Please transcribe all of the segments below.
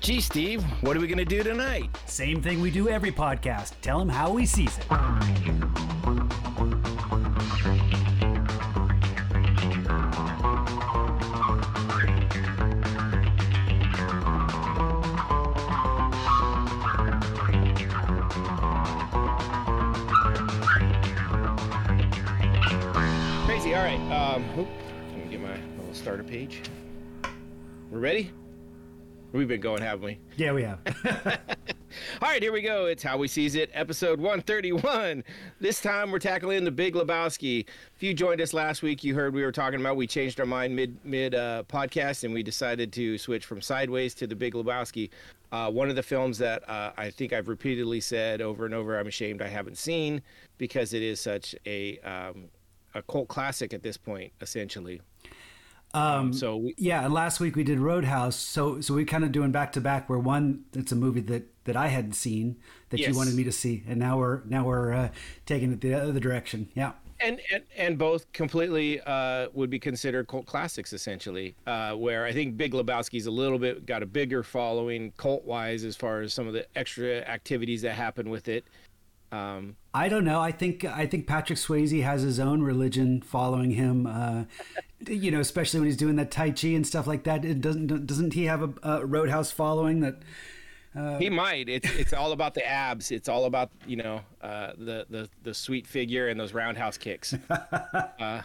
Gee, Steve, what are we going to do tonight? Same thing we do every podcast. Tell him how he sees it. Crazy. All right. Um, oop, let me get my little starter page. We're ready? We've been going, haven't we? Yeah, we have. All right, here we go. It's How We Sees It, episode 131. This time we're tackling the Big Lebowski. If you joined us last week, you heard we were talking about we changed our mind mid mid uh, podcast and we decided to switch from Sideways to the Big Lebowski. Uh, one of the films that uh, I think I've repeatedly said over and over, I'm ashamed I haven't seen because it is such a um, a cult classic at this point, essentially. Um, So we, yeah, last week we did Roadhouse, so so we kind of doing back to back. Where one, it's a movie that that I hadn't seen that Yes. you wanted me to see, and now we're now we're uh, taking it the other direction. Yeah. and, and and both completely uh, would be considered cult classics essentially uh, where i think big lebowski's a little bit got a bigger following cult wise as far as some of the extra activities that happen with it um, I don't know. I think I think Patrick Swayze has his own religion following him. Uh, you know, especially when he's doing that Tai Chi and stuff like that. It doesn't doesn't he have a, a Roadhouse following that? he might it's it's all about the abs it's all about you know uh, the the the sweet figure and those roundhouse kicks uh,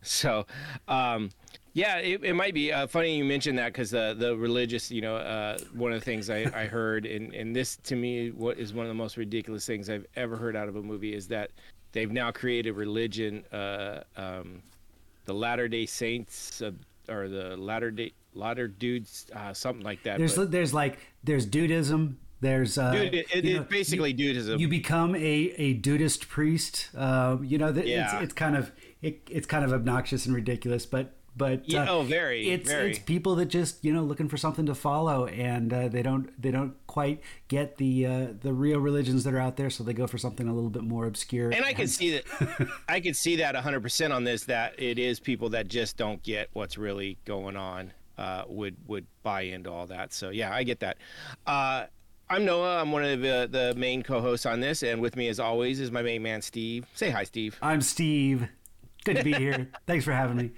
so um, yeah it, it might be uh, funny you mentioned that because the the religious you know uh, one of the things I, I heard and and this to me what is one of the most ridiculous things I've ever heard out of a movie is that they've now created religion uh, um, the Latter Day Saints uh, or the Latter Day Latter Dudes uh, something like that There's but- there's like there's Dudeism. There's uh, Dude, it, it, you know, it's basically Dudeism. you become a a dudist priest. Uh, you know, that Yeah. it's it's kind of it, it's kind of obnoxious and ridiculous, but but Yeah, uh, oh, very, It's very. it's people that just you know looking for something to follow, and uh, they don't they don't quite get the uh, the real religions that are out there, so they go for something a little bit more obscure. and I can see that. I can see that 100% on this. That it is people that just don't get what's really going on. Uh, would would buy into all that. So yeah, I get that. Uh, I'm Noah. I'm one of the the main co-hosts on this, and with me, as always, is my main man Steve. Say hi, Steve. I'm Steve. Good to be here. Thanks for having me.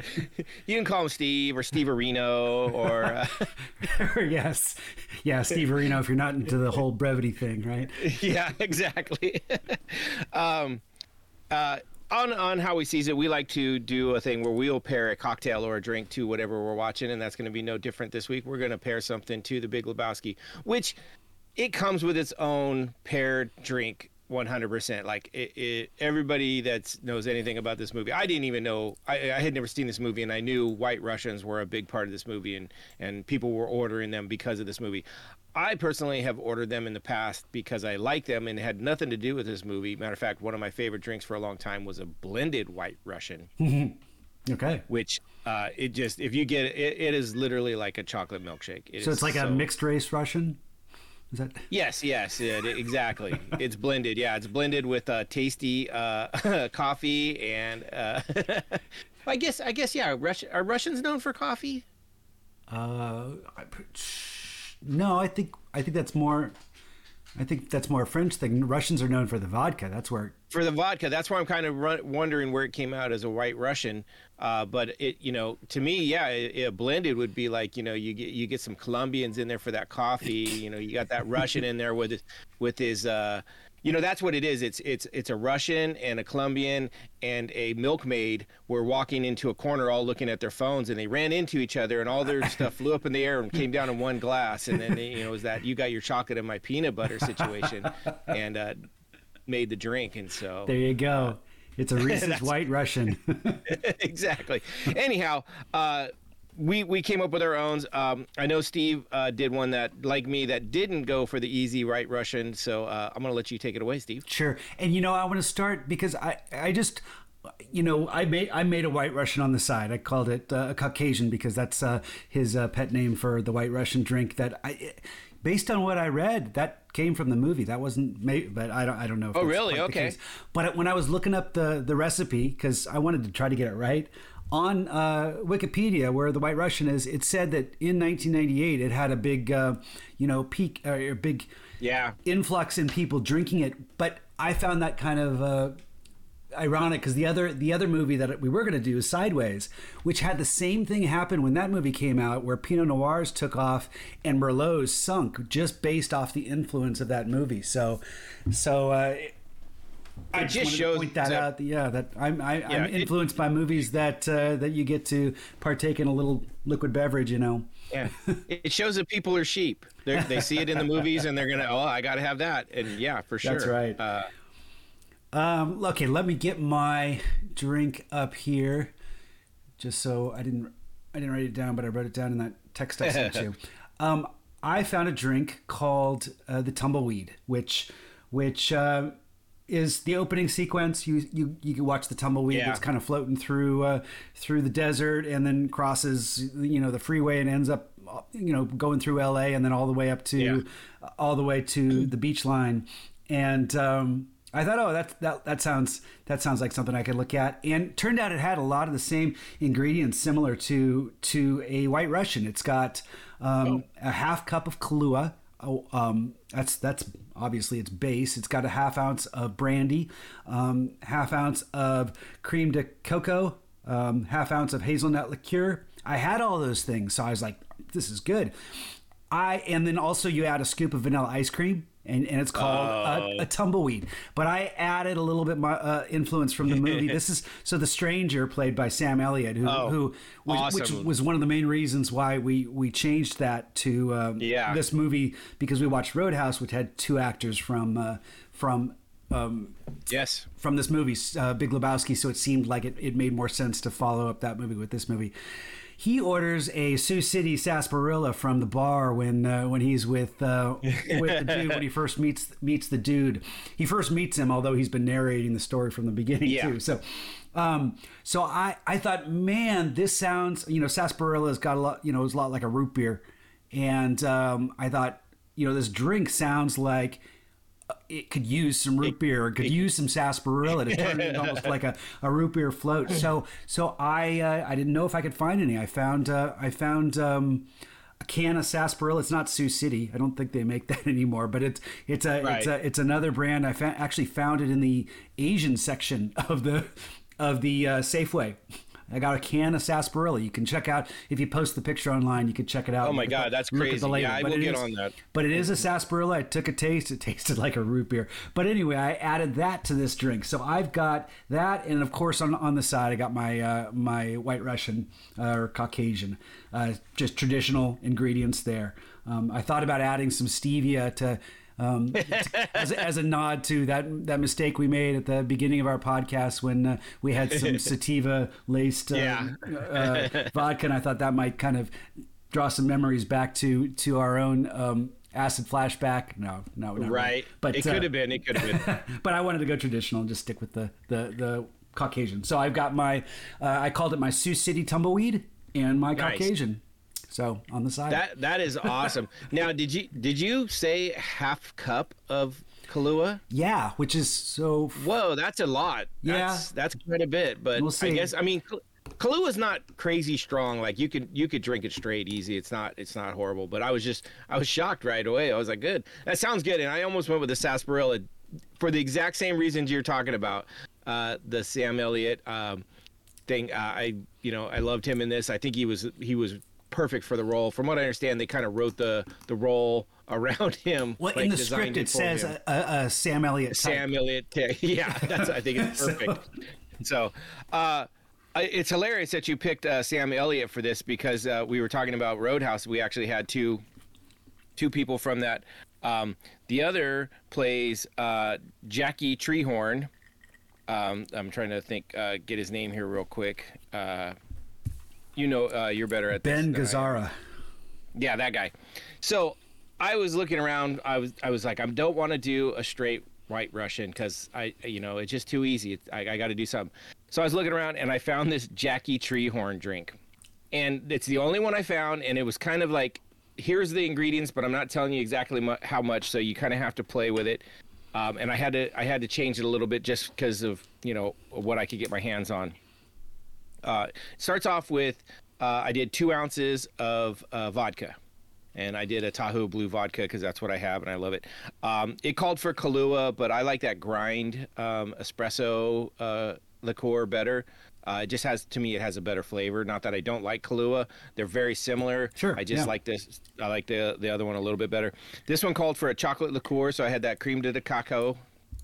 You can call him Steve or Steve Areno or. Uh, yes, yeah, Steve Areno. If you're not into the whole brevity thing, right? yeah, exactly. um, uh, on on how we sees it, we like to do a thing where we'll pair a cocktail or a drink to whatever we're watching, and that's going to be no different this week. We're going to pair something to the Big Lebowski, which it comes with its own paired drink. 100% like it, it, everybody that knows anything about this movie i didn't even know I, I had never seen this movie and i knew white russians were a big part of this movie and, and people were ordering them because of this movie I personally have ordered them in the past because I like them and it had nothing to do with this movie. Matter of fact, one of my favorite drinks for a long time was a blended white Russian, Okay. which uh, it just if you get it, it, is literally like a chocolate milkshake. It So it's like a mixed race Russian. Is that? Yes, yes, yeah, exactly. it's blended. Yeah, it's blended with uh, tasty uh, coffee and uh, I guess I guess yeah. Rush, are Russians known for coffee? Uh, I- no, I think I think that's more. I think that's more a French thing. Russians are known for the vodka. That's where. for the vodka. That's why I'm kind of run, wondering where it came out as a white Russian. Uh, but it, you know, to me, yeah, it, it blended would be like, you know, you get you get some Colombians in there for that coffee. You know, you got that Russian in there with with his, uh, you know, that's what it is. It's it's it's a Russian and a Colombian and a milkmaid were walking into a corner, all looking at their phones, and they ran into each other, and all their stuff flew up in the air and came down in one glass. And then you know, it was that you got your chocolate and my peanut butter situation, and uh, made the drink, and so There you go. It's a Reese's White Russian. exactly. Anyhow, uh, we we came up with our own. Um, I know Steve uh, did one that, like me, that didn't go for the easy right Russian. So uh, I'm gonna let you take it away, Steve. Sure. And you know, I want to start because I I just you know, I made I made a White Russian on the side. I called it uh, a Caucasian because that's uh, his uh, pet name for the White Russian drink. That I, based on what I read, that came from the movie. That wasn't made, but I don't I don't know. If Oh, really? Okay. But when I was looking up the the recipe because I wanted to try to get it right. On uh, Wikipedia, where the White Russian is, it said that in 1998 it had a big, uh, you know, peak, or a big yeah influx in people drinking it. But I found that kind of uh, ironic because the other the other movie that we were going to do is Sideways, which had the same thing happen when that movie came out, where Pinot Noirs took off and Merlots sunk just based off the influence of that movie. So, so. Uh, I It just, just to shows point that that- out. Yeah, that I'm I, Yeah, I'm it- influenced by movies that uh, that you get to partake in a little liquid beverage. You know. yeah it shows that people are sheep They're, they see it in the movies and they're gonna oh i gotta have that and yeah for sure That's right. uh, Um, okay, let me get my drink up here, just so I didn't I didn't write it down, but I wrote it down in that text I sent you. Um, I found a drink called uh, the Tumbleweed, which which uh, is the opening sequence. You you you can watch the tumbleweed Yeah. that's kind of floating through uh, through the desert, and then crosses you know the freeway and ends up you know going through L.A. and then all the way up to Yeah. all the way to the beach line, and um, I thought, oh, that that that sounds that sounds like something I could look at. And turned out it had a lot of the same ingredients, similar to to a White Russian. It's got um, a half cup of Kahlua. Oh, um, that's that's obviously its base. It's got a half ounce of brandy, um, half ounce of cream de cocoa, um, half ounce of hazelnut liqueur. I had all those things, so I was like, this is good. I and then also you add a scoop of vanilla ice cream, and, and it's called a, a tumbleweed. But I added a little bit my uh, influence from the movie. this is so the stranger played by Sam Elliott, who Oh, who which, which was one of the main reasons why we we changed that to um, Yeah. this movie because we watched Roadhouse, which had two actors from uh, from. Um, yes from this movie, uh, Big Lebowski, so it seemed like it, it made more sense to follow up that movie with this movie. He orders a Sioux City sarsaparilla from the bar when uh, when he's with uh, with the dude when he first meets meets the dude. He first meets him, although he's been narrating the story from the beginning Yeah. too. So, um, so I I thought, man, this sounds you know sarsaparilla's got a lot you know it's a lot like a root beer, and um, I thought you know this drink sounds like it could use some root beer. It could use some sarsaparilla to turn it almost like a, a root beer float. So so I uh, I didn't know if I could find any. I found uh, I found um, a can of sarsaparilla. It's not Sioux City. I don't think they make that anymore. But it's it's a it's a it's another brand. I fa- actually found it in the Asian section of the of the uh, Safeway. I got a can of sarsaparilla. You can check out if you post the picture online. You can check it out. Oh my God, that's crazy. Yeah, I But will get is- on that. but it is a sarsaparilla. I took a taste. It tasted like a root beer. But anyway, I added that to this drink. So I've got that, and of course on on the side, I got my uh, my White Russian uh, or Caucasian, uh, just traditional ingredients there. Um, I thought about adding some stevia to. Um, as, a, as a nod to that that mistake we made at the beginning of our podcast when uh, we had some sativa laced uh, Yeah. uh, vodka, and I thought that might kind of draw some memories back to to our own um, acid flashback. No, no, not really. right But it uh, could have been it could have been but I wanted to go traditional and just stick with the the the Caucasian. So I've got my uh, I called it my Sioux City tumbleweed and my Nice. Caucasian. So on the side. that that is awesome now did you did you say half cup of Kahlua? yeah, which is so Whoa, that's a lot. Yeah. That's, that's quite a bit. But We'll I guess I mean Kahlua is not crazy strong. Like you could you could drink it straight easy. It's not it's not horrible. But I was just I was shocked right away. I was like, good. That sounds good. And I almost went with the sarsaparilla for the exact same reasons you're talking about. Uh, the Sam Elliott um, thing. Uh, I you know I loved him in this. I think he was he was perfect for the role. From what I understand, they kind of wrote the the role around him. well like, in the script it says a, Sam Elliott type. Sam Elliott. Yeah, that's I think it's perfect. so, uh, it's hilarious that you picked uh, Sam Elliott for this because uh, we were talking about Roadhouse. We actually had two two people from that. Um, the other plays uh, Jackie Treehorn. Um, I'm trying to think, uh, get his name here real quick. You know, uh, you're better at this Ben Gazzara. Yeah, that guy. So I was looking around. I was I was like, I don't want to do a straight white Russian because I you know it's just too easy. I, I got to do something. So I was looking around and I found this Jackie Treehorn drink, and it's the only one I found. And it was kind of like, here's the ingredients, but I'm not telling you exactly mu- how much. So you kind of have to play with it. Um, and I had to I had to change it a little bit just because of you know what I could get my hands on. Uh, it starts off with uh, I did two ounces of uh, vodka, and I did a Tahoe Blue vodka because that's what I have and I love it. Um, it called for Kahlua, but I like that grind um, espresso uh, liqueur better. Uh, it just has to me it has a better flavor. Not that I don't like Kahlua; they're very similar. Sure, I just yeah. like this. I like the the other one a little bit better. This one called for a chocolate liqueur, so I had that cream de the cacao,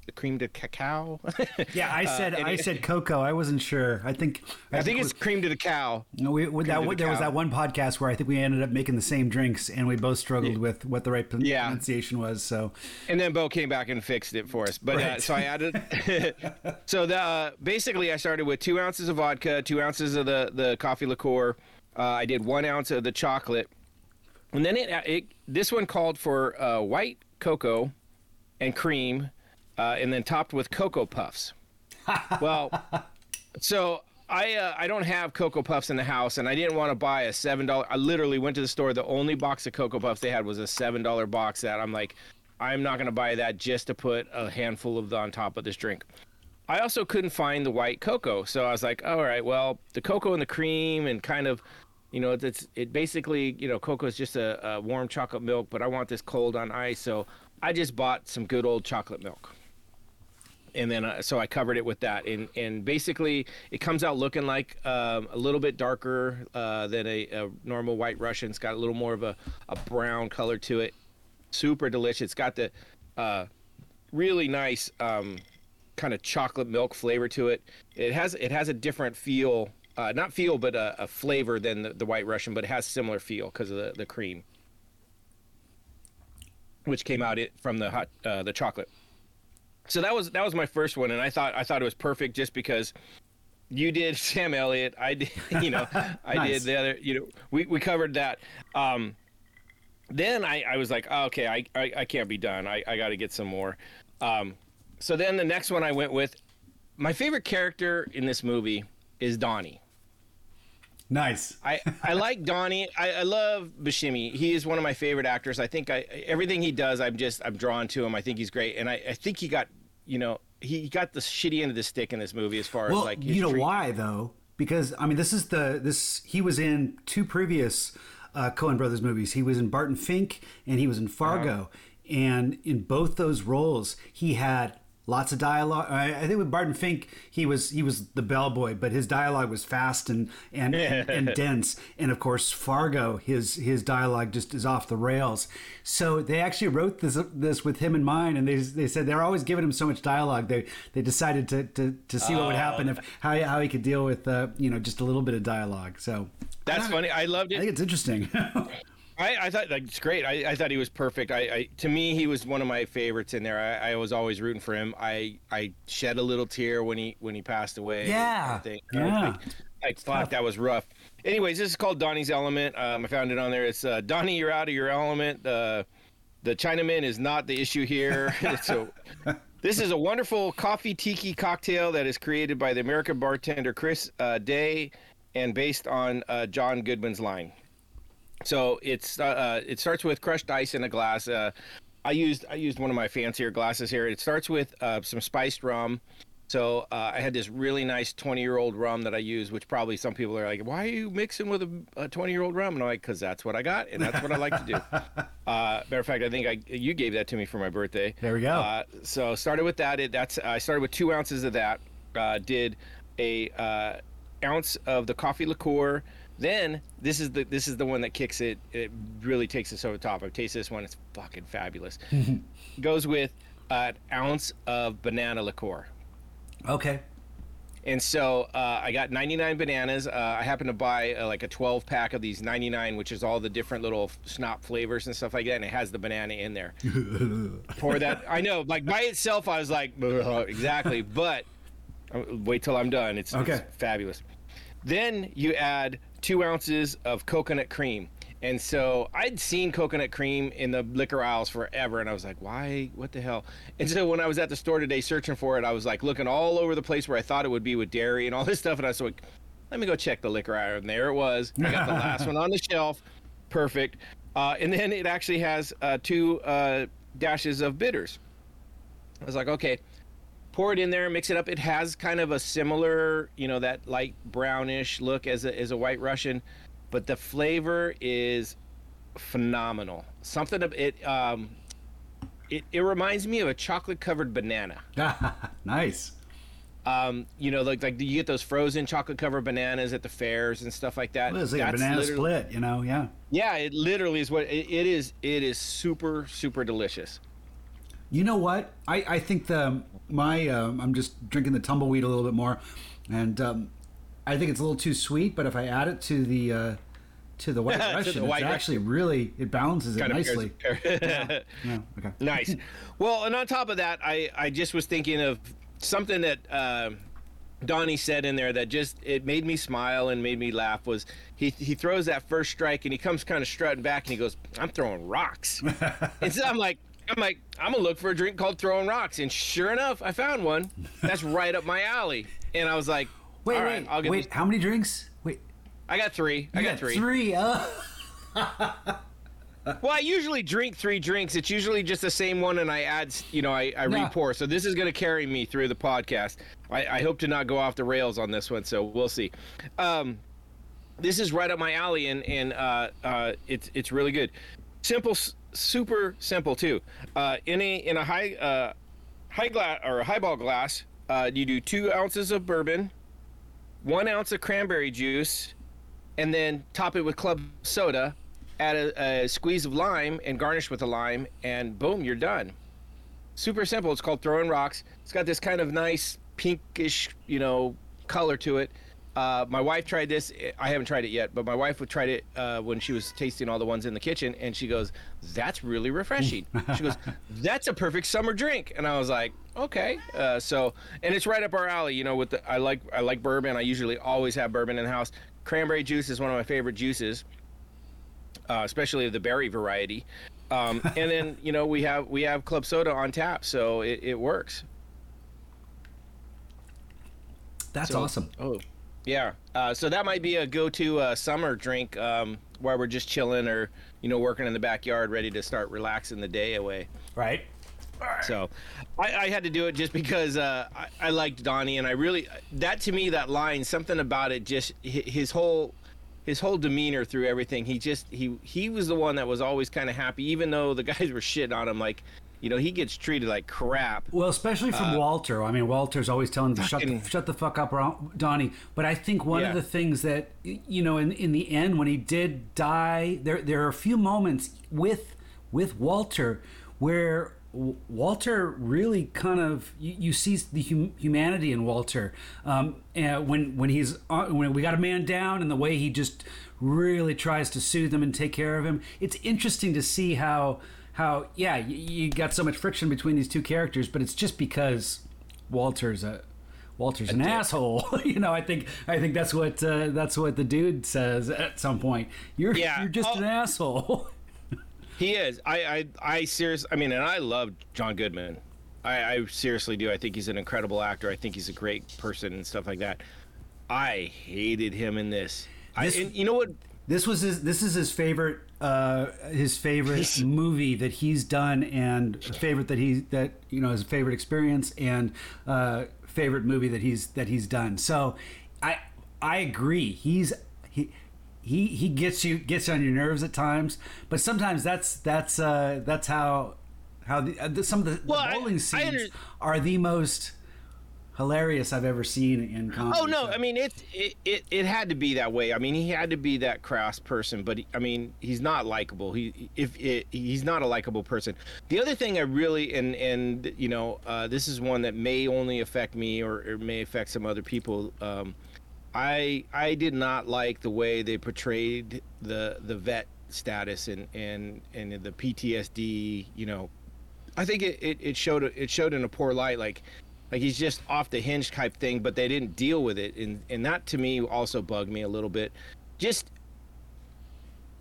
the cream de cacao. Yeah, I said and I it- said cocoa. I wasn't sure. I think I think it's cream de the cow. No, we, with that, the there was that one podcast where I think we ended up making the same drinks, and we both struggled with what the right pron- Yeah. pronunciation was. So, And then Bo came back and fixed it for us. But uh, so I added. so the uh, basically I started with two ounces of vodka, two ounces of the the coffee liqueur. Uh, I did one ounce of the chocolate, and then it, it this one called for uh, white cocoa and cream, uh, and then topped with cocoa puffs. well, so I uh, I don't have cocoa puffs in the house, and I didn't want to buy a seven dollar. I literally went to the store. The only box of cocoa puffs they had was a seven dollar box. That I'm like, I'm not gonna buy that just to put a handful of the on top of this drink. I also couldn't find the white cocoa, so I was like, all right, well, the cocoa and the cream and kind of, you know, it's it basically, you know, cocoa is just a, a warm chocolate milk, but I want this cold on ice, so I just bought some good old chocolate milk and then uh, so I covered it with that, and and basically it comes out looking like um, a little bit darker uh, than a, a normal White Russian. It's got a little more of a, a brown color to it. Super delicious. It's got the uh, really nice um, kind of chocolate milk flavor to it. It has it has a different feel, uh, not feel, but a, a flavor than the, the White Russian, but it has similar feel because of the, the cream, which came out it from the hot uh, the chocolate so that was that was my first one and i thought i thought it was perfect just because you did sam elliott i did you know i Nice. did the other you know we, we covered that um then i i was like oh, okay I, I i can't be done i i got to get some more um so then the next one i went with my favorite character in this movie is donnie nice. I, I like Donnie. I, I love Buscemi. He is one of my favorite actors. I think I everything he does, I'm just I'm drawn to him. I think he's great, and I, I think he got you know he got the shitty end of the stick in this movie as far Well, as like you know why though? Because I mean, this is the this he was in two previous uh, Coen Brothers movies. He was in Barton Fink and he was in Fargo, and in both those roles, he had lots of dialogue. I, I think with Barton Fink, he was he was the bellboy, but his dialogue was fast and and, and, and dense. And of course, Fargo, his his dialogue just is off the rails. So they actually wrote this this with him in mind, and they they said they're always giving him so much dialogue. They they decided to to, to see what would happen if how how he could deal with uh, you know just a little bit of dialogue. So That's funny. I loved it. I think it's interesting. I, I thought like it's great. I, I thought he was perfect. I, I to me he was one of my favorites in there. I, I was always rooting for him. I I shed a little tear when he when he passed away. Yeah. I think. Yeah. Like, like fuck, that was rough. Anyways, this is called Donnie's Element. Um, I found it on there. It's uh, Donnie, you're out of your element. Uh, the Chinaman is not the issue here. so, this is a wonderful coffee tiki cocktail that is created by the American bartender Chris uh, Day and based on uh, John Goodman's line. So it's uh, uh, it starts with crushed ice in a glass. Uh, I used I used one of my fancier glasses here. It starts with uh, some spiced rum. So uh, I had this really nice 20 year old rum that I use, which probably some people are like, "Why are you mixing with a 20 year old rum?" And I'm like, "Cause that's what I got, and that's what I like to do." Uh, matter of fact, I think I you gave that to me for my birthday. There we go. Uh, so started with that. It, that's I started with two ounces of that. Uh, did a uh, ounce of the coffee liqueur. Then this is the this is the one that kicks it. It really takes us over the top. I've tasted this one. It's fucking fabulous. Goes with an ounce of banana liqueur. okay. And so uh, I got 99 bananas. Uh, I happened to buy uh, like a 12 pack of these 99, which is all the different little snot flavors and stuff like that, and it has the banana in there. Pour that. I know, like by itself, I was like, exactly, but uh, wait till I'm done. It's, Okay. it's fabulous. Then you add two ounces of coconut cream. And so I'd seen coconut cream in the liquor aisles forever, and I was like, "Why? What the hell?" And so when I was at the store today searching for it, I was like looking all over the place where I thought it would be with dairy and all this stuff, and I was like, "Let me go check the liquor aisle." And there it was. I got the last one on the shelf, perfect. Uh, and then it actually has uh, two uh, dashes of bitters. I was like, "Okay." Pour it in there, mix it up. It has kind of a similar, you know, that light brownish look as a, as a White Russian, but the flavor is phenomenal. Something of it. Um, it, it reminds me of a chocolate covered banana. nice. Um, you know, like like do you get those frozen chocolate covered bananas at the fairs and stuff like that. Well, it's like a banana split, you know? Yeah. Yeah, it literally is what it, it is. It is super super delicious. You know what? I I think the my um, I'm just drinking the tumbleweed a little bit more, and um, I think it's a little too sweet. But if I add it to the uh, to the white Russian, the white it's actually really it balances it nicely. yeah. yeah. Okay. Nice. Well, and on top of that, I I just was thinking of something that. Uh, Donnie said in there that just it made me smile and made me laugh was he he throws that first strike and he comes kind of strutting back and he goes I'm throwing rocks and so I'm like I'm like I'm gonna look for a drink called throwing rocks and sure enough I found one that's right up my alley and I was like wait wait right, I'll get wait how many drinks wait I got three I got, got, three three uh well, I usually drink three drinks. It's usually just the same one, and I add, you know, I, I no. re-pour. So this is going to carry me through the podcast. I, I, hope to not go off the rails on this one, so we'll see. Um, this is right up my alley, and and uh, uh, it's it's really good. Simple, super simple too. Uh, in a in a high uh, high glass or a highball glass, uh, you do two ounces of bourbon, one ounce of cranberry juice, and then top it with club soda add a, a, squeeze of lime and garnish with a lime, and boom, you're done. Super simple. It's called throwing rocks. It's got this kind of nice pinkish, you know, color to it. Uh, my wife tried this. I haven't tried it yet, but my wife would tried it uh, when she was tasting all the ones in the kitchen, and she goes, "That's really refreshing." she goes, "That's a perfect summer drink," and I was like, "Okay." Uh, so, and it's right up our alley. You know, with the I like I like bourbon. I usually always have bourbon in the house. Cranberry juice is one of my favorite juices uh, especially the berry variety. Um, and then you know we have we have club soda on tap, so it, it works. That's so, awesome. Oh, yeah. Uh, so that might be a go-to uh, summer drink um, while we're just chilling or you know working in the backyard, ready to start relaxing the day away. Right. So, I, I, had to do it just because uh, I, I liked Donnie, and I really that to me that line, something about it, just his whole his whole demeanor through everything. He just he he was the one that was always kind of happy, even though the guys were shitting on him. Like, you know, he gets treated like crap. Well, especially from uh, Walter. I mean, Walter's always telling him to shut the, shut the fuck up, Donnie. But I think one yeah. of the things that you know, in in the end, when he did die, there there are a few moments with with Walter where Walter really kind of you, you see the hum, humanity in Walter um, when when he's uh, when we got a man down and the way he just really tries to soothe him and take care of him. It's interesting to see how how yeah you, you got so much friction between these two characters, but it's just because Walter's a Walter's an asshole. you know, I think I think that's what uh, that's what the dude says at some point. You're yeah. you're just oh. an asshole. He is. I, I, I seriously. I mean, and I love John Goodman. I, I seriously do. I think he's an incredible actor. I think he's a great person and stuff like that. I hated him in this. this I, you know what? This was his. This is his favorite. Uh, his favorite movie that he's done, and favorite that he that you know his favorite experience and uh, favorite movie that he's that he's done. So, I I agree. He's he he he gets you gets on your nerves at times, but sometimes that's that's uh, that's how how the, uh, some of the, well, the bowling I, scenes I under- are the most hilarious I've ever seen in comedy. Oh no, so. I mean it, it it it had to be that way. I mean he had to be that crass person, but he, I mean he's not likable. He if it, he's not a likable person. The other thing I really and and you know uh, this is one that may only affect me or, or may affect some other people. Um, I I did not like the way they portrayed the the vet status and and and the PTSD. You know, I think it, it, it showed it showed in a poor light. Like like he's just off the hinge type thing, but they didn't deal with it, and and that to me also bugged me a little bit. Just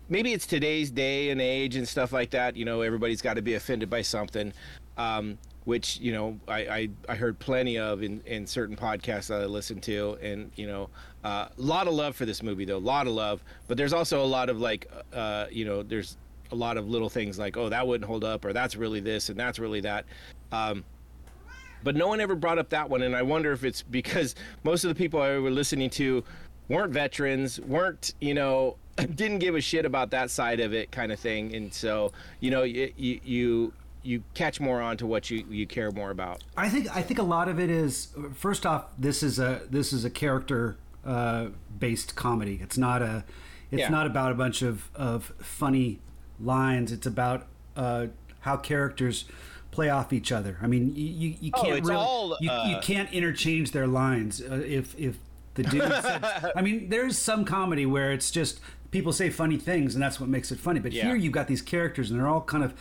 maybe it's today's day and age and stuff like that. You know, everybody's got to be offended by something. Um, which you know I, I, I, heard plenty of in, in certain podcasts that I listened to, and you know a uh, lot of love for this movie though, a lot of love. But there's also a lot of like uh, you know there's a lot of little things like oh that wouldn't hold up or that's really this and that's really that. Um, but no one ever brought up that one, and I wonder if it's because most of the people I were listening to weren't veterans, weren't you know, didn't give a shit about that side of it, kind of thing, and so you know, you you you catch more on to what you you care more about. I think I think a lot of it is first off, this is a this is a character uh, based comedy. It's not a it's Yeah. not about a bunch of of funny lines. It's about uh, how characters play off each other. I mean, you you, you Oh, can't it's really all, you, you uh, can't interchange their lines uh, if if the dude said, I mean, there's some comedy where it's just people say funny things and that's what makes it funny. But Yeah. here you've got these characters and they're all kind of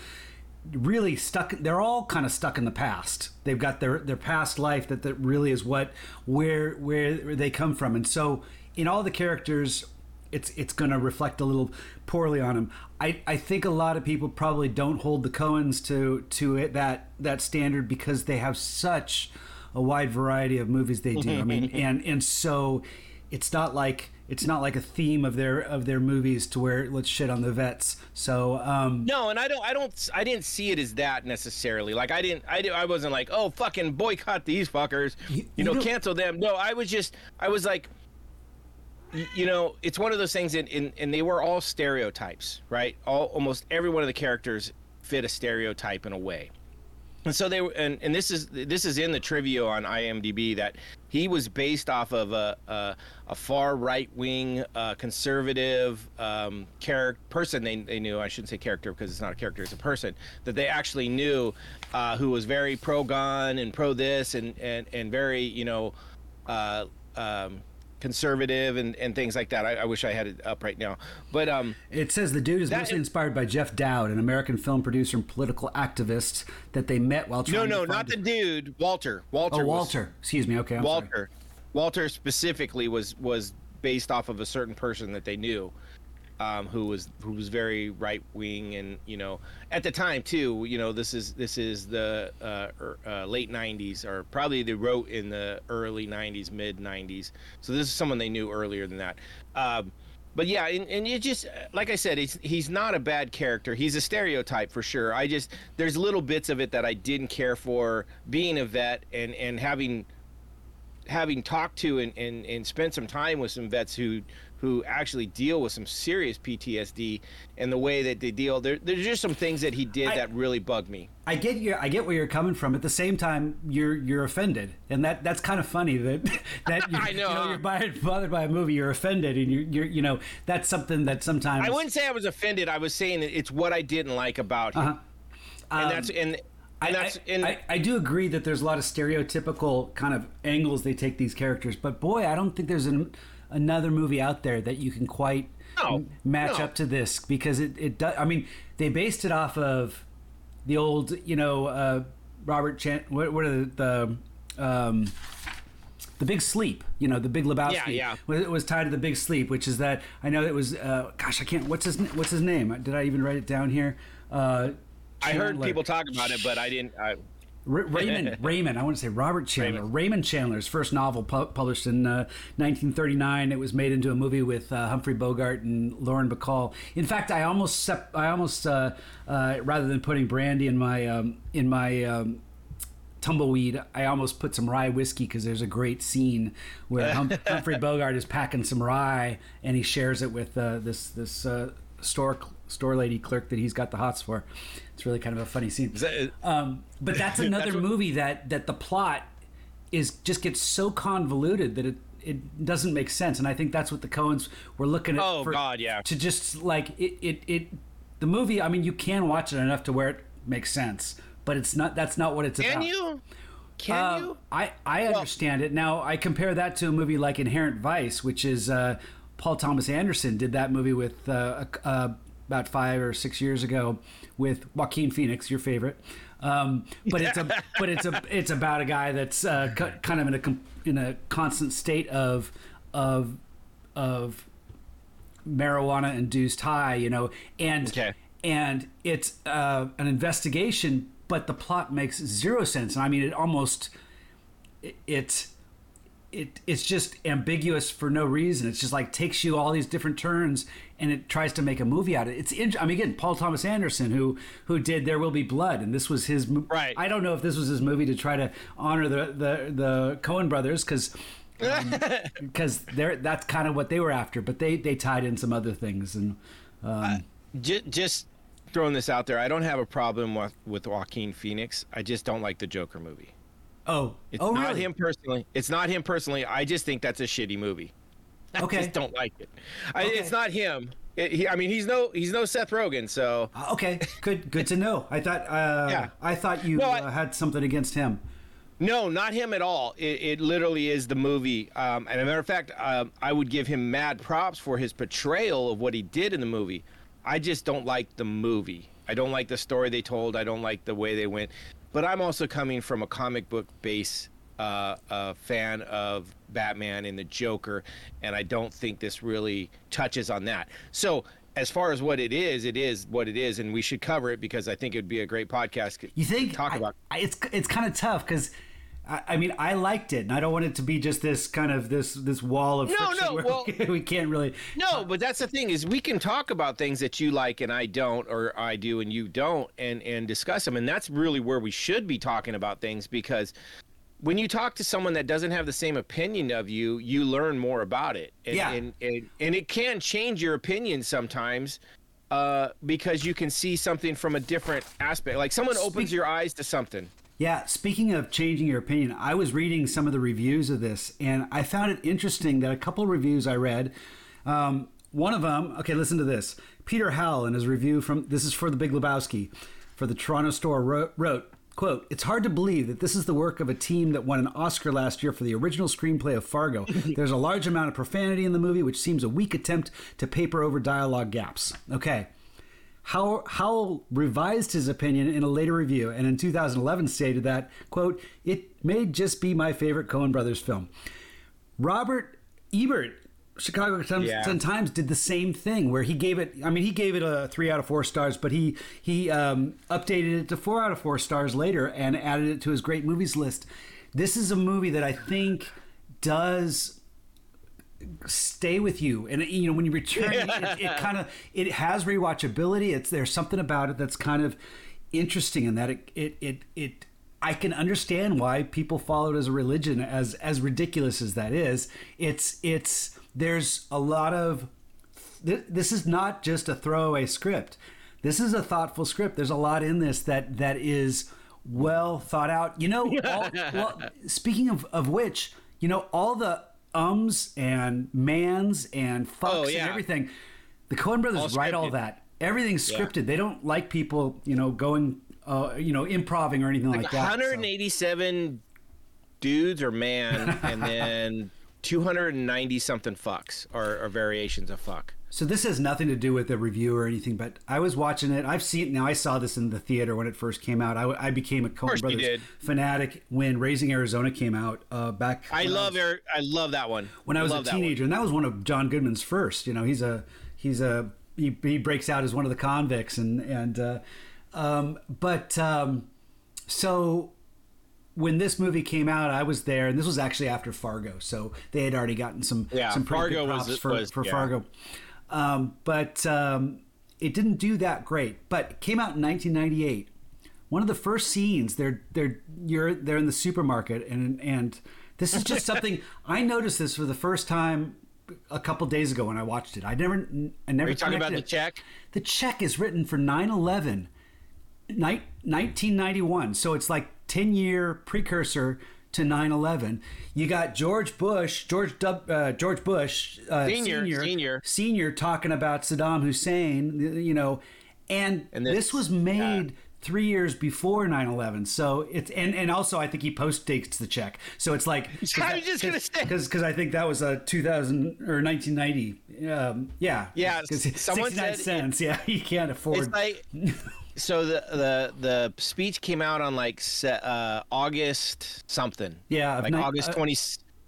really stuck they're all kind of stuck in the past they've got their their past life that that really is what where where they come from and so in all the characters it's it's going to reflect a little poorly on them i i think a lot of people probably don't hold the coens to to it that that standard because they have such a wide variety of movies they do i mean and and so it's not like it's not like a theme of their of their movies to where let's shit on the vets so um No, and I don't, I don't, I didn't see it as that necessarily. Like I didn't, I, I wasn't like, oh, fucking boycott these fuckers, you, You- know, cancel them. No, I was just, I was like, you know, it's one of those things, and and, they were all stereotypes, right? All almost every one of the characters fit a stereotype in a way. And so they were, and, and this is this is in the trivia on IMDb that he was based off of a a, a far right wing uh, conservative um, character person they, they knew I shouldn't say character because it's not a character it's a person that they actually knew uh, who was very pro gun and pro this and and and very you know uh, um, conservative and, and things like that. I, I wish I had it up right now, but um, It says the dude is That- mostly inspired by Jeff Dowd, an American film producer and political activist that they met while no, trying no, to not the dude, Walter. Walter. Oh, was- Walter. Excuse me. Okay, I'm sorry. Walter. Walter specifically was was based off of a certain person that they knew, um, who was who was very right wing and you know at the time too. You know this is this is the uh, er, uh, late '90s or probably they wrote in the early '90s, mid '90s. So this is someone they knew earlier than that. Um, but yeah, and, and it just like I said, he's he's not a bad character. He's a stereotype for sure. I just there's little bits of it that I didn't care for. Being a vet and and having having talked to and, and, and spent some time with some vets who who actually deal with some serious PTSD and the way that they deal there there's just some things that he did I- that really bugged me. I get your, I get where you're coming from. At the same time, you're you're offended, and that that's kind of funny that that you're, I know, you huh? you're bothered, bothered by a movie, you're offended, and you're, you're you know that's something that sometimes I wouldn't say I was offended. I was saying that it's what I didn't like about him. Uh-huh. And that's and and I, that's I, I, I do agree that there's a lot of stereotypical kind of angles they take these characters, but boy, I don't think there's an, another movie out there that you can quite No, m- match no. up to this because it, it does. I mean, they based it off of the old, you know, uh, Robert Chan. What, what are the, the um, the Big Sleep? You know, the Big Lebowski. Yeah, yeah. It was tied to the Big Sleep, which is that I know it was. Uh, gosh, I can't. What's his What's his name? Did I even write it down here? Uh, I heard people talk about it, but I didn't. I, Ra- Raymond, Raymond, I want to say Robert Chandler. Raymond, Raymond. Chandler's first novel pu- published in uh, 1939. It was made into a movie with uh, Humphrey Bogart and Lauren Bacall. In fact, I almost, sep- I almost, uh, uh, rather than putting brandy in my um, in my um, tumbleweed, I almost put some rye whiskey because there's a great scene where hum- Humphrey Bogart is packing some rye and he shares it with uh, this this uh, store store lady clerk that he's got the hots for. It's really kind of a funny scene. that- Um, but that's another That's what- movie that that the plot is just gets so convoluted that it it doesn't make sense, and I think that's what the Coens were looking at. Oh, God, yeah. To just like it, it, it, the movie. I mean, you can watch it enough to where it makes sense, but it's not. That's not what it's can about. Can you? Can Uh, you? I I understand it now. I compare that to a movie like Inherent Vice, which is uh, Paul Thomas Anderson did that movie with uh, uh, about five or six years ago with Joaquin Phoenix, your favorite. Um, but it's a but it's a it's about a guy that's uh, cu- kind of in a com- in a constant state of of of marijuana induced high, you know, and Okay. and it's uh, an investigation, but the plot makes zero sense. And I mean, it almost it, it it it's just ambiguous for no reason. It's just like takes you all these different turns, and it tries to make a movie out of it. It's in, I mean again Paul Thomas Anderson who who did There Will Be Blood and this was his Right. I don't know if this was his movie to try to honor the the the Coen brothers cuz because they're that's kind of what they were after but they they tied in some other things and um, just, just throwing this out there, I don't have a problem with with Joaquin Phoenix. I just don't like the Joker movie. oh It's oh not really him personally. It's not him personally. I just think that's a shitty movie. I Okay. just don't like it. I, Okay. It's not him. It, he, I mean, he's no he's no Seth Rogen. So Uh, okay good good to know I thought uh, Yeah. I thought you No, I- uh, had something against him no, not him at all. It, it literally is the movie. Um, and a matter of fact, um, I would give him mad props for his portrayal of what he did in the movie. I just don't like the movie. I don't like the story they told. I don't like the way they went. But I'm also coming from a comic book base uh, uh, fan of Batman and the Joker, and I don't think this really touches on that. So. As far as what it is, it is what it is, and we should cover it because I think it'd be a great podcast. You think talk I- about? I, it's it's kind of tough because. I I mean, I liked it, and I don't want it to be just this kind of this this wall of No, no, well- we, we can't really. No, but that's the thing is we can talk about things that you like and I don't, or I do and you don't, and and discuss them, and that's really where we should be talking about things because when you talk to someone that doesn't have the same opinion of you, you learn more about it, and Yeah. and, and, and it can change your opinion sometimes. Uh, because you can see something from a different aspect. Like someone opens Speak- your eyes to something. Yeah, speaking of changing your opinion, I was reading some of the reviews of this, and I found it interesting that a couple of reviews I read, um, one of them, okay, listen to this. Peter Howell in his review from this is for the Big Lebowski, for the Toronto Star wrote, wrote quote it's hard to believe that this is the work of a team that won an oscar last year for the original screenplay of fargo. There's a large amount of profanity in the movie which seems a weak attempt to paper over dialogue gaps. Okay. Howell, Howell revised his opinion in a later review and in 2011 stated that, quote, it may just be my favorite Coen Brothers film. Robert Ebert, Chicago Yeah. Sun Times, did the same thing where he gave it, I mean, he gave it a three out of four stars, but he, he um, updated it to four out of four stars later and added it to his great movies list. This is a movie that I think does stay with you and you know when you return it, it kind of it has rewatchability it's there's something about it that's kind of interesting in that it it it, it I can understand why people follow it as a religion as as ridiculous as that is it's it's there's a lot of th- this is not just a throwaway script this is a thoughtful script there's a lot in this that that is well thought out you know all, well, speaking of of which you know all the ums and mans and fucks Oh, yeah. and everything. The Coen brothers All write all that. Everything's scripted. They don't like people, you know, going, uh, you know, improving or anything like, that. so- 187 dudes or man, and then 290 something fucks or, or variations of fuck. So this has nothing to do with the review or anything, but I was watching it. I've seen now. I saw this in the theater when it first came out. I, I became a Coen Brothers fanatic when Raising Arizona came out uh, back. I love was- Eric. I love that one. when I was love a that teenager, and that was one of John Goodman's first. You know, he's a he's a he, he breaks out as one of the convicts, and and uh, um, but um, so when this movie came out, I was there, and this was actually after Fargo, so they had already gotten some Yeah, some pretty Fargo good was- props for was- for yeah. Fargo, um, but um, it didn't do that great. But it came out in 1998. One of the first scenes, they're they're you're they're in the supermarket, and and this is just something I noticed this for the first time a couple days ago when I watched it. I never I never Are you talking about connected the check? The check is written for 9/11 ni- 1991. So it's like 10 year precursor to 9/11. You got George Bush, George uh, George Bush uh, Senior, senior, senior. senior talking about Saddam Hussein, you know, and, And this, this- was made 3 years before 9/11. So it's and and also I think he post dates the check. So it's like I was just gonna say. because because I think that was a 2000 or 1990. Um, yeah, Yeah, 'Cause someone 69 said cents. yeah, you can't afford. It's like so the the the speech came out on like uh, August something. Yeah, like ni- August uh, 20.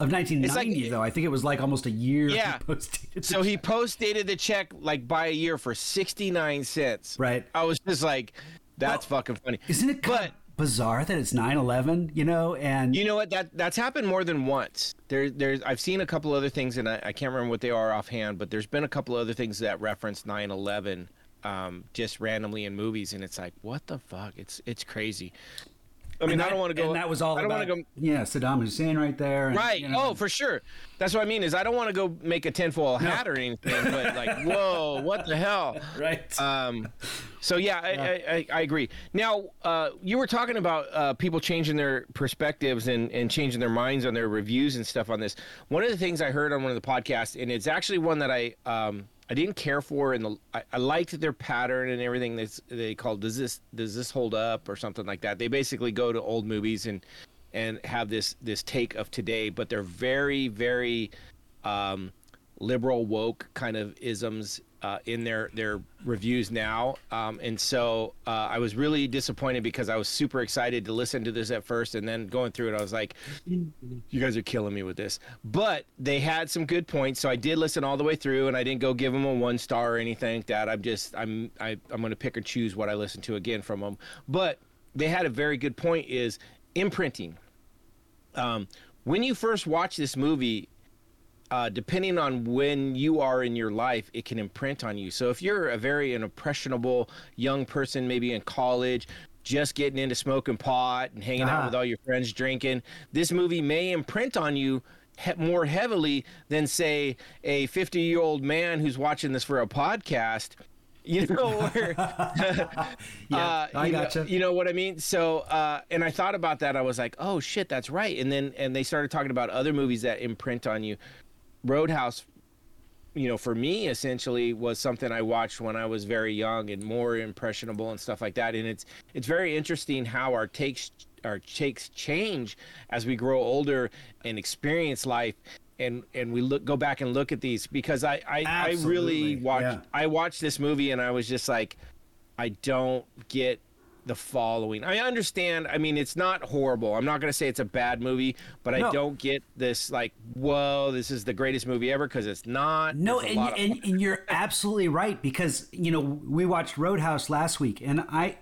Of 1990, like- though, I think it was like almost a year. Yeah. he postdated So the he post dated the check like by a year for 69 cents. Right. I was just like, that's Well, fucking funny. Isn't it? Kind But of, bizarre that it's 9-11 you know and You know what? That that's happened more than once. There, there's I've seen a couple other things, and I, I can't remember what they are offhand, but there's been a couple other things that reference 9/11 um, just randomly in movies, and it's like, what the fuck? It's it's crazy. I mean, and I don't want to go. and that was all I don't want to go. yeah saddam hussein right there and, Right. you know, oh, for sure. That's what I mean. Is I don't want to go make a tinfoil hat or anything, but like, whoa, what the hell? right Um, so yeah, I, I, I, I agree. Now, uh, you were talking about uh, people changing their perspectives and, and changing their minds on their reviews and stuff on this. One of the things I heard on one of the podcasts, and it's actually one that I um, I didn't care for, and I, I liked their pattern and everything. That's they called does this does this hold up or something like that. They basically go to old movies and and have this this take of today, but they're very very um, liberal woke kind of isms uh, in their their reviews now, um, and so uh, I was really disappointed because I was super excited to listen to this at first, and then going through it, I was like, "You guys are killing me with this." But they had some good points, so I did listen all the way through, and I didn't go give them a one star or anything that. I'm just I'm I, I'm going to pick and choose what I listen to again from them, but they had a very good point: is imprinting. Um, when you first watch this movie, uh, depending on when you are in your life, it can imprint on you. So if you're a very an impressionable young person, maybe in college, just getting into smoking pot and hanging out Ah. with all your friends drinking, this movie may imprint on you he- more heavily than say a 50 year old man who's watching this for a podcast. You know, where, Yeah, I you know- gotcha. you know what I mean? So, uh, and I thought about that. I was like, oh shit, that's right. And then, and they started talking about other movies that imprint on you. Roadhouse, you know, for me essentially was something I watched when I was very young and more impressionable and stuff like that. And it's it's very interesting how our takes our takes change as we grow older and experience life. And and we look go back and look at these because I I, I really watched yeah. I watched this movie and I was just like, I don't get the following. I understand. I mean, it's not horrible. I'm not going to say it's a bad movie, but I don't get this like, whoa, this is the greatest movie ever because it's not. No, and, of- and, and you're absolutely right because you know we watched Roadhouse last week, and I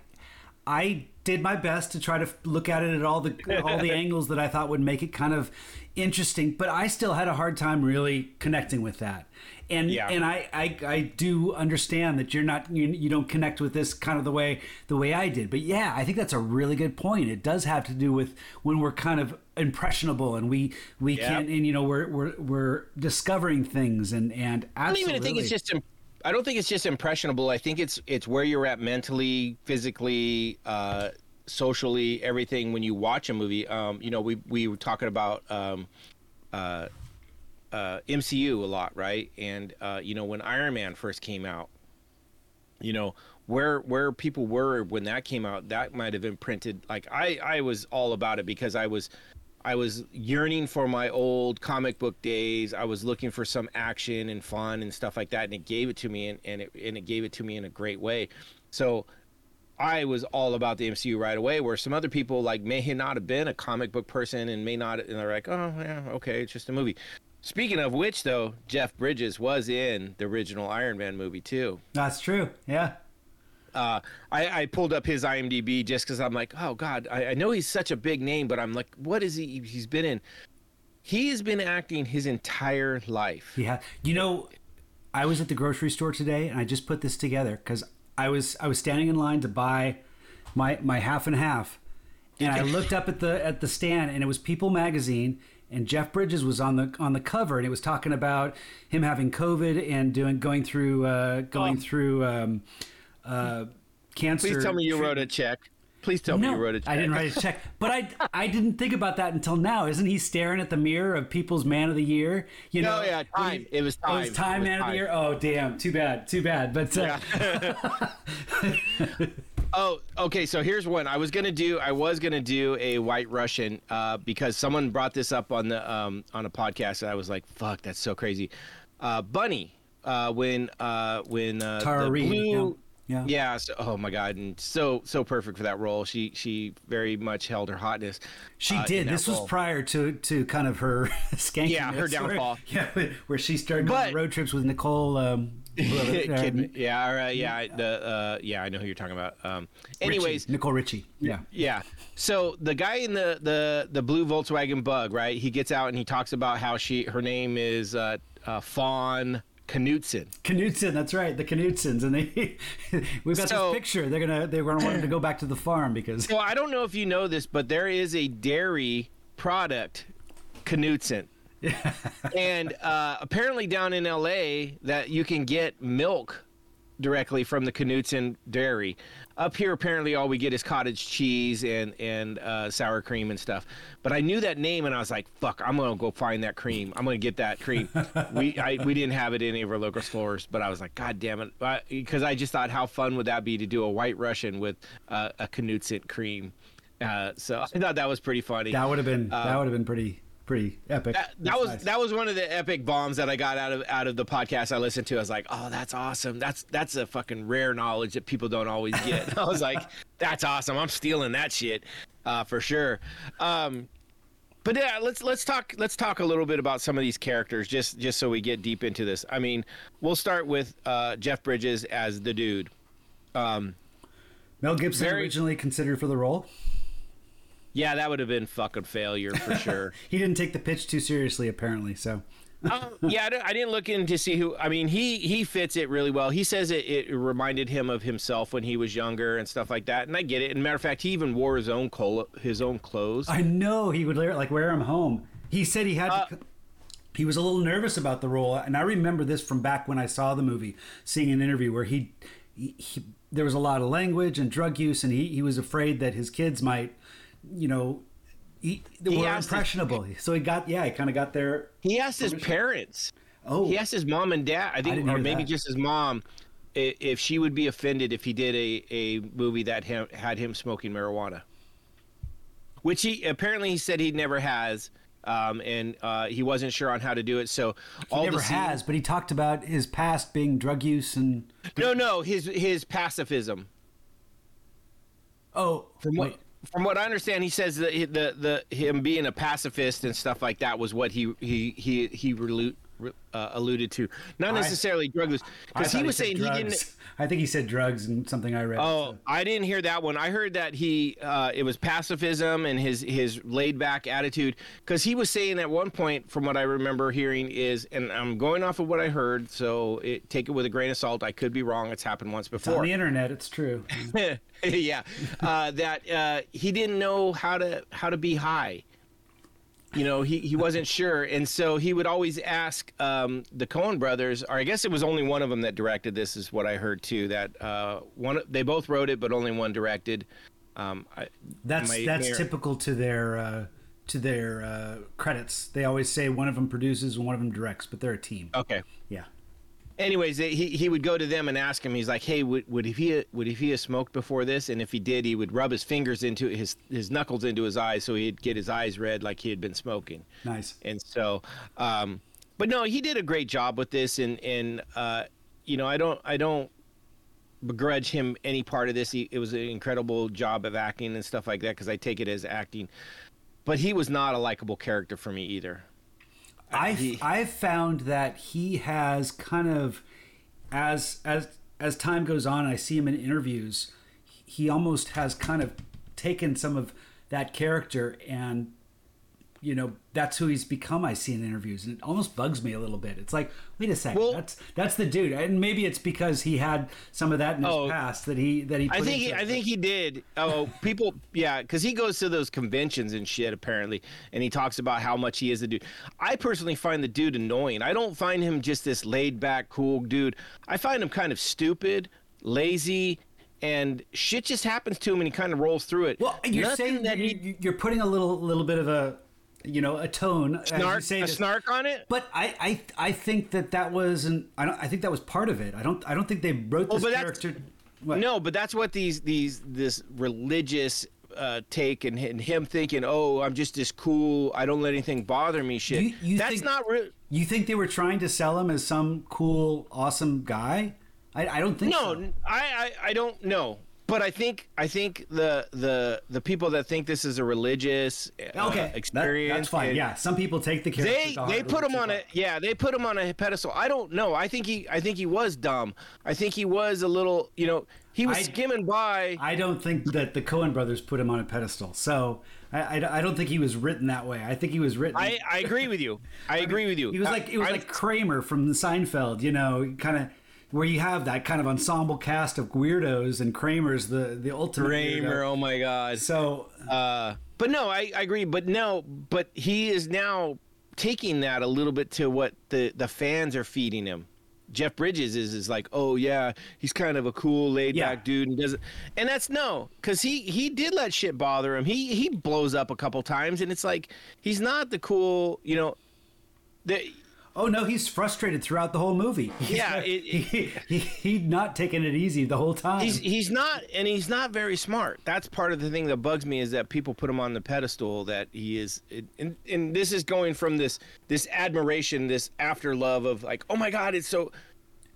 I did my best to try to look at it at all the all the angles that I thought would make it kind of interesting, but I still had a hard time really connecting with that. And Yeah. and I, I I do understand that you're not you, you don't connect with this kind of the way the way I did. But yeah, I think that's a really good point. It does have to do with when we're kind of impressionable and we we Yeah. can't and you know we're we're we're discovering things and and absolutely. I don't even think it's just. im- I don't think it's just impressionable. I think it's it's where you're at mentally, physically, uh, socially, everything when you watch a movie. Um, you know, we we were talking about um, uh, uh, MCU a lot, right? And uh, you know, when Iron Man first came out, you know where where people were when that came out, that might have been imprinted. Like I I was all about it because I was. I was yearning for my old comic book days. I was looking for some action and fun and stuff like that, and it gave it to me, and, and it and it gave it to me in a great way. So I was all about the MCU right away. Where some other people like may not have been a comic book person and may not, and they're like, oh yeah, okay, it's just a movie. Speaking of which, though, Jeff Bridges was in the original Iron Man movie too. that's true. Yeah. Uh, I, I pulled up his IMDb just because I'm like, oh God, I, I know he's such a big name, but I'm like, what is he? He's been in. He has been acting his entire life. Yeah. You know, I was at the grocery store today and I just put this together because I was I was standing in line to buy my my half and half, and I looked up at the at the stand and it was People magazine and Jeff Bridges was on the on the cover and it was talking about him having COVID and doing going through uh, going Oh. through um, uh, cancer. Please tell me you wrote a check. Please tell me you wrote a check. I didn't write a check, but I I didn't think about that until now. Isn't he staring at the mirror of People's Man of the Year? You No, know, yeah, time. It was Oh, it was time. Time It was Man of the. Year. Oh, damn, too bad, too bad. But uh, Oh, okay. So here's one. I was gonna do. I was gonna do a White Russian uh, because someone brought this up on the um, on a podcast, and I was like, "Fuck, that's so crazy." Uh, Bunny, uh, when uh, when uh, Tara the Reid, blue, Yeah. Yeah. So, oh my God, and so so perfect for that role. She she very much held her hotness. She uh, did. This was prior to to kind of her skanking. Yeah, her where- downfall. yeah, where she started going But- on road trips with Nicole. Um, whoever- uh, Kidman. Yeah. Yeah. The uh, yeah. I know who you're talking about. Um. Anyways. Nicole Richie. Yeah. Yeah. So the guy in the the the blue Volkswagen Bug, right? He gets out and he talks about how she her name is uh, uh, Fawn Knudsen. Knudsen, that's right, the Knudsens, and they we've got So- this picture. They're gonna they're gonna want him to go back to the farm because Well, I don't know if you know this, but there is a dairy product, Knudsen. and uh, apparently down in LA that you can get milk directly from the Knudsen dairy. Up here, apparently, all we get is cottage cheese and and uh, sour cream and stuff. But I knew that name, and I was like, "Fuck, I'm gonna go find that cream. I'm gonna get that cream." we I, we didn't have it in any of our local stores, but I was like, "God damn it!" Because I just thought, how fun would that be to do a White Russian with uh, a Knudsen cream? Uh, so I thought that was pretty funny. that would have been that would have been pretty pretty epic. That, that was nice. that was one of the epic bombs that I got out of out of the podcast I listened to. I was like, "Oh, that's awesome! That's that's a fucking rare knowledge that people don't always get." I was like, "That's awesome! I'm stealing that shit uh, for sure." Um, but yeah, let's let's talk let's talk a little bit about some of these characters just just so we get deep into this. I mean, we'll start with uh, Jeff Bridges as the dude. Um, Mel Gibson very- originally considered for the role. Yeah, that would have been fucking failure for sure. He didn't take the pitch too seriously, apparently. So um, yeah, I, I didn't look in to see who. I mean, he he fits it really well. He says it, it reminded him of himself when he was younger and stuff like that. And I get it. And matter of fact, he even wore his own col- his own clothes. I know he would like wear them home. He said he had. Uh, to, he was a little nervous about the role, and I remember this from back when I saw the movie, seeing an interview where he, he, he there was a lot of language and drug use, and he, he was afraid that his kids might, you know, he, they He were asked his- impressionable. So he got yeah, he kind of got there. He asked his parents. Oh, He asked his mom and dad. I think, didn't or maybe that. just his mom, if she would be offended if he did a a movie that him, had him smoking marijuana. Which he apparently he said he never has. Um, and uh, he wasn't sure on how to do it. So he all never the scene- has, but he talked about his past being drug use and No, no, his his pacifism. oh, From what wait. From what I understand, he says that he- the the him being a pacifist and stuff like that was what he he he he uh, alluded to, not I- necessarily drug use, because he was said saying he didn't. I think he said drugs and something I read. Oh, so. I didn't hear that one. I heard that he uh, it was pacifism and his his laid back attitude because he was saying at one point, from what I remember hearing, is and I'm going off of what I heard, so it, take it with a grain of salt. I could be wrong. It's happened once It's on the internet. It's true. yeah, uh, that uh, he didn't know how to how to be high. You know, he, he wasn't sure, and so he would always ask um, the Coen brothers, or I guess it was only one of them that directed this, is what I heard too. That uh, one they both wrote it, but only one directed. Um, I, That's my that's typical to their uh, to their uh, credits. They always say one of them produces and one of them directs, but they're a team. okay. Yeah. Anyways, they, he he would go to them and ask him. He's like, "Hey, would would he would if he have smoked before this? And if he did, he would rub his fingers into his his knuckles into his eyes, so he'd get his eyes red like he had been smoking." Nice. and so um but no he did a great job with this and and uh you know i don't i don't begrudge him any part of this he, it was an incredible job of acting and stuff like that because i take it as acting but he was not a likable character for me either I I've found that he has kind of as as as time goes on, I see him in interviews. He almost has kind of taken some of that character and you know that's who he's become i see in interviews and it almost bugs me a little bit it's like wait a second Well- that's that's the dude and maybe it's because he had some of that in his Oh, past that he that he I think he, I think he did. Oh, people, yeah, because he goes to those conventions and shit apparently, and he talks about how much he is a dude. I personally find the dude annoying. I don't find him just this laid back, cool dude. I find him kind of stupid, lazy, and shit just happens to him, and he kind of rolls through it. well you're Nothing saying that you, you're putting a little little bit of a you know a tone snark, say a this. snark on it. But I, I, I think that that wasn't. I don't. I think that was part of it. I don't. I don't think they wrote this but character. What? No, but that's what these these this religious uh, take and, and him thinking, oh, I'm just this cool. I don't let anything bother me. Shit. You- you that's think- not real. You think they were trying to sell him as some cool, awesome guy? I, I don't think No, so. I, I I don't know. But I think I think the the the people that think this is a religious uh, Okay, that- experience. that's fine. Yeah, some people take the character. They they put him on a yeah they put him on a pedestal. I don't know. I think he I think he was dumb. I think he was a little you know he was I- skimming by. I don't think that the Coen brothers put him on a pedestal. So I, I, I don't think he was written that way. I think he was written. I, I agree with you. I agree with you. He was I- like it was I- like Kramer from Seinfeld, you know, kind of where you have that kind of ensemble cast of weirdos, and Kramer's the the ultimate Kramer. weirdo. Oh my God. So Uh, but no, I, I agree. But no, but he is now taking that a little bit to what the the fans are feeding him. Jeff Bridges is is like, oh yeah, he's kind of a cool, laid back Yeah. dude, and doesn't. And that's no, because he he did let shit bother him. He he blows up a couple times, and it's like he's not the cool, you know. The, oh no, he's frustrated throughout the whole movie. Yeah, it- he, he he'd not taken it easy the whole time. He's he's not, and he's not very smart. That's part of the thing that bugs me is that people put him on the pedestal that he is, and and this is going from this this admiration, this after love of like, oh my god, it's so.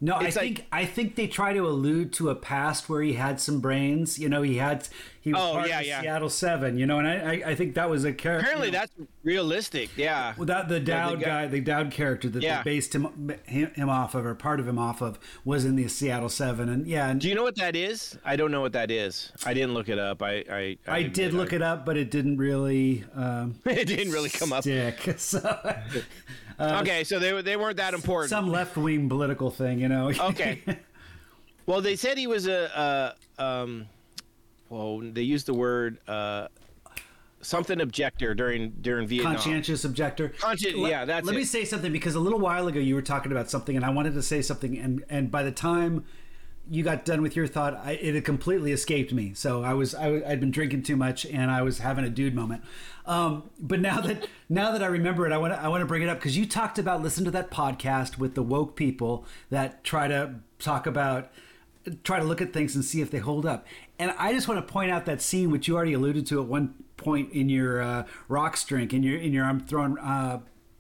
No, I like- think I think they try to allude to a past where he had some brains. You know, he had he was Oh, part yeah, of yeah. Seattle Seven. You know, and I I, I think that was a character. Apparently, that's realistic. Yeah. Without the Dowd guy- guy, the Dowd character that Yeah. they based him him him off of, or part of him off of, was in the Seattle Seven, and yeah, and Do you know what that is? I don't know what that is. I didn't look it up. I I, I did look it up, but it didn't really um, it didn't really come up. stick. So, okay, so they they weren't that important. some left wing political thing, you know. Okay. well, they said he was a, a um, well, they used the word uh, something objector during during Vietnam. conscientious objector. Consci- Let- yeah, that's Let me say something because a little while ago you were talking about something, and I wanted to say something, and and by the time you got done with your thought, I, it had completely escaped me. So I was I, was- I'd been drinking too much, and I was having a dude moment. Um, but now that now that I remember it, I want to I want to bring it up because you talked about listen to that podcast with the woke people that try to talk about try to look at things and see if they hold up. And I just want to point out that scene which you already alluded to at one point in your uh, rocks drink in your in your I'm throwing uh,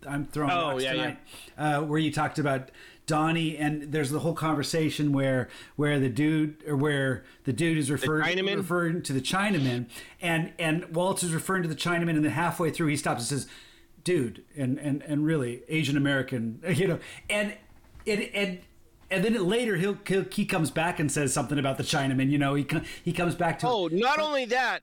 I'm throwing Oh, rocks yeah, tonight, Uh, where you talked about Donnie and there's the whole conversation where where the dude or where the dude is referring referring to the Chinaman and and Walter's referring to the Chinaman and then halfway through he stops and says dude and and and really Asian American you know and it and and then later he'll, he'll he comes back and says something about the Chinaman you know he he comes back to Oh, not only that,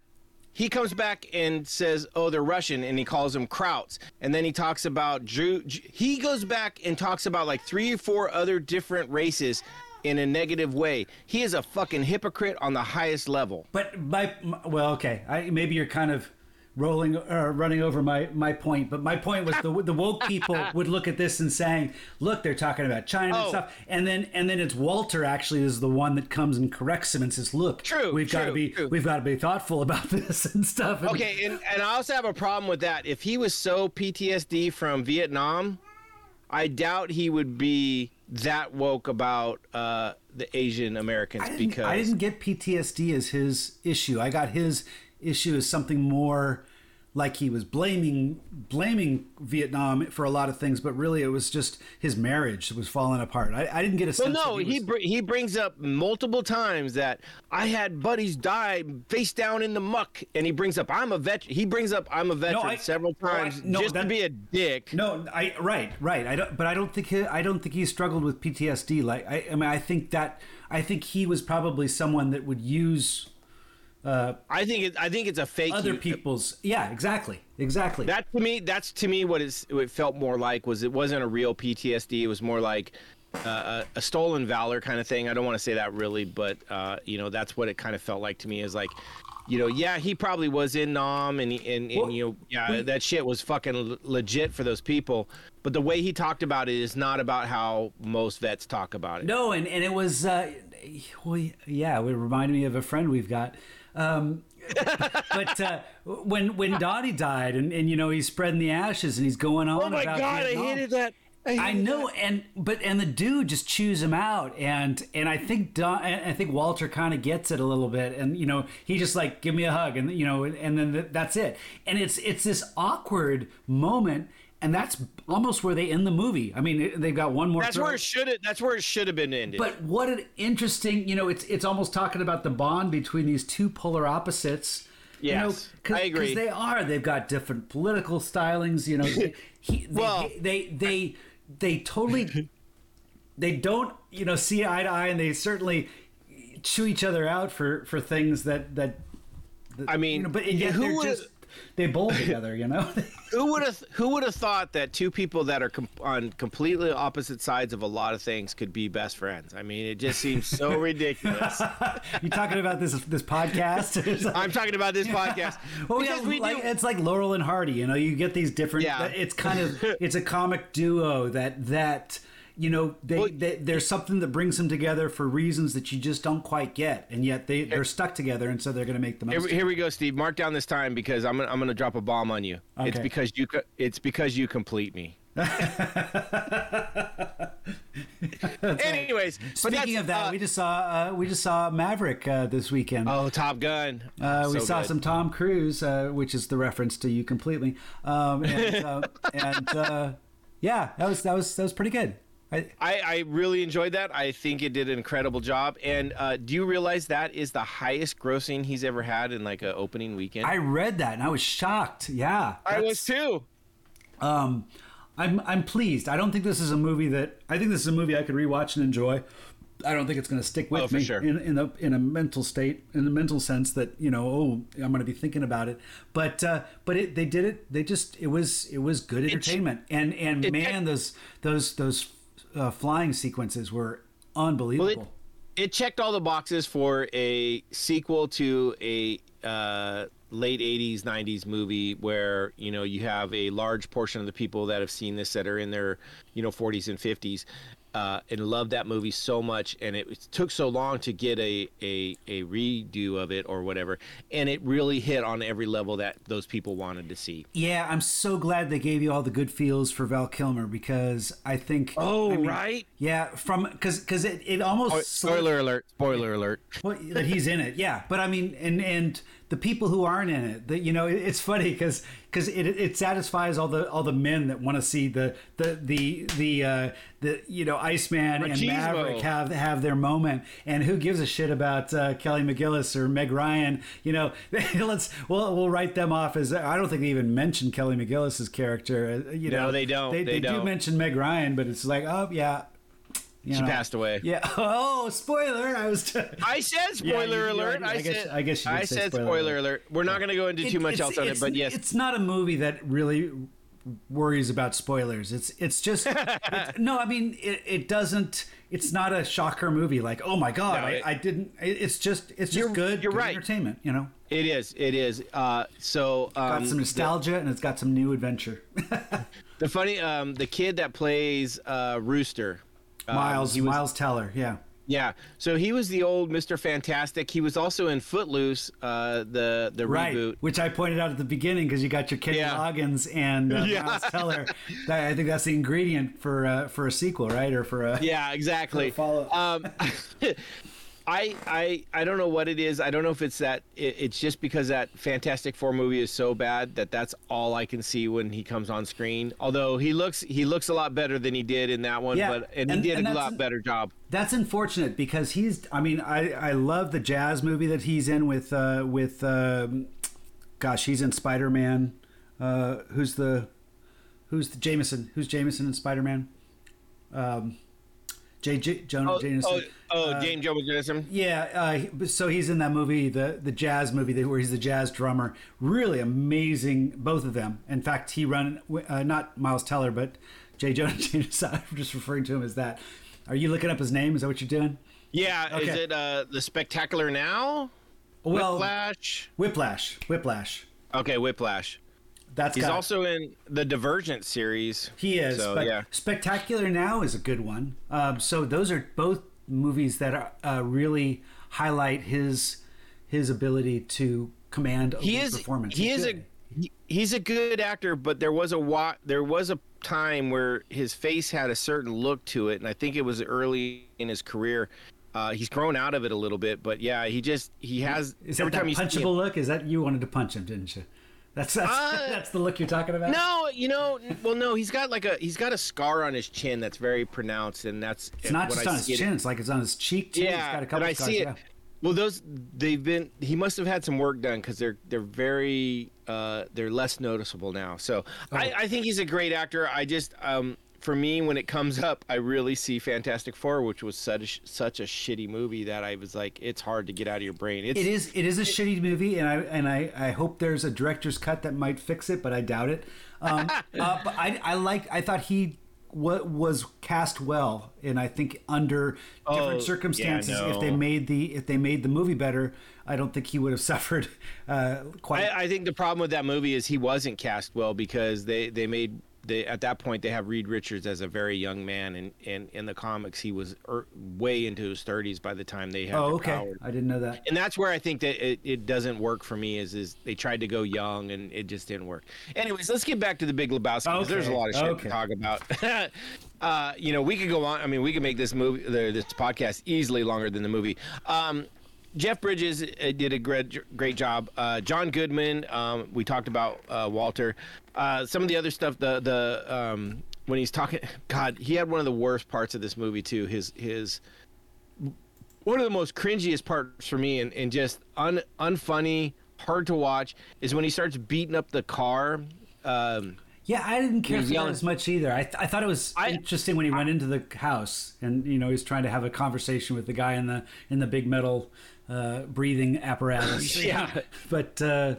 he comes back and says, "Oh, they're Russian," and he calls them Krauts. And then he talks about Jew. He goes back and talks about like three or four other different races in a negative way. He is a fucking hypocrite on the highest level. But my, my well, okay, I, maybe you're kind of rolling or running over my my point. But my point was the the woke people would look at this and saying, "Look, they're talking about China and Oh. stuff," and then and then it's Walter actually is the one that comes and corrects him and says, "Look, True, we've got to be true. we've got to be thoughtful about this and stuff." And- Okay, and, and I also have a problem with that. If he was so PTSD from Vietnam, I doubt he would be that woke about uh, the Asian Americans I because I didn't get PTSD as his issue. I got his issue as something more like he was blaming blaming Vietnam for a lot of things, but really it was just his marriage that was falling apart. I, I didn't get a Well, sense. no, that he was- br- he brings up multiple times that I had buddies die face down in the muck, and he brings up I'm a vet. He brings up I'm a veteran I- several no, I- times no, just to be a dick. No, I right, right. I don't, but I don't think he, I don't think he struggled with PTSD. Like I, I mean, I think that I think he was probably someone that would use I think it, I think it's a fake. other people's. Yeah, exactly, exactly. That to me, that's to me what what it felt more like was it wasn't a real PTSD. It was more like uh, a, a stolen valor kind of thing. I don't want to say that really, but uh, you know that's what it kind of felt like to me. Is like, you know, yeah, he probably was in Nam, and and, and Well, you know, yeah, we- that shit was fucking legit for those people. But the way he talked about it is not about how most vets talk about it. No, and, and it was, uh, well, yeah, it reminded me of a friend we've got. Um, but uh, when when Donnie died, and, and you know he's spreading the ashes, and he's going on. Oh my about god, Vietnam. I hated that. I hated know, and but and the dude just chews him out, and and I think Don, I think Walter kind of gets it a little bit, and you know he just like give me a hug, and you know, and then th- that's it, and it's it's this awkward moment, and that's almost where they end the movie. I mean, they've got one more. That's throw- where it should have. That's where it should have been ended. But what an interesting, you know, it's it's almost talking about the bond between these two polar opposites. you know, Yes, I agree. they are. They've got different political stylings. You know, they, he, they, Well- they they they totally they don't you know see eye to eye, and they certainly chew each other out for for things that that. I mean, you know, but yet who they're would've- just they bowl together. You know. who would have who would have thought that two people that are com- on completely opposite sides of a lot of things could be best friends? I mean, it just seems so ridiculous. you talking about this this podcast? Like- I'm talking about this podcast Well, because yeah, we like, do. it's like Laurel and Hardy. You know, you get these different. Yeah. It's kind of it's a comic duo that that you know they, Well, they there's something that brings them together for reasons that you just don't quite get, and yet they they're stuck together, and so they're going to make the most. Here, of it. here we go, Steve. Mark down this time because I'm gonna I'm gonna drop a bomb on you. It's because you it's because you complete me. Anyways, Speaking of that, uh, we just saw uh, we just saw Maverick uh, this weekend. oh Top Gun. Uh, we So saw good. some Tom Cruise, uh, which is the reference to you completely, um, and, uh, and uh, yeah, that was that was that was pretty good. I, I, I really enjoyed that. I think it did an incredible job. And uh, do you realize that is the highest grossing he's ever had in like an opening weekend? I read that and I was shocked. Yeah, I was too. Um, I'm I'm pleased. I don't think this is a movie that I think this is a movie I could rewatch and enjoy. I don't think it's going to stick with Oh, me sure. in in a in a mental state, in the mental sense that you know, oh, I'm going to be thinking about it. But uh, but it, they did it. They just it was it was good entertainment. And and man, those those those uh, flying sequences were unbelievable. Well, it, it checked all the boxes for a sequel to a uh, late 80s 90s movie where you know you have a large portion of the people that have seen this that are in their you know 40s and 50s uh, and love that movie so much and it took so long to get a, a a redo of it or whatever and it really hit on every level that those people wanted to see yeah, I'm so glad they gave you all the good feels for Val Kilmer because I think. Oh, I mean, right. Yeah, from because because it, it almost Oh, spoiler alert spoiler alert Well, that he's in it, yeah. But I mean, and and the people who aren't in it, that you know, it, it's funny because because it, it satisfies all the all the men that want to see the the the the uh, the you know Iceman and Maverick have have their moment, and who gives a shit about uh, Kelly McGillis or Meg Ryan? You know, let's we'll we'll write them off as I don't think they even mention Kelly McGillis's character. uh, You No, know, they don't. They, They do don't. mention Meg Ryan, but it's like, oh yeah. You she know. passed away Yeah. Oh, spoiler! I was. I said spoiler you alert. I, I guess- said. I guess you I said spoiler spoiler, alert. alert. We're not going to go into too much else on it, but yes, it's not a movie that really worries about spoilers. It's it's just it's, no. I mean, it, it doesn't. It's not a shocker movie. Like, oh my god, No, I, it- I didn't. it- It's just it's just good. you're good right. Entertainment. You know, it is. It is. Uh, so um, got some nostalgia and it's got some new adventure. The, the funny, um, the kid that plays uh, Rooster, Miles he was- Miles Teller. Yeah. Yeah. So he was the old Mister Fantastic. He was also in Footloose, uh, the the Right, reboot. which I pointed out at the beginning because you got your Kenny Yeah. Loggins and uh, Yeah. Miles Teller. I think that's the ingredient for uh, for a sequel, right? Or for a Yeah, exactly. Follow- Um, I I I don't know what it is. I don't know if it's that. It, it's just because that Fantastic Four movie is so bad that that's all I can see when he comes on screen. Although he looks he looks a lot better than he did in that one, Yeah, but and, and- he did and a lot better job. That's unfortunate because he's. I mean, I I love the jazz movie that he's in with uh, with. Um, gosh, he's in Spider Man. Uh, who's the Who's the Jameson? Who's Jameson in Spider Man? Um, J. J. Jonah Oh, Jameson. oh, oh Uh, James Jones Jameson. Yeah, uh, so he's in that movie, the the jazz movie where he's the jazz drummer. Really amazing, both of them. In fact, he run uh, not Miles Teller, but J. Jonah Jameson. I'm just referring to him as that. Are you looking up his name? Is that what you're doing? Yeah, is it uh, the Spectacular Now? Well, Whiplash. Whiplash. Whiplash. Okay, Whiplash. That's He's also in the Divergent series. He is. So, but yeah. Spectacular Now is a good one. Um, so those are both movies that are, uh, really highlight his his ability to command a he is performance. he He's is good. a he- he's a good actor but there was a wa- there was a time where his face had a certain look to it and i think it was early in his career uh, he's grown out of it a little bit but yeah he just he has Is every that that time see him- punchable look? Is that you wanted to punch him, didn't you? That's that's, Uh, that's the look you're talking about. No, you know, well, no, he's got like a he's got a scar on his chin that's very pronounced, and that's it's not just on his chin. It's like it's on his cheek too. He's Yeah, got a couple and I scars, see it. yeah. Well, those they've been. He must have had some work done because they're they're very uh, they're less noticeable now. So Oh. I, I think he's a great actor. I just um, for me when it comes up, I really see Fantastic Four, which was such such a shitty movie that I was like, it's hard to get out of your brain. It's It is it is a shitty movie, and I and I, I hope there's a director's cut that might fix it, but I doubt it. Um, uh, but I I like I thought he wa was cast well, and I think under Oh, different yeah, circumstances, if they made the if they made the movie better, I don't think he would have suffered uh, quite. I, I think the problem with that movie is he wasn't cast well because they they made they at that point they have Reed Richards as a very young man and and in the comics he was er, way into his 30s by the time they had oh, okay, power. I didn't know that. and that's where I think that it, it doesn't work for me is is they tried to go young and it just didn't work. Anyways, let's get back to the Big Lebowski 'cause there's a lot of shit okay. to talk about. uh, you know, we could go on. I mean, we could make this movie, this podcast, easily longer than the movie. Um, Jeff Bridges uh, did a great, great job. Uh, John Goodman, um, we talked about uh, Walter. Uh, some of the other stuff, the the um, when he's talking, God, he had one of the worst parts of this movie too. His his one of the most cringiest parts for me and, and just un unfunny, hard to watch is when he starts beating up the car. Um, Yeah, I didn't care for that as much either. I, th- I thought it was I- interesting when he went into the house and you know he's trying to have a conversation with the guy in the in the big metal uh, breathing apparatus. Yeah. but uh,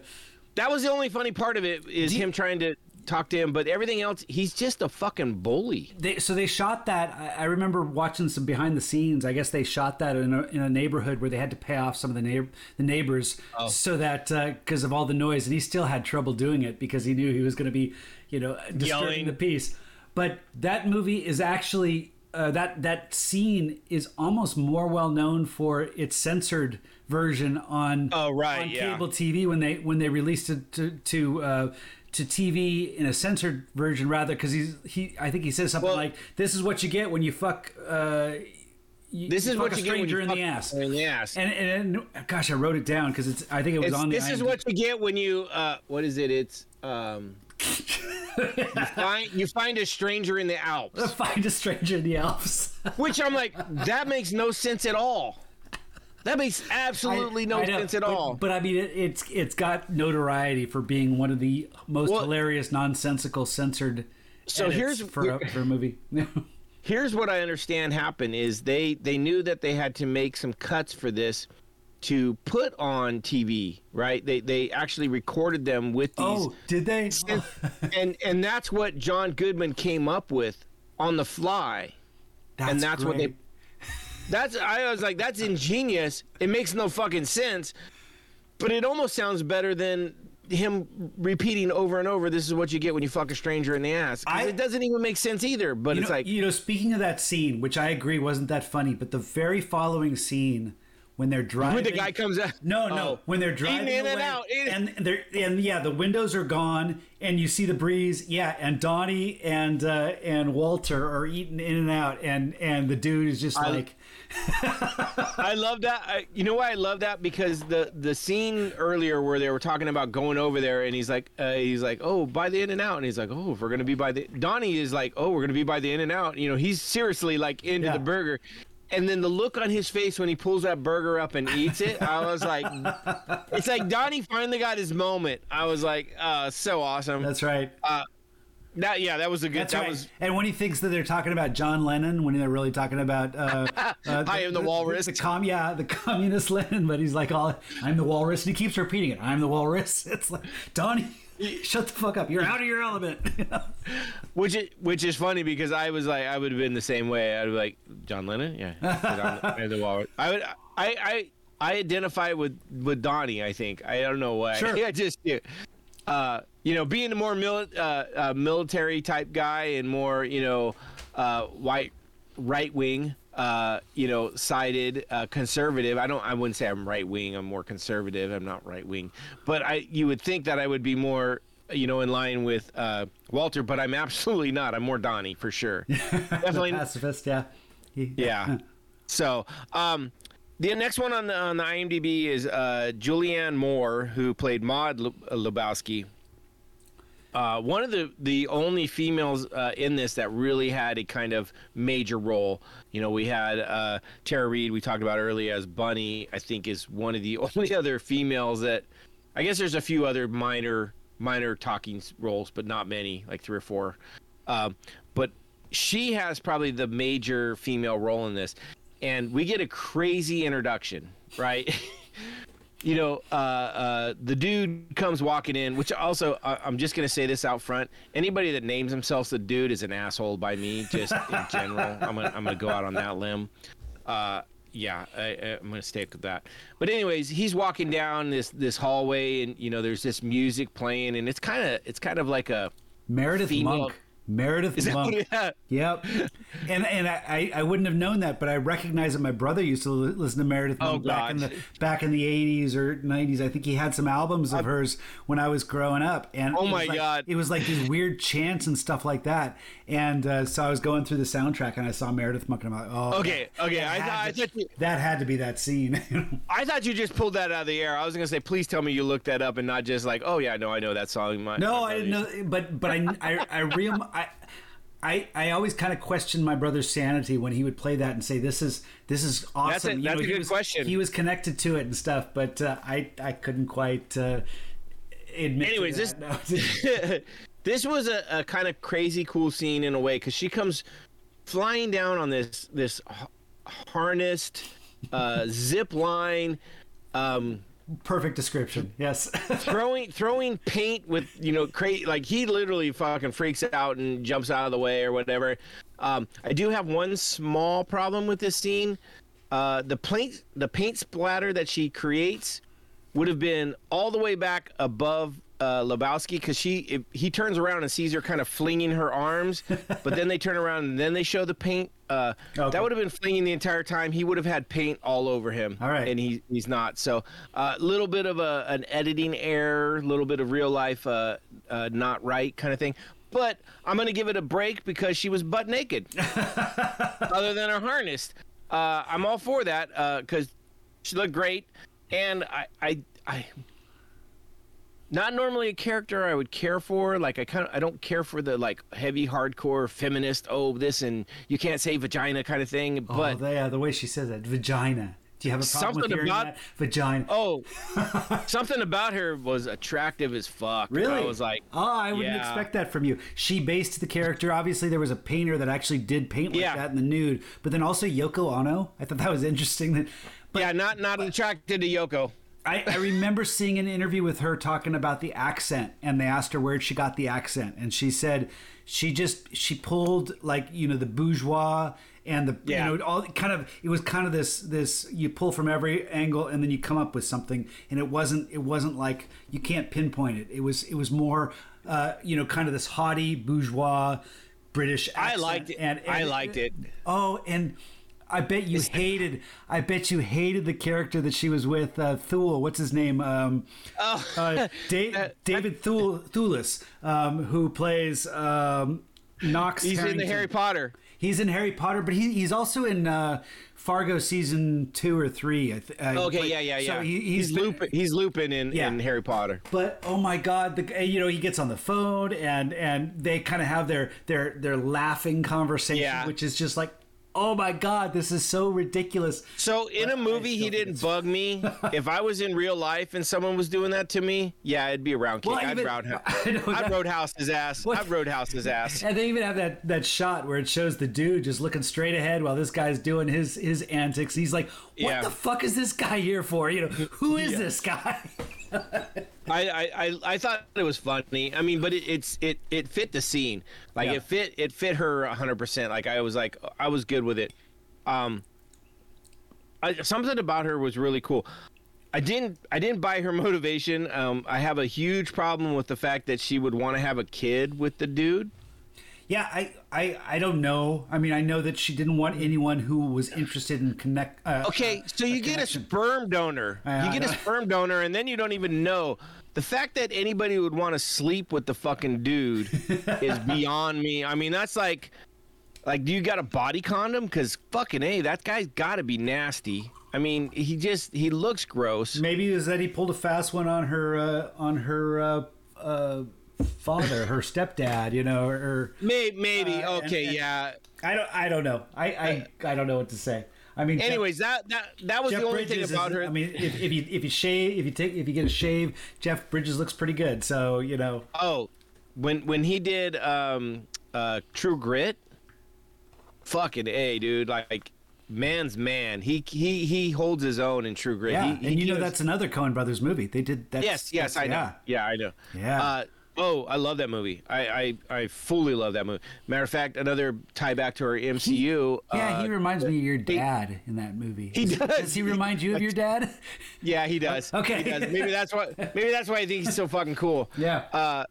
that was the only funny part of it is him trying to talk to him, but everything else, he's just a fucking bully. they so they shot that. I, I remember watching some behind the scenes. I guess they shot that in a, in a neighborhood where they had to pay off some of the neighbor the neighbors Oh. so that because of all the noise, and he still had trouble doing it because he knew he was going to be you know disturbing Yelling. the peace. But that movie is actually. Uh, that that scene is almost more well known for its censored version on Oh, right, on yeah. cable TV when they when they released it to to uh, to TV in a censored version rather because he's he I think he says something Well- like this is what you get when you fuck uh, you, This is what you get when stranger you in the ass in the ass. and, and and gosh I wrote it down because it's I think it was It's- on the this is what you get when you uh, what is it? It's um, you find you find a stranger in the Alps, find a stranger in the Alps which I'm like that makes no sense at all. That makes absolutely no I know, sense at but, all. but I mean it, it's it's got notoriety for being one of the most Well- hilarious nonsensical censored So here's- for a, for a movie here's what I understand happened is they they knew that they had to make some cuts for this to put on TV, right? They they actually recorded them with oh, these oh did they and, and and that's what John Goodman came up with on the fly. that's and that's what they. That's I was like that's ingenious. It makes no fucking sense. But it almost sounds better than him repeating over and over this is what you get when you fuck a stranger in the ass. I- it doesn't even make sense either but it's know, like you know, speaking of that scene, which I agree wasn't that funny, but the very following scene when they're driving, when the guy comes out no, no, Oh. when they're driving in away, and out in- and they're and yeah, the windows are gone, and you see the breeze, yeah, and Donnie and uh, and Walter are eating in and out, and and the dude is just like, I love that. I, you know why I love that? Because the the scene earlier where they were talking about going over there, and he's like, uh, he's like, oh, by the In and Out, and he's like, oh, if we're gonna be by the. Donnie is like, oh, we're gonna be by the In and Out. You know, he's seriously like into Yeah. the burger. And then the look on his face when he pulls that burger up and eats it, I was like, it's like Donnie finally got his moment. I was like, uh, so awesome. that's right. that yeah, that was a good. That's that right. was And when he thinks that they're talking about John Lennon, when they're really talking about uh, uh, I am the walrus. the, com- yeah, the communist Lennon, but he's like, "All I'm the walrus," and he keeps repeating it. I'm the walrus. It's like Donnie, shut the fuck up. You're out of your element. Which is which is funny because I was like I would have been the same way. I'd be like John Lennon, yeah. I'm the walrus. I would I I I identify with with Donnie. I think I don't know why. Sure. I just do. Uh, you know, being a more mili- uh, uh, military type guy and more you know uh, white right wing. Uh, you know, sided uh, conservative. I don't. I wouldn't say I'm right wing. I'm more conservative. I'm not right wing. But I, you would think that I would be more, you know, in line with uh, Walter. But I'm absolutely not. I'm more Donnie for sure. Definitely. Pacifist, yeah. Yeah. So, um, the next one on the on the IMDb is uh, Julianne Moore, who played Maud Le- Lebowski. uh, one of the the only females uh, in this that really had a kind of major role. You know, we had uh, Tara Reid. We talked about earlier as Bunny. I think is one of the only other females that. I guess there's a few other minor minor talking roles, but not many, like three or four. Um, but she has probably the major female role in this, and we get a crazy introduction, right? you know, uh, uh, the dude comes walking in, which also uh, I'm just gonna say this out front. Anybody that names themselves the dude is an asshole by me, just in general. I'm gonna I'm gonna go out on that limb. Uh, yeah, I, I'm gonna stick with that. But anyways, he's walking down this this hallway, and you know, there's this music playing, and it's kind of it's kind of like a Meredith Female- Monk. Meredith Is that Monk. it- Yep. And and I, I wouldn't have known that, but I recognize that my brother used to li- listen to Meredith Oh, Monk back in the back in the eighties or nineties. I think he had some albums of hers when I was growing up. And Oh my like- God. it was like these weird chants and stuff like that. And uh, so I was going through the soundtrack and I saw Meredith Monk and I'm like, oh, Okay, okay, that I had thought- I to- you- that had to be that scene. I thought you just pulled that out of the air. I was gonna say, please tell me you looked that up and not just like, oh yeah, no, I know that song. My, No, my I didn't know, but but I I I, real, I I I always kind of questioned my brother's sanity when he would play that and say this is this is awesome. That's a- You know, a he good was, question. He was connected to it and stuff, but uh, I I couldn't quite uh, admit. Anyways, this. No. this was a, a kind of crazy cool scene in a way because she comes flying down on this this harnessed uh, zip line. Um, perfect description. Yes. throwing throwing paint with you know cra- like he literally fucking freaks out and jumps out of the way or whatever. Um, I do have one small problem with this scene. Uh, the paint the paint splatter that she creates would have been all the way back above uh, Lebowski because she if he turns around and sees her kind of flinging her arms, but then they turn around and then they show the paint. Uh, Okay. That would have been flinging the entire time. He would have had paint all over him. All right. and he he's not. So a uh, little bit of a an editing error, a little bit of real life uh, uh, not right kind of thing. But I'm gonna give it a break because she was butt naked, other than her harness. Uh, I'm all for that because she looked great, and I I I. Not normally a character I would care for. Like I kind of I don't care for the like heavy hardcore feminist. Oh, this and you can't say vagina kind of thing. oh, But yeah, the way she says that, vagina. Do you have a problem with Something hearing about- that? Vagina. Oh, something about her was attractive as fuck. Really? I was like, oh, I wouldn't yeah. expect that from you. She based the character. Obviously, there was a painter that actually did paint like Yeah. that in the nude. But then also Yoko Ono. I thought that was interesting. That, but yeah, not not attracted to Yoko. I, I remember seeing an interview with her talking about the accent, and they asked her where she got the accent, and she said she just she pulled like you know the bourgeois and the Yeah. you know all kind of it was kind of this this you pull from every angle and then you come up with something, and it wasn't it wasn't like you can't pinpoint it. It was it was more uh, you know kind of this haughty bourgeois British. Accent. I liked it. And, and I liked it. Oh, and I bet you hated. I bet you hated the character that she was with. Uh, Thule, what's his name? Um, Oh, uh, Da- David Thule, Thewlis, um, who plays um, Knox. he's in the Harry Potter. He's in Harry Potter, but he, he's also in uh, Fargo season two or three. I th- uh, Okay, but- yeah, yeah, yeah. So he, he's he's Lupin. He's Lupin in, Yeah. in Harry Potter. But oh my God, the you know he gets on the phone and and they kind of have their their their laughing conversation, Yeah. which is just like, oh my God, this is so ridiculous. So in a movie, he didn't bug me. if I was in real life and someone was doing that to me, yeah, I'd be a round kick. Well, I'd even- roundhouse. I know I'd that- roadhouse his ass. What? I'd roadhouse his ass. And they even have that that shot where it shows the dude just looking straight ahead while this guy's doing his his antics. He's like, "What Yeah. the fuck is this guy here for? You know, who is this guy?" I, I, I, I thought it was funny. I mean, but it, it's it it fit the scene. Like Yeah. it fit it fit her hundred percent. Like I was like I was good with it. Um, I, something about her was really cool. I didn't I didn't buy her motivation. Um, I have a huge problem with the fact that she would want to have a kid with the dude. Yeah, I, I I don't know. I mean, I know that she didn't want anyone who was interested in connect. Uh, Okay, so you get a sperm donor. Yeah, you get a sperm donor, and then you don't even know. The fact that anybody would want to sleep with the fucking dude is beyond me. I mean, that's like, like, do you got a body condom? Because fucking a, that guy's got to be nasty. I mean, he just he looks gross. Maybe is that he pulled a fast one on her uh, on her uh, uh, father, her stepdad, you know, or Maybe, maybe. Uh, and- okay, and- yeah. I don't I don't know. I I, I don't know what to say. I mean, Jeff- Anyways, that that that was Jeff the only Bridges thing about is, her. I mean, if, if you if you shave, if you take if you get a shave, Jeff Bridges looks pretty good. So you know, oh, when when he did um uh True Grit, fucking a dude, like man's man. He he he holds his own in True Grit. yeah, he, and he you know that's another Coen Brothers movie. They did that. yes, yes, I know. Yeah, I know. Yeah. Uh, oh, I love that movie. I, I I fully love that movie. Matter of fact, another tie back to our MCU. Yeah, uh, he reminds me of your dad in that movie. He Does- does. He remind you of your dad? Yeah, he does. Okay. He does. Maybe that's why. Maybe that's why I think he's so fucking cool. Yeah. Uh,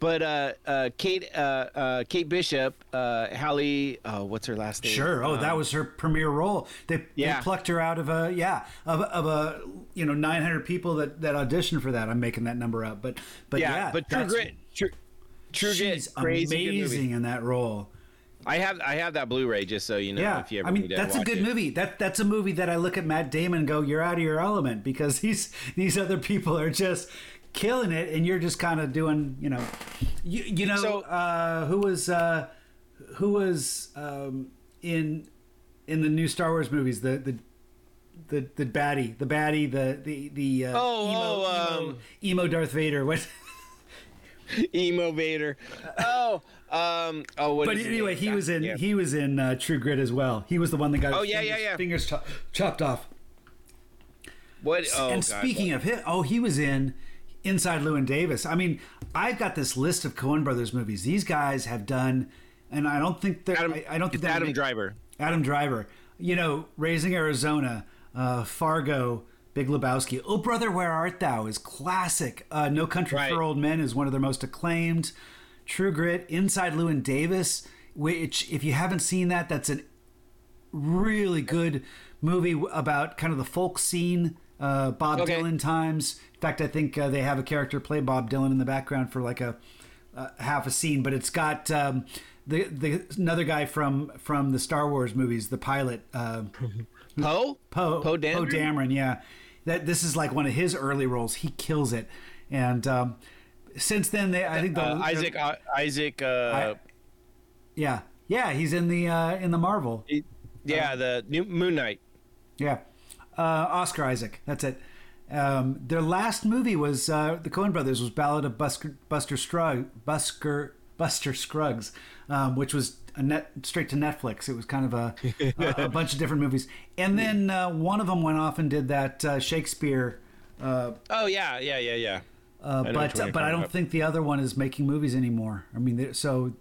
but uh, uh, Kate uh, uh, Kate Bishop, uh, Hailee, uh, what's her last name? Sure. Oh, Um, that was her premiere role. They, Yeah. they plucked her out of a yeah of, of a you know 900 people that that auditioned for that. I'm making that number up, but but yeah, yeah. but True Grit, True, True Grit, She's crazy good movie. amazing in that role. I have I have that Blu-ray just so you know Yeah, if you ever I mean that's a good it. movie. That that's a movie that I look at Matt Damon and go, "You're out of your element," because these these other people are just killing it, and you're just kind of doing, you know, you you know, So- uh, who was uh, who was um, in in the new Star Wars movies, the the. The, the baddie, the baddie, the the the uh, Oh, emo, oh, emo, um, emo Darth Vader. What? Emo Vader. Oh, um, oh, what But anyway, he was in Yeah. he was in uh, True Grit as well. He was the one that got Oh, his yeah, fingers, yeah, yeah. fingers cho- chopped off. What? Oh, and God. speaking of him, oh, he was in Inside Llewyn Davis. I mean, I've got this list of Coen Brothers movies. These guys have done, and I don't think they're. Adam, I, I don't think Adam make- Driver. Adam Driver. You know, Raising Arizona, uh, Fargo, Big Lebowski. Oh, brother, where art thou? Is classic. Uh, no Country Right. for Old Men is one of their most acclaimed. True Grit, Inside Llewyn Davis, which if you haven't seen that, that's an really good movie about kind of the folk scene, uh, Bob Okay. Dylan times. In fact, I think uh, they have a character play Bob Dylan in the background for like a, a half a scene, but it's got um, the the another guy from from the Star Wars movies, the pilot uh, Poe? Poe Poe Dameron? Dameron, yeah. That this is like one of his early roles. He kills it, and um, since then they I think the Uh, Isaac. Uh, Isaac. Uh, yeah yeah he's in the uh, in the Marvel yeah, the new Moon Knight. Yeah, uh, Oscar Isaac. That's it. Um, their last movie was uh, the Coen Brothers was Ballad of Buster Buster Scruggs, Busker Buster Scruggs, um, which was a net straight to Netflix. It was kind of a a, a bunch of different movies, and then uh, one of them went off and did that uh, Shakespeare. Uh, Oh yeah, yeah, yeah, yeah. uh, but but I don't about. think the other one is making movies anymore. I mean, so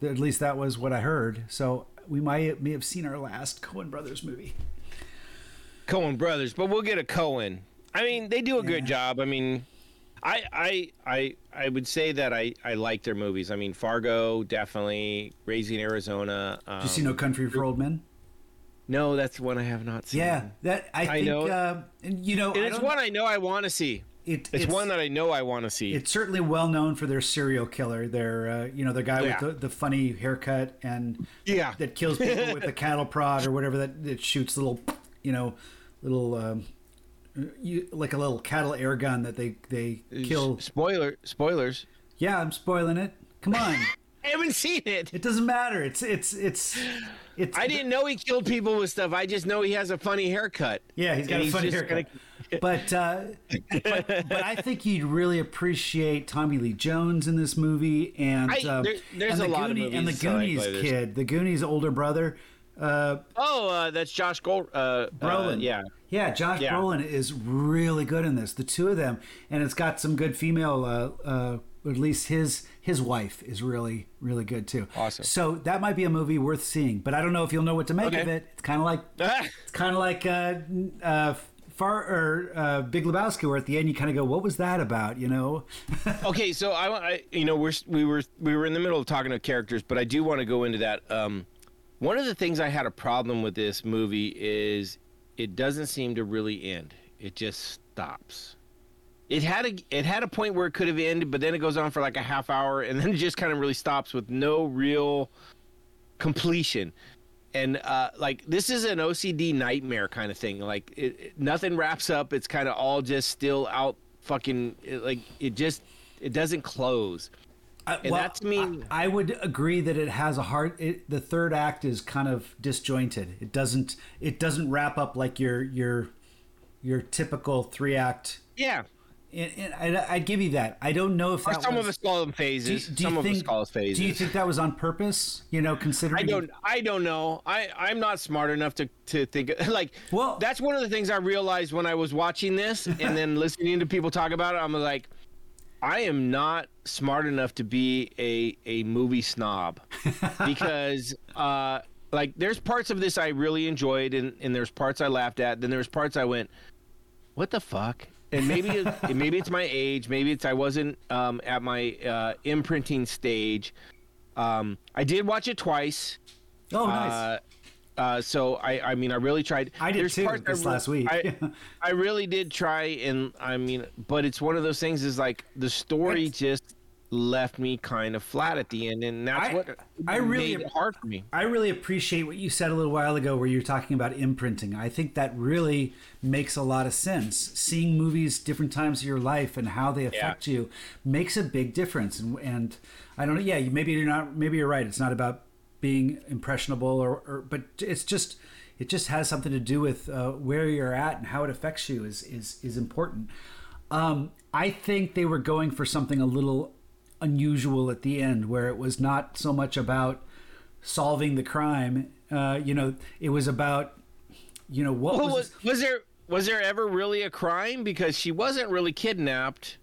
at least that was what I heard. So we might may have seen our last Coen Brothers movie. Coen brothers, but we'll get a Cohen. I mean, they do a good job. I mean, I I I I would say that I I like their movies. I mean, Fargo definitely, Raising Arizona. Um, Did you see No Country for Old Men? No, that's one I have not seen. Yeah, that I, I think. know. Uh, you know, And it's one I know I want to see. It, It's, one that I know I want to see. it's certainly well known for their serial killer. Their uh, you know the guy Yeah. with the, the funny haircut and Yeah. that kills people with the cattle prod or whatever that that shoots little you know little um, you, like a little cattle air gun that they they kill. Spoiler spoilers. Yeah, I'm spoiling it. Come on, I haven't seen it. it doesn't matter. It's it's it's it's. I didn't know he killed people with stuff. I just know he has a funny haircut. Yeah, he's got And a funny just haircut. But, uh, but but I think you'd really appreciate Tommy Lee Jones in this movie, and I- uh, there- there's and the a lot of Goonie- and the movies Goonies like kid, the Goonies older brother. Uh, Oh, uh, that's Josh Gold. Uh, uh, Brolin. yeah. Yeah, Josh Yeah. Brolin is really good in this. The two of them, and it's got some good female. Uh, uh, at least his his wife is really really good too. Awesome. So that might be a movie worth seeing, but I don't know if you'll know what to make Okay. of it. It's kind of like It's kind of like uh, uh, Far or uh, Big Lebowski, where at the end you kind of go, "What was that about?" You know? okay, so I, I, you know, we're we were we were in the middle of talking to characters, but I do want to go into that. Um, one of the things I had a problem with this movie is it doesn't seem to really end. It just stops. It had a it had a point where it could have ended, but then it goes on for like a half hour, and then it just kind of really stops with no real completion. And uh, like this is an OCD nightmare kind of thing. Like it, it- nothing wraps up. It's kind of all just still out. Fucking it, like it just it doesn't close. I, And well, that to me- I, I would agree that it has a heart. It, the third act is kind of disjointed. It doesn't. It doesn't wrap up like your your your typical three act. Yeah. And, and I, I'd give you that. I don't know if Or that some was, of us call them phases. do you some of think, us call phases. Do you think that was on purpose? You know, considering I don't. I don't know. I I'm not smart enough to to think like. Well- that's one of the things I realized when I was watching this and then listening to people talk about it. I'm like, I am not smart enough to be a a movie snob because uh like there's parts of this I really enjoyed and and there's parts I laughed at. Then there's parts I went, what the fuck. And maybe it, maybe it's my age. Maybe it's I wasn't um, at my uh, imprinting stage. Um, I did watch it twice. Oh, nice. Uh, uh, so I, I mean, I really tried. I did There's too, this last week. I, I really did try, and I mean, but it's one of those things. Is like the story just left me kind of flat at the end, and that's I- what I really- made it hard for me. I really appreciate what you said a little while ago where you're talking about imprinting. I think that really makes a lot of sense. Seeing movies different times of your life and how they affect you makes a big difference. And, and I don't know, yeah, you, maybe you're not, maybe you're right. It's not about being impressionable or, or but it's just, it just has something to do with uh, where you're at and how it affects you is, is, is important. Um, I think they were going for something a little unusual at the end where it was not so much about solving the crime. Uh, you know, it was about, you know, what Well, was, was, was there was there ever really a crime? Because she wasn't really kidnapped.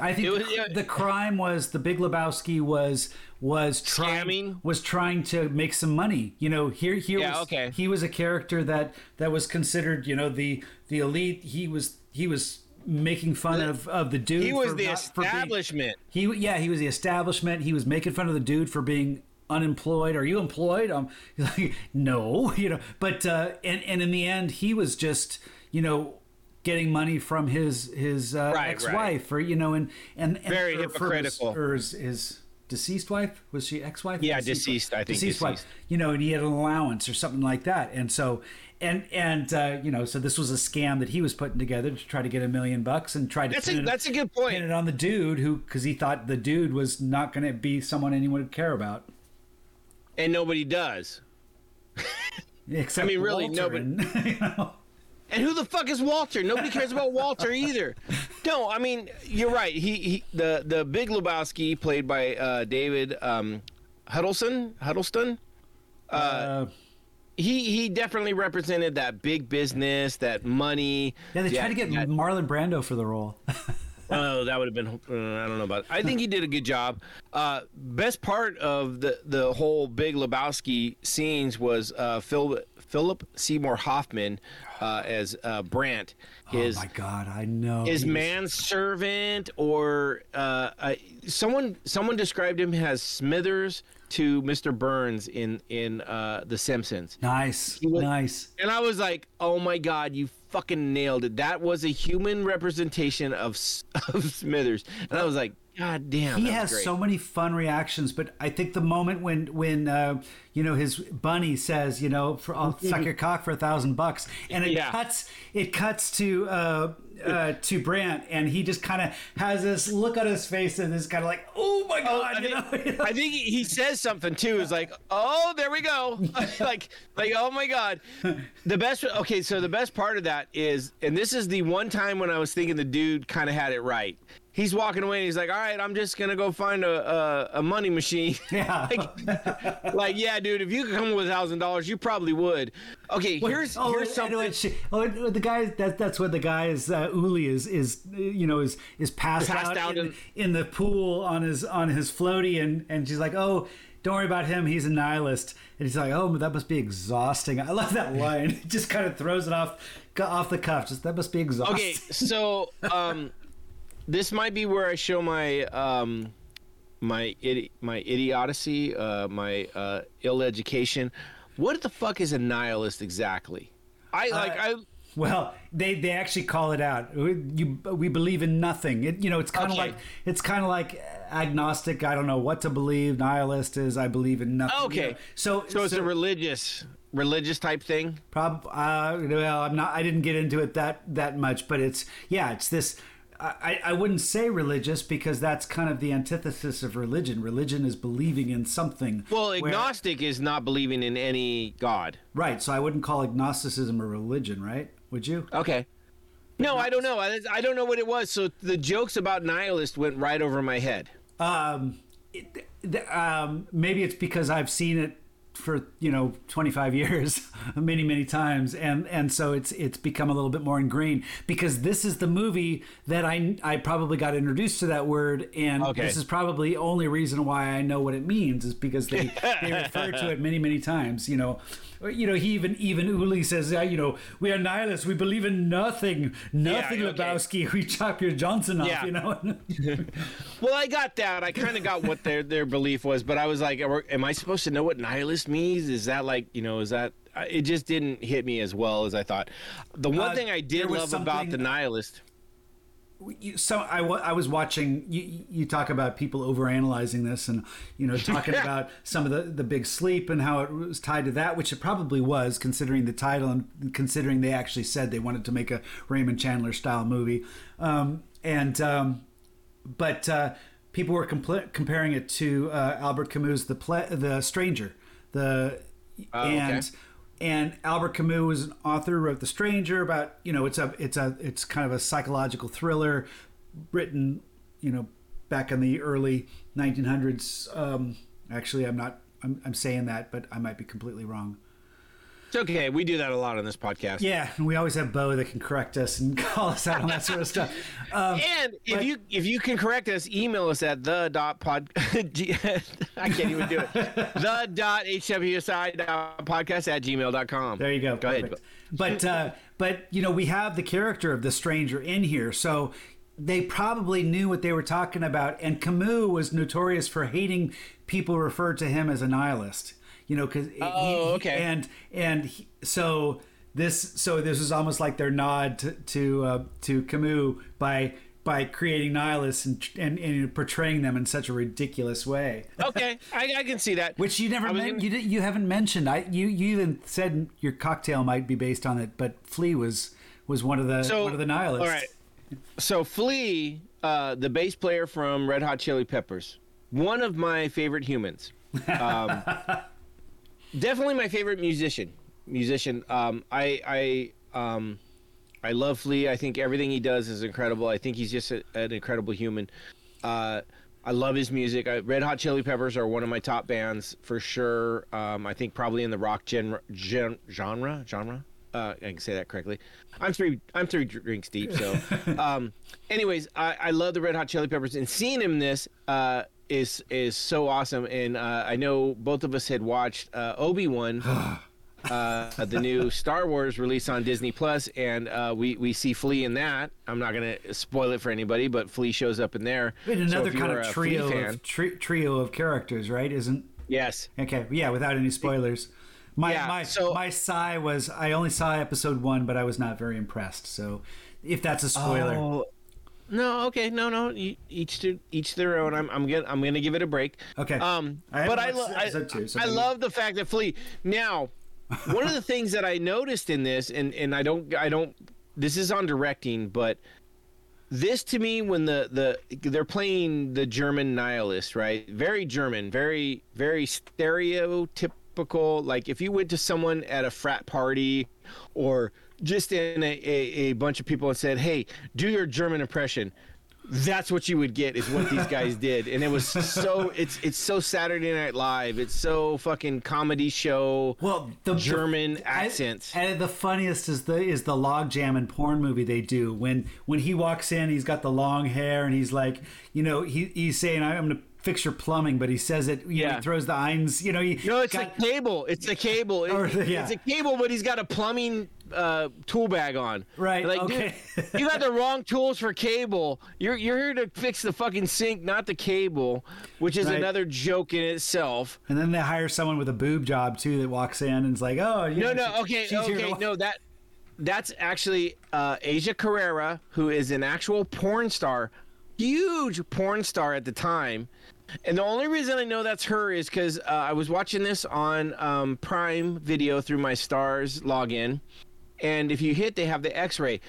I think was- the, yeah. the crime was the Big Lebowski was was trying Scamming? was trying to make some money. You know, here here Yeah, was okay. he was a character that that was considered, you know, the the elite. He was he was making fun of of the dude. He was for the not- for being- establishment. He yeah, he was the establishment. He was making fun of the dude for being unemployed. Are you employed? Um, like no, you know. But uh, and and in the end, he was just you know getting money from his his uh, Right, ex-wife or you know and and, and Very or from his- hypocritical. or his, his deceased wife? Was she ex-wife? Yeah, deceased, I think deceased, wife. you know and he had an allowance or something like that. And so and and uh, you know so this was a scam that he was putting together to try to get a million bucks and try to That's a it- that's a good point. pin it on the dude who because he thought the dude was not going to be someone anyone would care about. And nobody does. except I mean, really, Walter nobody- and, you know. And who the fuck is Walter? Nobody cares about Walter either. No, I mean you're right. He, he the the Big Lebowski played by uh, David um, Huddleston Huddleston. Uh, He he definitely represented that big business, that money. yeah, they tried to get that- Marlon Brando for the role. Oh, that would have been. Uh, I don't know about. It. I think he did a good job. Uh, best part of the the whole Big Lebowski scenes was uh, Phil, Philip Seymour Hoffman uh, as uh, Brandt. His oh my god, I know. his manservant or uh, uh, someone someone described him as Smithers to Mr. Burns in in uh, The Simpsons. Nice, was- nice. And I was like, "Oh my god, you fucking nailed it! That was a human representation of of Smithers." And I was like, "God damn!" he has great. so many fun reactions but i think the moment when when uh, you know his bunny says you know for, i'll suck your cock for a thousand bucks and it Yeah. cuts it cuts to uh uh, to Brandt, and he just kind of has this look on his face, and is kind of like, "Oh my god!" I you think, know? you know? I think he says something too. Is like, oh, there we go. like, like, oh my god. The best. Okay, so the best part of that is, and this is the one time when I was thinking the dude kind of had it right. He's walking away. and He's like, all right, I'm just gonna go find a a, a money machine. Yeah. like, like, yeah, dude. If you could come with a thousand dollars, you probably would. Okay, well, here's oh, here's something. oh, the guy that that's what the guy is. Uh, Uli is is you know is is passed, Passed out, out in, in- in the pool on his on his floaty, and and she's like, oh. Don't worry about him. He's a nihilist, and he's like, "Oh, that must be exhausting." I love that line. It just kind of throws it off, off the cuff. Just that must be exhausting. Okay, so um, this might be where I show my um, my idi- my idiocy, uh, my uh, ill education. What the fuck is a nihilist exactly? I like I. Well, they, they actually call it out. We, you, we believe in nothing. It, you know, it's kind of Okay. like it's kind of like agnostic. I don't know what to believe. Nihilist is I believe in nothing. you Okay, know. So so it's a religious religious type thing. prob uh, well, I'm not. I didn't get into it that that much, but it's yeah, it's this. I, I wouldn't say religious because that's kind of the antithesis of religion. Religion is believing in something. Well, agnostic is not believing in any god. right. So I wouldn't call agnosticism a religion, right? Would you? Okay. No, I don't know. I, I don't know what it was. So the jokes about nihilist went right over my head. Um, it, um, maybe it's because I've seen it for you know 25 years many many times. And and so it's it's become a little bit more ingrained because this is the movie that I I probably got introduced to that word. And Okay. this is probably the only reason why I know what it means is because they they refer to it many many times you know Or, you know he even even Uli says uh, you know we are nihilists we believe in nothing nothing okay. Lebowski we chop your Johnson off Yeah. you know Well, I got that. I kind of got what their their belief was, but I was like, am I supposed to know what nihilist means? Is that like, you know, is that? It just didn't hit me as well as I thought. The one Uh, thing I did love about the nihilist. You, so I, I was watching you, you talk about people overanalyzing this and you know talking about some of the, the big sleep and how it was tied to that which it probably was considering the title and considering they actually said they wanted to make a Raymond Chandler style movie um, and um, but uh, people were compl- comparing it to uh, Albert Camus' the Ple- the Stranger the Oh, okay. And Albert Camus was an author wrote The Stranger about you know it's a it's a it's kind of a psychological thriller written you know back in the early 1900s um, actually I'm not I'm, I'm saying that but I might be completely wrong It's okay. We do that a lot on this podcast. yeah and we always have Bo that can correct us and call us out on that sort of stuff um, And if But- you if you can correct us, email us at the dot pod. I can't even do it. the dot hwsi dot podcast at gmail.com. There you go. Go ahead. But uh, but you know we have the character of the stranger in here, so they probably knew what they were talking about. And Camus was notorious for hating people referred to him as a nihilist. You know, because Oh, okay. and and he, so this so this is almost like their nod to to, uh, to Camus by by creating nihilists and, and and portraying them in such a ridiculous way. Okay, I, I can see that. Which you never men- gonna- you you haven't mentioned. I you you even said your cocktail might be based on it, but Flea was was one of the So, one of the nihilists. All right. So Flea, uh, the bass player from Red Hot Chili Peppers, one of my favorite humans. Um, definitely my favorite musician. Musician. Um, I I um, I love Flea. I think everything he does is incredible. I think he's just a, an incredible human. Uh, I love his music. I, Red Hot Chili Peppers are one of my top bands for sure. Um, I think probably in the rock gen, gen, genre genre. Uh, I can say that correctly. I'm three. I'm three drinks deep. So, um, anyways, I, I love the Red Hot Chili Peppers, and seeing him this uh, is is so awesome. And uh, I know both of us had watched uh, Obi Wan, uh, the new Star Wars release on Disney Plus, and uh, we we see Flea in that. I'm not gonna spoil it for anybody, but Flea shows up in there. So another you kind of trio fan- of tri- trio of characters, right? Isn't yes. okay? Yeah, without any spoilers. My Yeah, my so- my sigh was I only saw episode one, but I was not very impressed. So if that's a spoiler, Oh, no, okay, no, no. Each to each their own. I'm, I'm gonna, I'm gonna give it a break. Okay. Um, I but I, lo- I, two, so I maybe- love the fact that Flea. Now, one of the things that I noticed in this, and and I don't, I don't. This is on directing, but this to me, when the the they're playing the German nihilist, right? Very German, very very stereotypical. Like if you went to someone at a frat party, or just in a, a, a bunch of people and said, "Hey, do your German impression." That's what you would get is what these guys did, and it was so it's it's so Saturday Night Live. It's so fucking comedy show. Well, the German the- accents. And the funniest is the is the log jam and porn movie they do when when he walks in, he's got the long hair and he's like, you know, he he's saying, "I'm going to fix your plumbing," but he says it. You know, Yeah. he throws the eins. You know, he No, it's got- a cable. It's a cable. It- Or, yeah. It's a cable, but he's got a plumbing uh, tool bag on. Right, Like, okay. dude, you got the wrong tools for cable. You're you're here to fix the fucking sink, not the cable, which is Right. another joke in itself. and then they hire someone with a boob job too that walks in and is like, "Oh, you No, know, no, she- okay, okay, no, that that's actually uh, Asia Carrera, who is an actual porn star, huge porn star at the time. And the only reason I know that's her is because uh, I was watching this on um, Prime Video through my Starz login, and if you hit, they have the X-ray.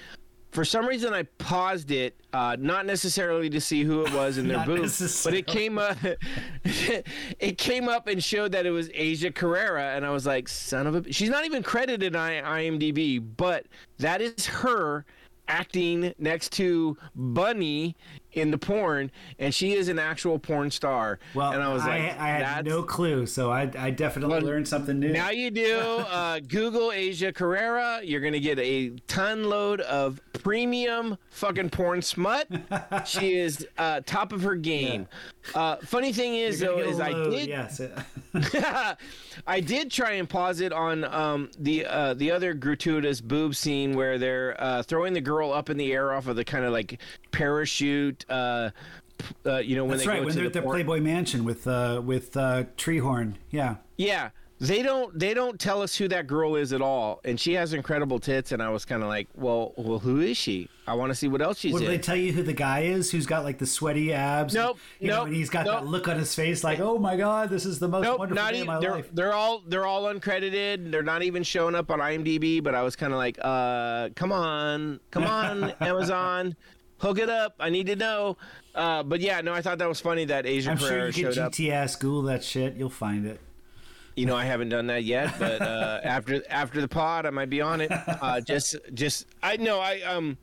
for some reason I paused it, uh, not necessarily to see who it was in their booth, but it came up. it came up and showed that it was Asia Carrera, and I was like, "Son of a!" She's not even credited on IMDb, but that is her acting next to Bunny in the porn, and she is an actual porn star. Well, and I was like, I, I had no clue, so I, I definitely Well, learned something new. Now you do. Uh, Google Asia Carrera. You're gonna get a ton load of premium fucking porn smut. she is uh, top of her game. Uh, funny thing is though, is I did. Yes. I did try and pause it on um, the uh, the other gratuitous boob scene where they're uh, throwing the girl up in the air off of the kind of like parachute. Uh, uh, you know when That's they right. go When to they're the at the porn- Playboy Mansion with uh, with uh, Treehorn. Yeah. Yeah, they don't they don't tell us who that girl is at all, and she has incredible tits, and I was kind of like, well, well, who is she? I want to see what else she's Will in. they tell you who the guy is who's got like the sweaty abs? Nope, And, you know, and he's got nope. that look on his face like, oh my god, this is the most Nope, wonderful not day of even. my They're life. they're all they're all uncredited. They're not even showing up on IMDb. But I was kind of like, uh, come on, come on, Amazon, hook it up. I need to know. Uh, but yeah, no, I thought that was funny that Asia I'm sure you up. GTS, Google that shit, you'll find it. You know, I haven't done that yet, but uh, after after the pod, I might be on it. Uh, just just I know I um.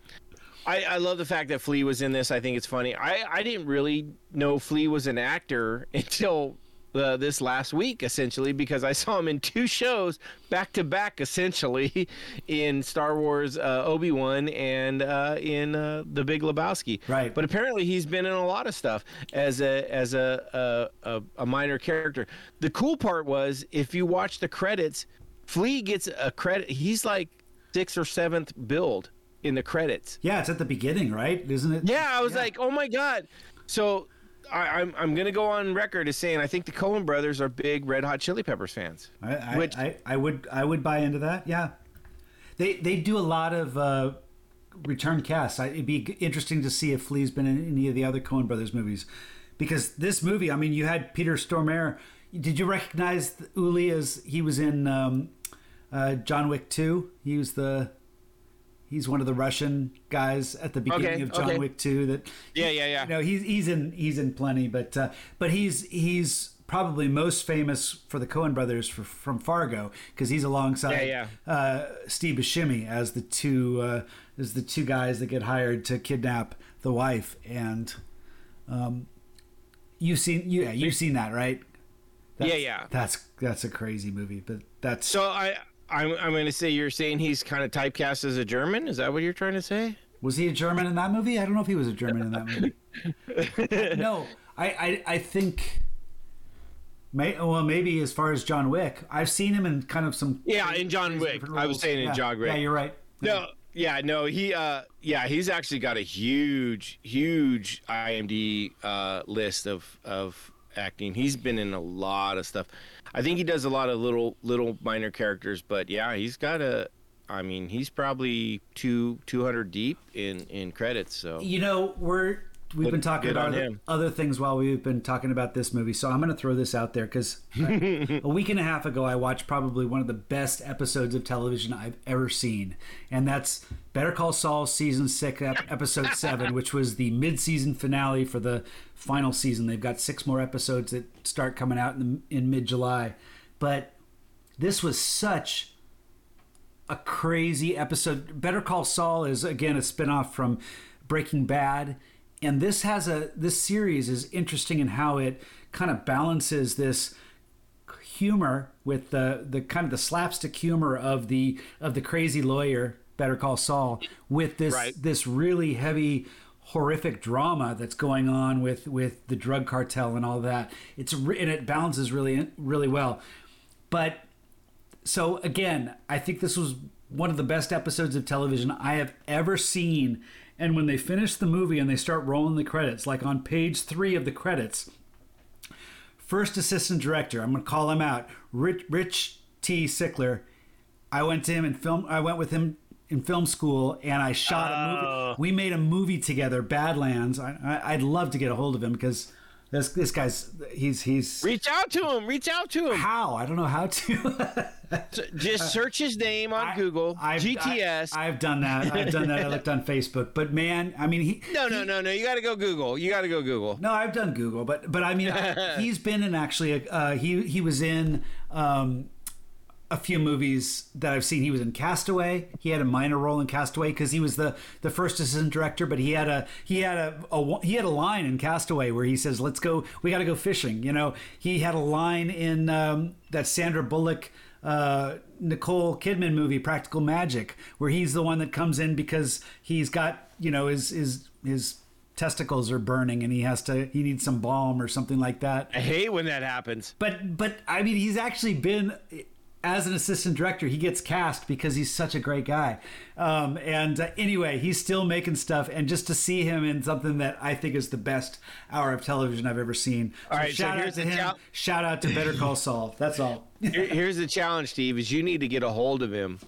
I, I love the fact that Flea was in this. I think it's funny. I, I didn't really know Flea was an actor until uh, this last week, essentially, because I saw him in two shows back to back, essentially, in Star Wars uh, Obi Wan and uh, in uh, The Big Lebowski. Right. But apparently, he's been in a lot of stuff as a as a a, a, a minor character. The cool part was if you watch the credits, Flea gets a credit. He's like sixth or seventh build in the credits. Yeah, it's at the beginning, right? Isn't it? Yeah, I was like, oh my god. So I, I'm I'm gonna go on record as saying I think the Coen Brothers are big Red Hot Chili Peppers fans. I, I, Which- I, I would I would buy into that. Yeah, they they do a lot of uh, return casts. I, it'd be interesting to see if Flea's been in any of the other Coen Brothers movies, because this movie. I mean, you had Peter Stormare. Did you recognize Uli as he was in um, uh, John Wick Two? He was the he's one of the Russian guys at the beginning Okay, of John okay. Wick Two. That Yeah, yeah, yeah. you know, he's he's in he's in plenty, but uh, but he's he's probably most famous for the Coen brothers for, from Fargo because he's alongside Yeah, Uh, Steve Buscemi as the two uh, as the two guys that get hired to kidnap the wife, and um, you've seen you, yeah you've seen that right? That's, Yeah, yeah. That's that's a crazy movie, but that's So I I'm I'm gonna say you're saying he's kind of typecast as a German. Is that what you're trying to say? Was he a German in that movie? I don't know if he was a German in that movie. no, I, I, I think. May, well, maybe as far as John Wick, I've seen him in kind of some. Yeah, in John Wick. I was saying in Yeah. John Wick. Yeah, you're right. No, yeah, no, he, uh, yeah, he's actually got a huge, huge IMD uh, list of of acting. He's been in a lot of stuff. I think he does a lot of little, little minor characters, but yeah, he's got a. I mean, he's probably two two hundred deep in in credits. So You know, we're we've been talking about other, things while we've been talking about this movie, so I'm going to throw this out there because a week and a half ago I watched probably one of the best episodes of television I've ever seen, and that's Better Call Saul season six, episode seven, which was the mid-season finale for the final season. They've got six more episodes that start coming out in, the, in mid-July, but this was such a crazy episode. Better Call Saul is again a spinoff from Breaking Bad, and this has a this series is interesting in how it kind of balances this humor with the the kind of the slapstick humor of the of the crazy lawyer Better Call Saul with this Right. this really heavy horrific drama that's going on with with the drug cartel and all that. It's and it balances really really well. But so again, I think this was one of the best episodes of television I have ever seen. And when they finish the movie and they start rolling the credits, like on page three of the credits, first assistant director, I'm going to call him out, Rich, Rich T. Sickler. I went to him and film. I went with him in film school, and I shot a movie. Oh. We made a movie together, Badlands. I, I, I'd love to get a hold of him because This this guy's he's he's Reach out to him. Reach out to him. how I don't know how to. Just search his name on Google. I've, GTS. I, have done that. I've done that. I looked on Facebook, but man, I mean, he. no, no, no, no. You got to go Google. You got to go Google. No, I've done Google, but but I mean, I, he's been in actually. Uh, he he was in um, a few movies that I've seen. He was in Castaway. He had a minor role in Castaway because he was the the first assistant director. But he had a he had a, a he had a line in Castaway where he says, "Let's go. We got to go fishing." You know, he had a line in um, that Sandra Bullock. Uh, Nicole Kidman movie, Practical Magic, where he's the one that comes in because he's got you know his his his testicles are burning and he has to he needs some balm or something like that. I hate when that happens. But but I mean he's actually been as an assistant director he gets cast because he's such a great guy. Um, and uh, anyway, he's still making stuff and just to see him in something that I think is the best hour of television I've ever seen. All right, so shout out to him. chal- shout out to Better Call Saul. That's all. Here- Here's the challenge, Steve: is you need to get a hold of him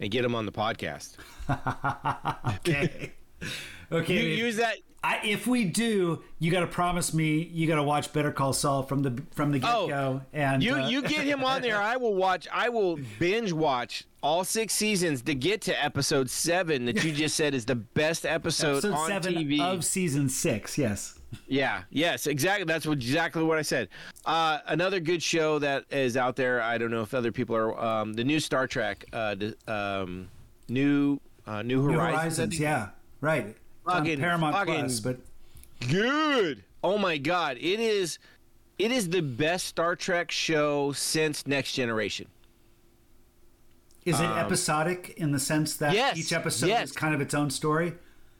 and get him on the podcast. okay. Okay. You use that. I, if we do, you got to promise me you got to watch Better Call Saul from the from the get go. Oh, and You uh, you get him on there. I will watch. I will binge watch all six seasons to get to episode seven that you just said is the best episode, episode on seven TV. of season six. Yes. Yeah, yes, exactly. That's what exactly what I said. Uh, another good show that is out there. I don't know if other people are. Um, the new Star Trek, uh, the, um, new uh, New New Horizons. I Horizons. Yeah. Right. Fucking- Paramount fucking- Plus, but Good. Oh my God! It is. It is the best Star Trek show since Next Generation. is it episodic in the sense that Um, yes, each episode yes. is kind of its own story?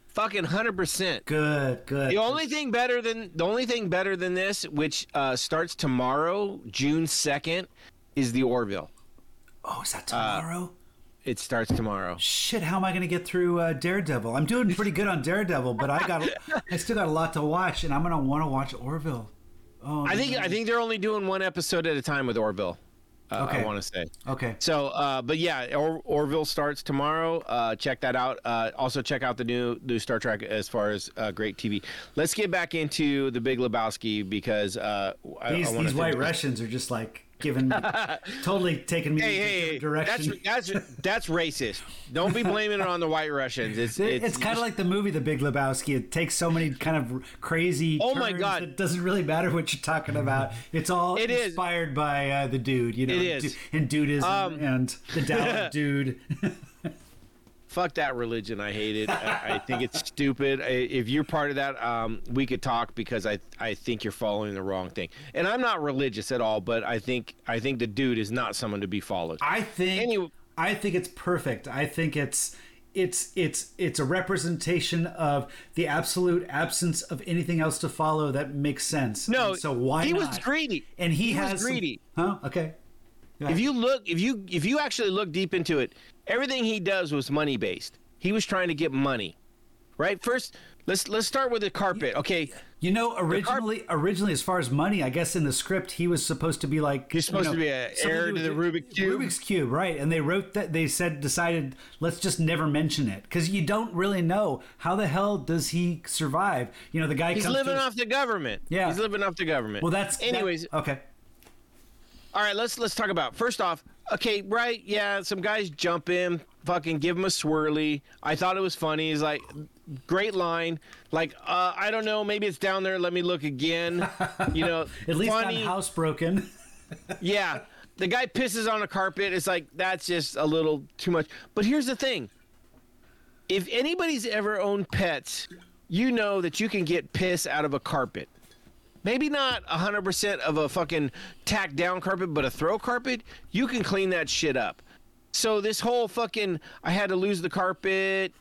Fucking hundred percent. Good. Good. The only thing better than the only thing better than this, which uh, starts tomorrow, June second, is the Orville. oh, is that tomorrow? It starts tomorrow. Shit, how am I going to get through uh, Daredevil? I'm doing pretty good on Daredevil, but I got I still got a lot to watch, and I'm going to want to watch Orville. Oh, I think no. I think they're only doing one episode at a time with Orville. Uh, Okay. I want to say. Okay. So, uh, but yeah, or- Orville starts tomorrow. Uh, check that out. Uh, also, check out the new new Star Trek as far as uh, great TV. Let's get back into the Big Lebowski because uh, I, These, I wanna these white Russians are just like giving me, totally taking me Hey, in hey, hey, different that's direction. that's that's racist. Don't be blaming it on the white Russians. It's it's, it's, kind of like the movie The Big Lebowski. It takes so many kind of crazy. Oh my God. It doesn't really matter what you're talking about. It's all It is. inspired by uh, the dude, you know, It is. and Dudeism Um, and the of dude. fuck that religion. I hate it. I, I think it's stupid. I, if you're part of that, um, we could talk because I I think you're following the wrong thing. And I'm not religious at all, but I think I think the dude is not someone to be followed. I think Anyway- I think it's perfect. I think it's it's it's it's a representation of the absolute absence of anything else to follow that makes sense. No, And so why he not? was greedy. and he, He was has some- greedy. huh? Okay. If you look, if you if you actually look deep into it, everything he does was money based. He was trying to get money, right? First, let's let's start with the carpet. Okay, You know, originally, originally, as far as money, I guess in the script he was supposed to be like He's supposed you know, to be a something heir to the Rubik's Cube. Rubik's cube, right? And they wrote that they said decided let's just never mention it because you don't really know how the hell does he survive. You know, the guy he's living off the government. Yeah. he's living off the government. Well, that's that- anyways. okay. All right, let's let's talk about first off. Okay, right? Yeah, some guys jump in, fucking give him a swirly. I thought it was funny. He's like, great line. Like, uh, I don't know, maybe it's down there. Let me look again. You know, At least funny. not housebroken. Yeah, the guy pisses on a carpet. It's like that's just a little too much. But here's the thing: if anybody's ever owned pets, you know that you can get piss out of a carpet. Maybe not 100% of a fucking tack down carpet, but a throw carpet, you can clean that shit up. So this whole fucking I had to lose the carpet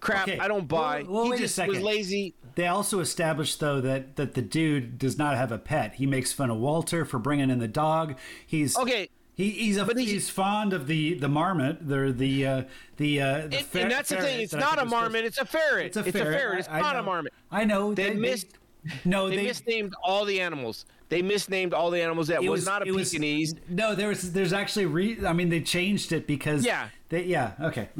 crap, Okay, I don't buy. well, well, he wait a just was lazy. They also established though that that the dude does not have a pet. He makes fun of Walter for bringing in the dog. He's Okay. He, he's a, But he's, he's- fond of the the marmot. They're the uh, the uh, the And, fer- and that's the thing. It's not a was supposed- marmot. It's a ferret. It's a ferret. It's I- I not a marmot. I know. They missed- No, They, they, misnamed all the animals. They misnamed all the animals. That it was, not a was- Pekingese. no, there was. There's actually. Re, I mean, they changed it because. Yeah. They, yeah. Okay.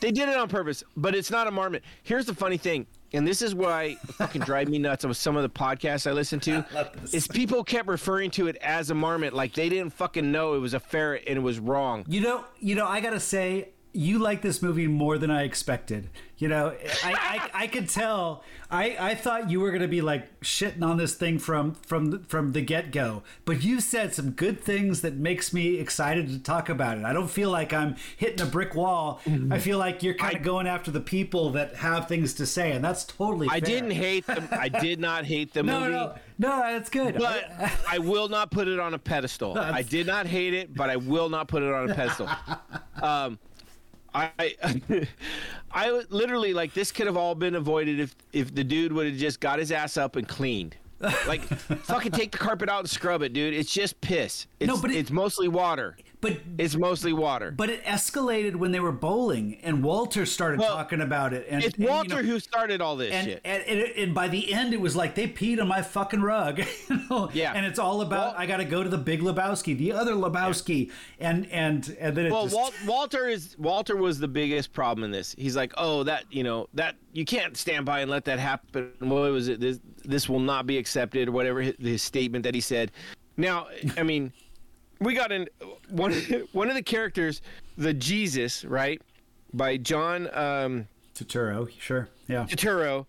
They did it on purpose, but it's not a marmot. Here's the funny thing: and this is why fucking drive me nuts of some of the podcasts I listen to, is people kept referring to it as a marmot, like they didn't fucking know it was a ferret and it was wrong. You know, you know, I gotta say, you like this movie more than I expected. You know, I, I, I could tell. I, I thought you were gonna be like shitting on this thing from from the, from the get go, but you said some good things that makes me excited to talk about it. I don't feel like I'm hitting a brick wall. I feel like you're kind of going after the people that have things to say, and that's totally. I fair. didn't hate the. I did not hate the No, movie. no, no. That's good. But I will not put it on a pedestal. I did not hate it, but I will not put it on a pedestal. Um, I, I literally like this could have all been avoided if if the dude would have just got his ass up and cleaned. Like fucking take the carpet out and scrub it, dude. It's just piss. It's, No, but it- it's mostly water. but It's mostly water. But it escalated when they were bowling, and Walter started Well, talking about it. And it's and, you Walter know, who started all this and, shit. and, and, and by the end, it was like they peed on my fucking rug. you know? Yeah. And it's all about Wal- I got to go to the Big Lebowski, the other Lebowski, and and and then it Well, just, Wal- Walter is Walter was the biggest problem in this. He's like, oh, that you know that you can't stand by and let that happen. What was it? This this will not be accepted, or whatever his, his statement that he said. Now, I mean, we got in one one of the characters, the Jesus, right, by John um, Turturro, sure, yeah. Turturro.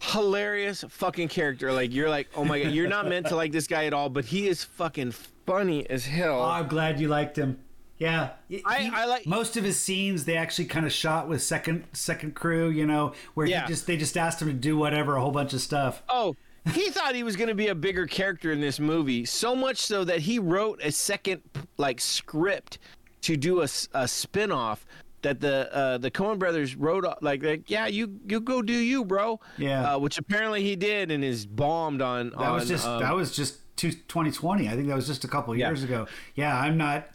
Hilarious fucking character. Like you're like, oh my god, you're not meant to like this guy at all, but he is fucking funny as hell. Oh, I'm glad you liked him. Yeah, I- He- I like- most of his scenes. They actually kind of shot with second second crew, you know, where Yeah. he just they just asked him to do whatever, a whole bunch of stuff. Oh, he thought he was going to be a bigger character in this movie, so much so that he wrote a second like script to do a spin-off that the uh, the Coen brothers wrote like like yeah you you go do you bro Yeah. uh, which apparently he did and is bombed on That was just um, that was just two, 2020. I think that was just a couple of Yeah. years ago. Yeah, I'm not.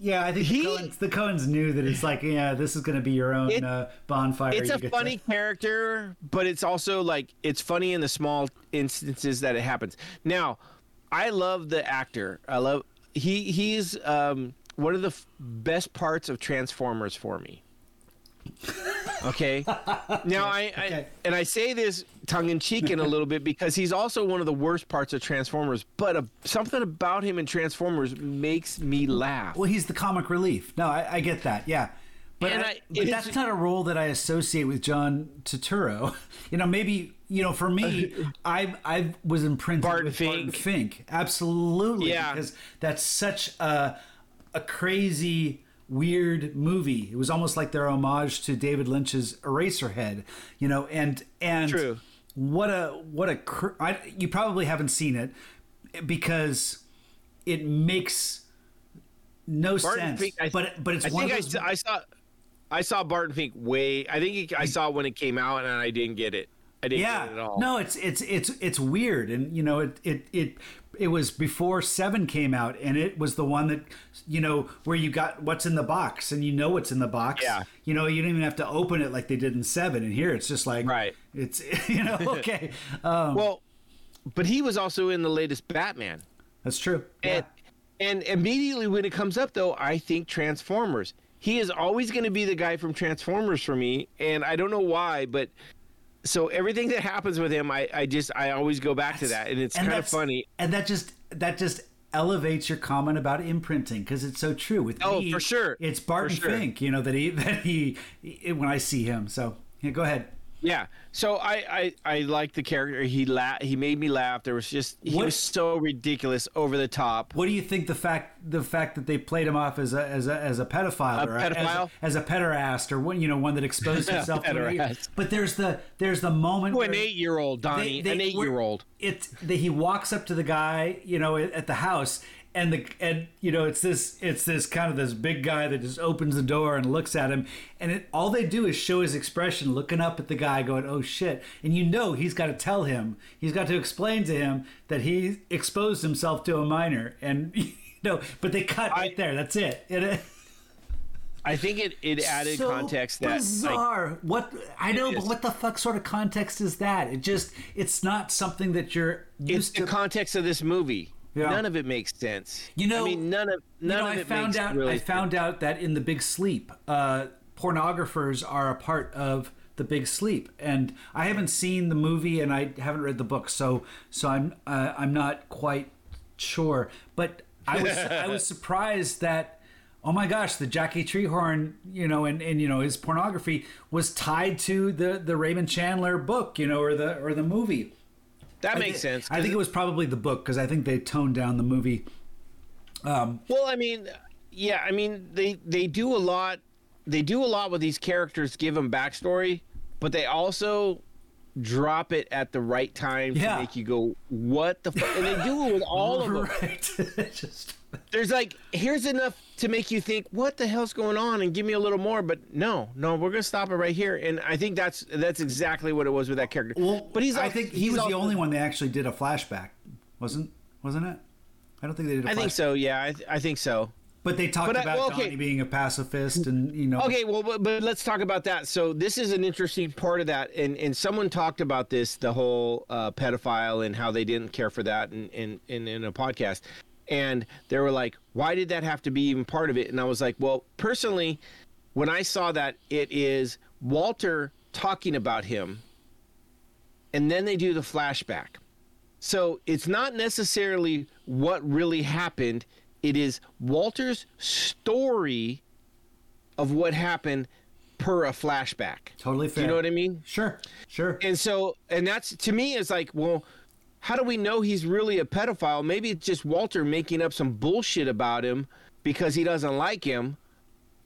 Yeah, I think He- the, Coens, the Coens knew that it's like, yeah, this is going to be your own It- uh, bonfire. it's a funny to- character, but it's also like it's funny in the small instances that it happens. Now, I love the actor. I love he he's um, one of the f- best parts of Transformers for me. Okay. Now I, I Okay. and I say this tongue in cheek in a little bit because he's also one of the worst parts of Transformers. But uh something about him in Transformers makes me laugh. Well, he's the comic relief. No, I, I get that. Yeah. But, And I- I- but that's not a role that I associate with John Turturro. You know, maybe you know, for me, I I was imprinted Barton with Fink. Fink. Absolutely, Yeah. because that's such a a crazy, weird movie. It was almost like their homage to David Lynch's Eraserhead. You know, and and True. What a what a cr- I, you probably haven't seen it because it makes no Barton sense. Fink, I- but but it's I one think of I, those. s- I saw I saw Barton Fink way. I think he, I saw when it came out and I didn't get it. I didn't yeah, get it at all. no, it's it's it's it's weird, and you know it it it it was before Seven came out, and it was the one that you know where you got what's in the box, and you know what's in the box. Yeah. you know you don't even have to open it like they did in Seven, and here it's just like Right. It's you know okay, um, Well, but he was also in the latest Batman. that's true. Yeah. And and immediately when it comes up though, I think Transformers. He is always going to be the guy from Transformers for me, and I don't know why, but so everything that happens with him, I, I just I always go back to that, and it's kind of funny. and that just that just elevates your comment about imprinting because it's so true with Oh, me, for sure. it's Barton sure. Fink you know that he that he, he- when I see him so yeah go ahead Yeah. So I I, I like the character. He la- He made me laugh. There was just he What- was so ridiculous, over the top. what do you think the fact the fact that they played him off as a as a, as a pedophile A or as pedophile? a, as a pederast or one you know one that exposed himself to but there's the there's the moment Oh, an eight-year-old, Donnie, an eight-year-old. It's that he walks up to the guy, you know, at the house, and the and you know, it's this it's this kind of this big guy that just opens the door and looks at him, and it, all they do is show his expression, looking up at the guy, going, "Oh shit!" And you know, he's got to tell him, he's got to explain to him that he exposed himself to a minor, and you know, but they cut right there. That's it. it I think it, it added so context that like, bizarre. what I know, but what the fuck sort of context is that? It just it's not something that you're it's used the context of this movie. Yeah. None of it makes sense. You know- I mean, none of none you know, of I it found makes out. really I found out that in the Big Sleep, uh, pornographers are a part of the big sleep. And I haven't seen the movie and I haven't read the book, so so I'm uh, I'm not quite sure. But I was I was surprised that oh my gosh, the Jackie Treehorn, you know, and, and you know his pornography was tied to the the Raymond Chandler book, you know, or the or the movie. That makes I, sense. I think it was probably the book because I think they toned down the movie. Um, well, I mean, yeah, I mean they they do a lot. They do a lot with these characters, give them backstory, but they also drop it at the right time Yeah. to make you go, "What the?" fuck? And they do it with all of them. Right. Just There's like, here's enough to make you think, "What the hell's going on?" and give me a little more. But no, no, we're gonna stop it right here. And I think that's that's exactly what it was with that character. well, but he's I think he was also- the only one they actually did a flashback, wasn't wasn't it? I don't think they did. I think so. Yeah, I, th- I think so. But they talked But I- about well, okay. Donnie being a pacifist, and you know. Okay, well, but, but let's talk about that. So this is an interesting part of that, and and someone talked about this, the whole uh, pedophile and how they didn't care for that, in, in in in a podcast, and they were like, why did that have to be even part of it? And I was like, well, personally, when I saw that, it is Walter talking about him, and then they do the flashback. So it's not necessarily what really happened. It is Walter's story of what happened per a flashback. Totally fair. you know what I mean? Sure, sure. And so, and that's to me is like, well, how do we know he's really a pedophile? Maybe it's just Walter making up some bullshit about him because he doesn't like him.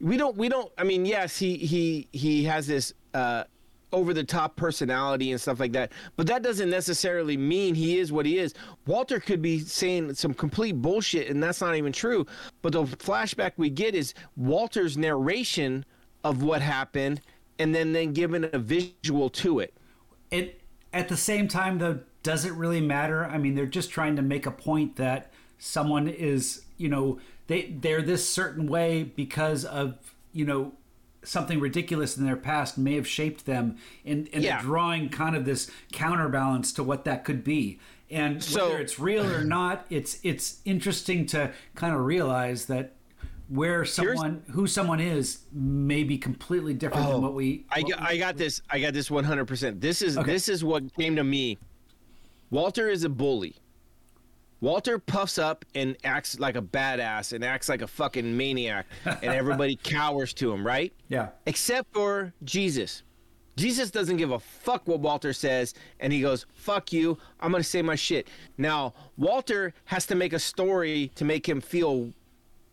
We don't. We don't. I mean, yes, he he he has this uh, over the top personality and stuff like that, but that doesn't necessarily mean he is what he is. Walter could be saying some complete bullshit, and that's not even true. But the flashback we get is Walter's narration of what happened, and then then given a visual to it. it at the same time though does it really matter i mean they're just trying to make a point that someone is you know they they're this certain way because of you know something ridiculous in their past may have shaped them and, and Yeah. drawing kind of this counterbalance to what that could be and So- whether it's real or not it's it's interesting to kind of realize that where someone who someone is may be completely different than oh, what we I, what got- I got this. I got this 100%. This is Okay. this is what came to me. Walter is a bully. Walter puffs up and acts like a badass and acts like a fucking maniac and everybody cowers to him, right? yeah Except for Jesus. Jesus doesn't give a fuck what Walter says and he goes, "Fuck you. I'm to say my shit." Now, Walter has to make a story to make him feel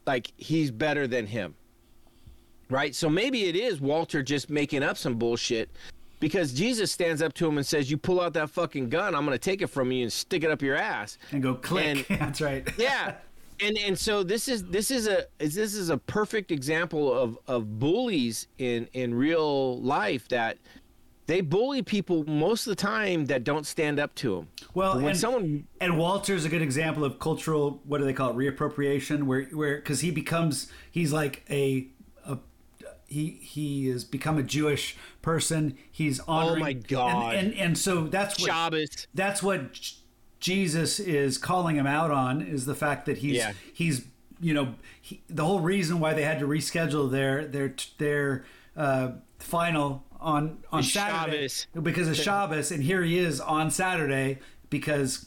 like he's better than him right? So maybe it is Walter just making up some bullshit because Jesus stands up to him and says, "You pull out that fucking gun, I'm gonna take it from you and stick it up your ass." and go click And- that's right Yeah, and and so this is this is a this is a perfect example of of bullies in in real life that. They bully people most of the time that don't stand up to them. Well, when and, someone and Walter's a good example of cultural. What do they call it? Reappropriation, where where because he becomes he's like a. he he has become a Jewish person. He's honoring. Oh my God. And, and and so that's what Shabbos, that's what J- Jesus is calling him out on is the fact that he's Yeah. he's you know he, the whole reason why they had to reschedule their their their uh, final on on Is Saturday Shabbos. because of Shabbos, and here he is on Saturday because.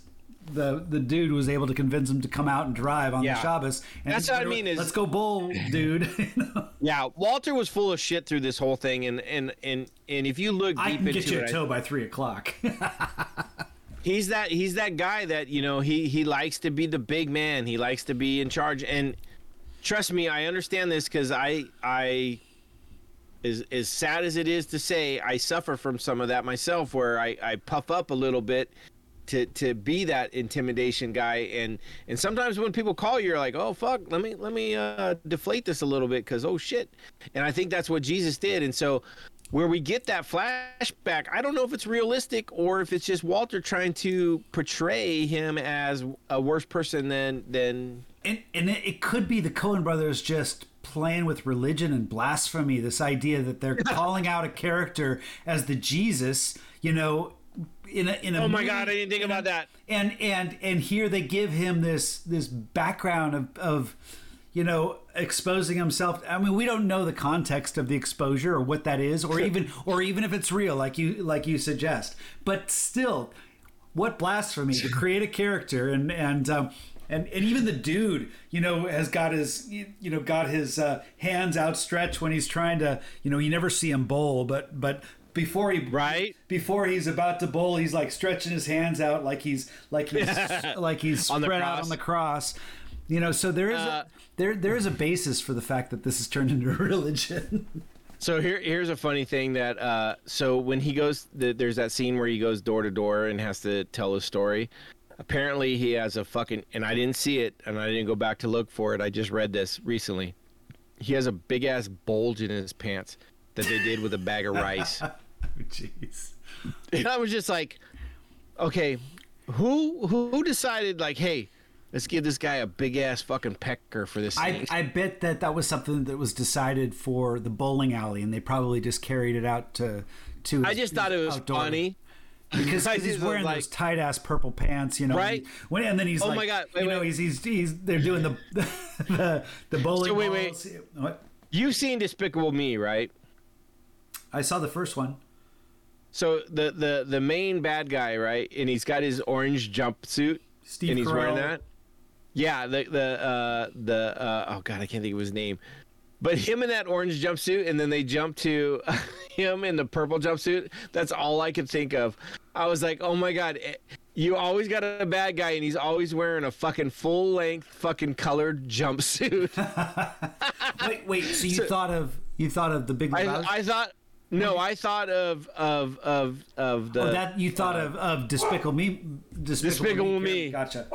The, the dude was able to convince him to come out and drive on Yeah. the Shabbos. And That's what I mean is- let's go bull, dude. You know? yeah. Walter was full of shit through this whole thing, and and and and if you look deep I can into get you it, a tow by three o'clock. he's that he's that guy that you know he he likes to be the big man he likes to be in charge and trust me i understand this because i i as as sad as it is to say i suffer from some of that myself where i i puff up a little bit to to be that intimidation guy and and sometimes when people call you you're like oh fuck let me let me uh deflate this a little bit because oh shit and i think that's what jesus did and so where we get that flashback i don't know if it's realistic or if it's just walter trying to portray him as a worse person than than and and it, it could be the Coen brothers just playing with religion and blasphemy. This idea that they're calling out a character as the Jesus, you know, in a in a oh my movie- god i didn't think about that And and and here they give him this this background of of you know, exposing himself. I mean, we don't know the context of the exposure or what that is, or even or even if it's real, like you like you suggest. But still, what blasphemy to create a character and and um, and and even the dude, you know, has got his you know got his uh, hands outstretched when he's trying to, you know, you never see him bowl, but but before he Right. before he's about to bowl, he's like stretching his hands out like he's like he's like he's spread out on the cross. You know, so there is Uh, a, there there is a basis for the fact that this has turned into a religion. So here, here's a funny thing that uh, so when he goes, the, there's that scene where he goes door to door and has to tell his story. Apparently, he has a fucking, and I didn't see it, and I didn't go back to look for it. I just read this recently. He has a big ass bulge in his pants that they did with a bag of rice, Jeez. and I was just like, okay, who who, decided like, hey, let's give this guy a big ass fucking pecker for this I, thing? I bet that that was something that was decided for the bowling alley, and they probably just carried it out to to. I just thought it was outdoor. funny. because he's wearing like- those tight ass purple pants, you know. Right. When, and then he's Oh like, my God, wait, you know, wait. he's, he's he's they're doing the the, the bowling So wait, wait. What? You've seen Despicable Me, right? I saw the first one. So the the the main bad guy, right? And he's got his orange jumpsuit, Steve and he's wearing that. Yeah, the the uh, the uh, oh god, I can't think of his name. But him in that orange jumpsuit, and then they jump to him in the purple jumpsuit. That's all I could think of. I was like, oh my god, eh, you always got a bad guy, and he's always wearing a fucking full length, fucking colored jumpsuit. Wait, wait. So you thought of you thought of the Big I, I thought. No, I thought of of of of the oh, that you thought of of Despicable Me. Despicable, Despicable Me. Gotcha.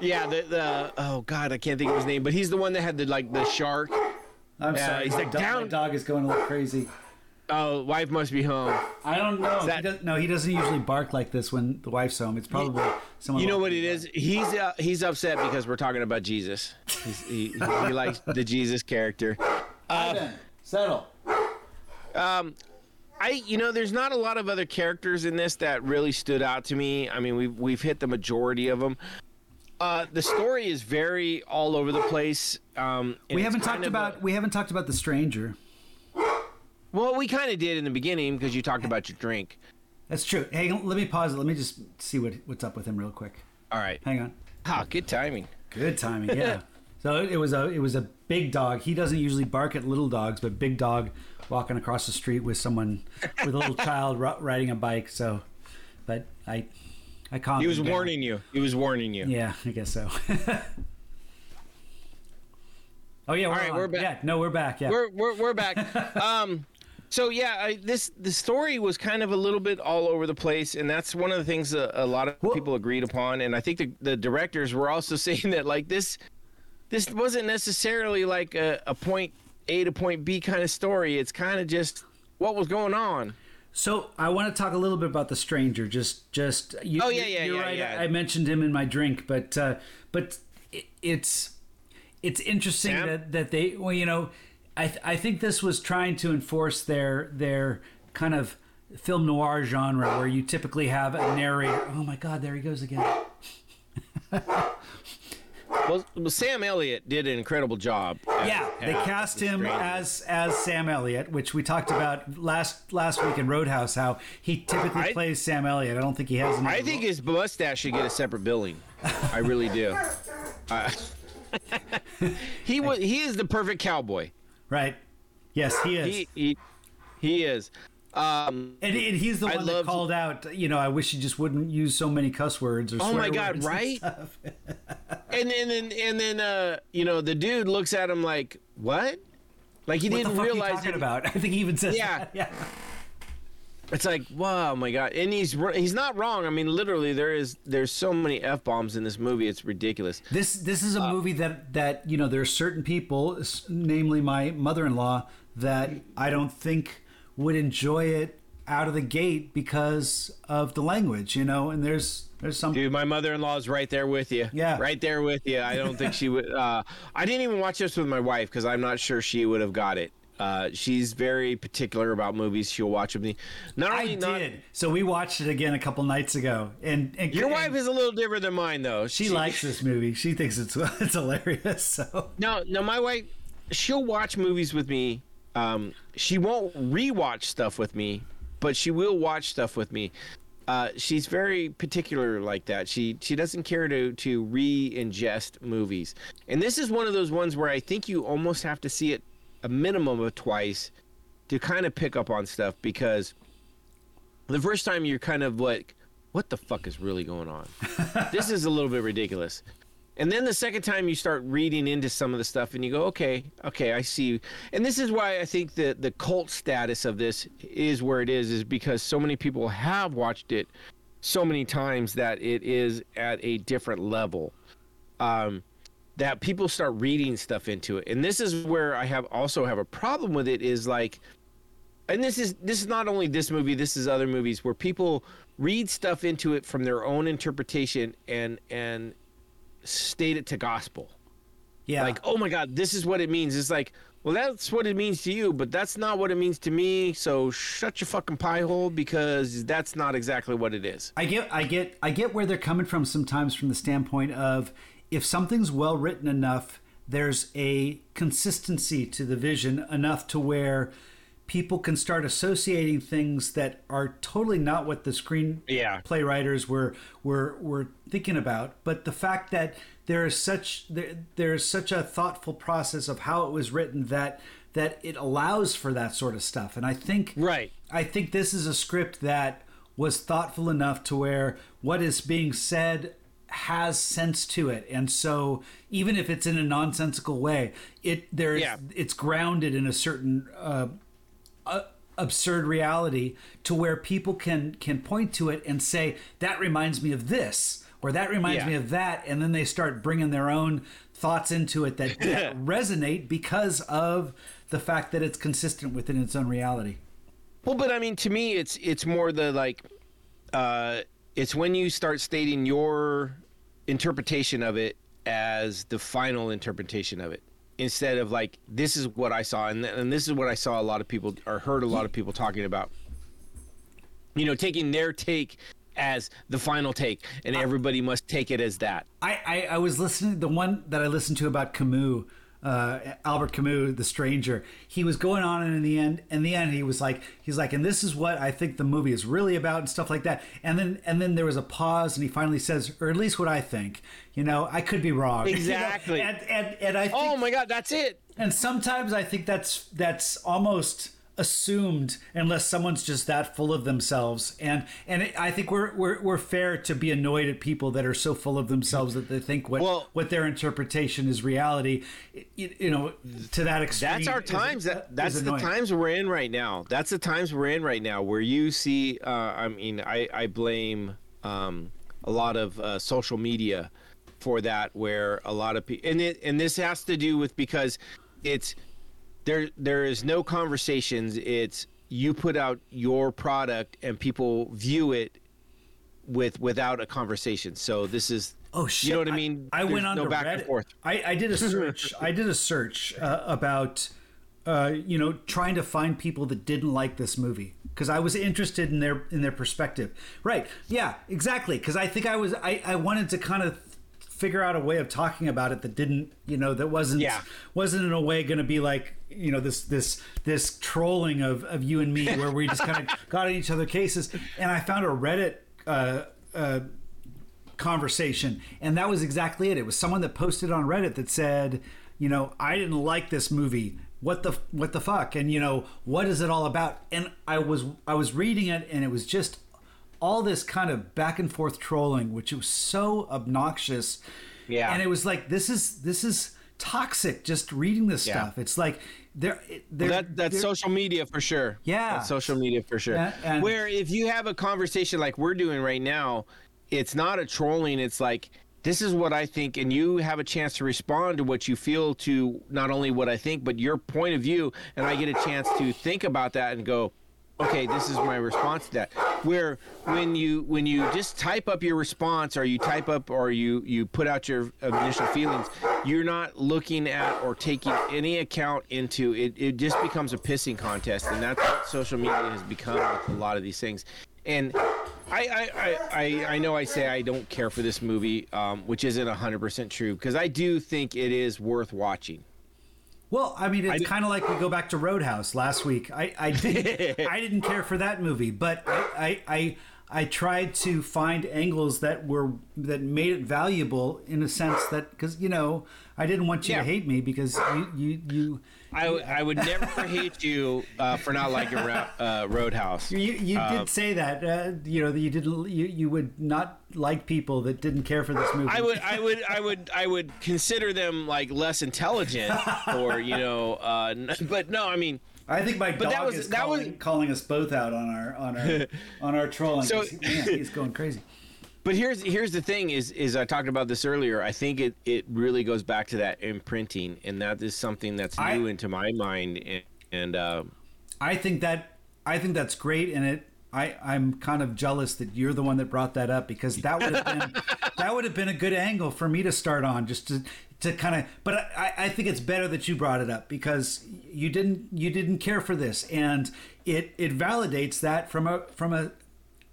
Yeah, the the oh god, I can't think of his name, but he's the one that had the like the shark. I'm Yeah, sorry. he's my like, dog, my "Down." dog is going a little crazy. Oh, wife must be home. I don't know. that- he does, no, he doesn't usually bark like this when the wife's home. It's probably someone. You know what it is? He's uh, he's upset because we're talking about Jesus. He's, he he likes the Jesus character. Ivan, settle. I you know, there's not a lot of other characters in this that really stood out to me. I mean, we've we've hit the majority of them. Uh, the story is very all over the place. Um, We haven't talked of a- about we haven't talked about the stranger. well, we kind of did in the beginning because you talked about your drink. That's true. Hey, let me pause it. Let me just see what what's up with him real quick. All right. Hang on. Ah, good timing. Good timing. Yeah. so it was a it was a big dog. He doesn't usually bark at little dogs, but big dog walking across the street with someone with a little child ri- riding a bike. So, but I I calmed. He was down. warning you. He was warning you. Yeah, I guess so. oh yeah, we're, on. we're back. Yeah, no, we're back. Yeah. we're we're, we're back. um, so yeah, I, this the story was kind of a little bit all over the place, and that's one of the things a, a lot of Well- people agreed upon. And I think the the directors were also saying that like this this wasn't necessarily like a, a point A to point B kind of story. It's kind of just what was going on. So I want to talk a little bit about the stranger. Just, just. You, Oh, yeah, yeah, you're yeah, right. yeah. I mentioned him in my drink, but, uh, but it, it's, it's interesting Sam? that that they, well, you know, I th- I think this was trying to enforce their their kind of film noir genre where you typically have a narrator. Oh my God, there he goes again. Well, Sam Elliott did an incredible job. Yeah, they as cast the him stranger. as as Sam Elliott, which we talked about last last week in Roadhouse. How he typically I- plays Sam Elliott. I don't think he has. I think his mustache should get a separate billing. I really do. Uh, he was he is the perfect cowboy. right. Yes, he is. He he, he is. Um, and, and he's the I one that love- called out. You know, I wish you just wouldn't use so many cuss words or. Oh my God, right? and and then and then uh, you know the dude looks at him like what? Like he What didn't fuck are you realize talking that- about? I think he even says Yeah. that. Yeah. It's like wow, my God, and he's he's not wrong. I mean, literally, there is there's so many f bombs in this movie. It's ridiculous. This this is a Uh, movie that that you know there are certain people, namely my mother-in-law, that I don't think would enjoy it out of the gate because of the language. You know, and there's there's some Dude, my mother in law is right there with you. Yeah. right there with you. I don't think she would. Uh, I didn't even watch this with my wife because I'm not sure she would have got it. Uh, she's very particular about movies she'll watch with me. Not I not, did. So we watched it again a couple nights ago, and, and your and wife is a little different than mine, though. She likes this movie. She thinks it's it's hilarious. So No, no, my wife, she'll watch movies with me. Um, she won't rewatch stuff with me, but she will watch stuff with me. Uh, she's very particular like that. She she doesn't care to to re-ingest movies, and this is one of those ones where I think you almost have to see it a minimum of twice to kind of pick up on stuff because the first time you're kind of like, what the fuck is really going on? this is a little bit ridiculous. And then the second time you start reading into some of the stuff and you go, okay, okay, I see. And this is why I think that the cult status of this is where it is, is because so many people have watched it so many times that it is at a different level. Um, that people start reading stuff into it. And this is where I have also have a problem with it is like and this is this is not only this movie, this is other movies where people read stuff into it from their own interpretation and and state it to gospel. yeah, Like, oh my god, this is what it means. It's like, well, that's what it means to you, but that's not what it means to me. So shut your fucking pie hole because that's not exactly what it is. I get, I get, I get where they're coming from sometimes from the standpoint of if something's well written enough, there's a consistency to the vision enough to where people can start associating things that are totally not what the screen Yeah. play writers were were were thinking about. But the fact that there is such there, there is such a thoughtful process of how it was written that that it allows for that sort of stuff. And I think Right. I think this is a script that was thoughtful enough to where what is being said has sense to it and so even if it's in a nonsensical way it there's Yeah. it's grounded in a certain uh, uh, absurd reality to where people can can point to it and say that reminds me of this or that reminds Yeah. me of that and then they start bringing their own thoughts into it that, that resonate because of the fact that it's consistent within its own reality Well, but I mean, to me, it's it's more the like, uh, it's when you start stating your interpretation of it as the final interpretation of it, instead of like this is what I saw, and and this is what I saw a lot of people or heard a lot of people talking about. You know, taking their take as the final take, and everybody must take it as that. I, I, I was listening the one that I listened to about Camus, uh, Albert Camus, The Stranger. He was going on, and in the end, in the end, he was like, he's like, and this is what I think the movie is really about, and stuff like that. And then, and then there was a pause, and he finally says, or at least what I think. You know, I could be wrong. You know? Exactly. And, and and I think Oh my God, that's it. and sometimes I think that's that's almost assumed unless someone's just that full of themselves and and it, I think we're, we're we're fair to be annoyed at people that are so full of themselves that they think what Well- what their interpretation is reality you, you know to that extreme That's our times. is That that's the times we're in right now. That's the times we're in right now, where you see. Uh, I mean, I I blame um, a lot of uh, social media for that, where a lot of people, and it and this has to do with because it's there. There is no conversations. It's you put out your product and people view it with without a conversation. So this is. Oh shit! You know what I mean? I, went on no back Reddit. and forth. I, I did a search. I did a search uh, about, uh, you know, trying to find people that didn't like this movie because I was interested in their in their perspective. Right? Yeah, exactly. Because I think I was I, I wanted to kind of figure out a way of talking about it that didn't you know that wasn't Yeah. wasn't in a way going to be like you know this this this trolling of, of you and me where we just kind of got in each other cases. And i found a reddit uh, uh, conversation and that was exactly it. It was someone that posted on reddit that said you know i didn't like this movie. What the what the fuck? And you know what is it all about? And i was i was reading it and it was just all this kind of back and forth trolling which was so obnoxious Yeah. and it was like this is this is toxic just reading this Yeah. stuff it's like there there that that's there- social media for sure. Yeah. that's social media for sure. Yeah, and- Where if you have a conversation like we're doing right now, it's not a trolling. It's like this is what I think, and you have a chance to respond to what you feel to not only what I think but your point of view, and I get a chance to think about that and go, okay, this is my response to that. Where when you when you just type up your response, or you type up, or you you put out your initial feelings, you're not looking at or taking any account into it. It just becomes a pissing contest, and that's what social media has become with a lot of these things. And I, I, I, I, know I say I don't care for this movie, um, which isn't 100% true, because I do think it is worth watching. Well, I mean, it's kind of like we go back to Roadhouse last week. I, I didn't, I didn't care for that movie, but I, I, I, I tried to find angles that were that made it valuable in a sense that because you know I didn't want you Yeah. to hate me because you, you, you I, w- I would never hate you uh, for not liking Ro- uh, Roadhouse. You, you Um, did say that, uh, you know, you didn't, you, you would not like people that didn't care for this movie. I would, I would, I would, I would consider them like less intelligent, or you know, uh, but no, I mean, I think my dog that was- is that calling, was- calling us both out on our on our on our trolling. So- man, he's going crazy. But here's here's the thing: is is I talked about this earlier. I think it it really goes back to that imprinting, and that is something that's I- new into my mind, and, and uh, I think that I think that's great, and it. I, I'm kind of jealous that you're the one that brought that up because that would have been that would have been a good angle for me to start on just to to kind of but I, I think it's better that you brought it up because you didn't you didn't care for this and it it validates that from a from a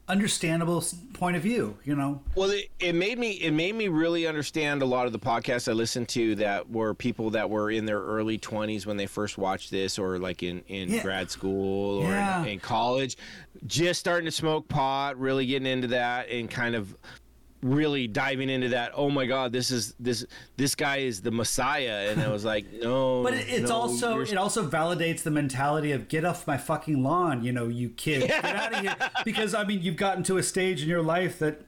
understandable point of view you know Well, it, it made me it made me really understand a lot of the podcasts I listened to that were people that were in their early twenties when they first watched this, or like in in Yeah. grad school or Yeah. in, in college, just starting to smoke pot, really getting into that, and kind of really diving into that. Oh my God, this is this this guy is the Messiah, and I was like, no, But it- it's no, also it also validates the mentality of get off my fucking lawn, you know, you kid, get out of here. Because I mean, you've gotten to a stage in your life that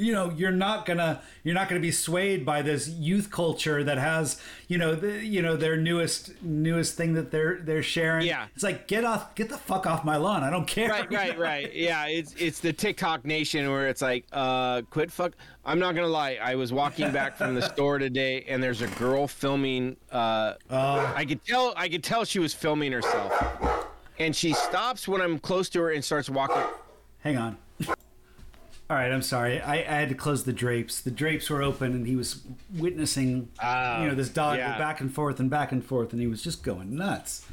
you know you're not gonna you're not gonna be swayed by this youth culture that has you know the you know their newest newest thing that they're they're sharing. Yeah. it's like get off get the fuck off my lawn. I don't care. right, right, right. Yeah, it's it's the TikTok nation where it's like, uh, quit fuck. I'm not gonna lie. I was walking back from the store today, and there's a girl filming. Uh, Oh. I could tell. I could tell she was filming herself, and she stops when I'm close to her and starts walking. Hang on. All right, I'm sorry. I, I had to close the drapes. The drapes were open, and he was witnessing, Oh, you know, this dog yeah. go back and forth and back and forth, and he was just going nuts.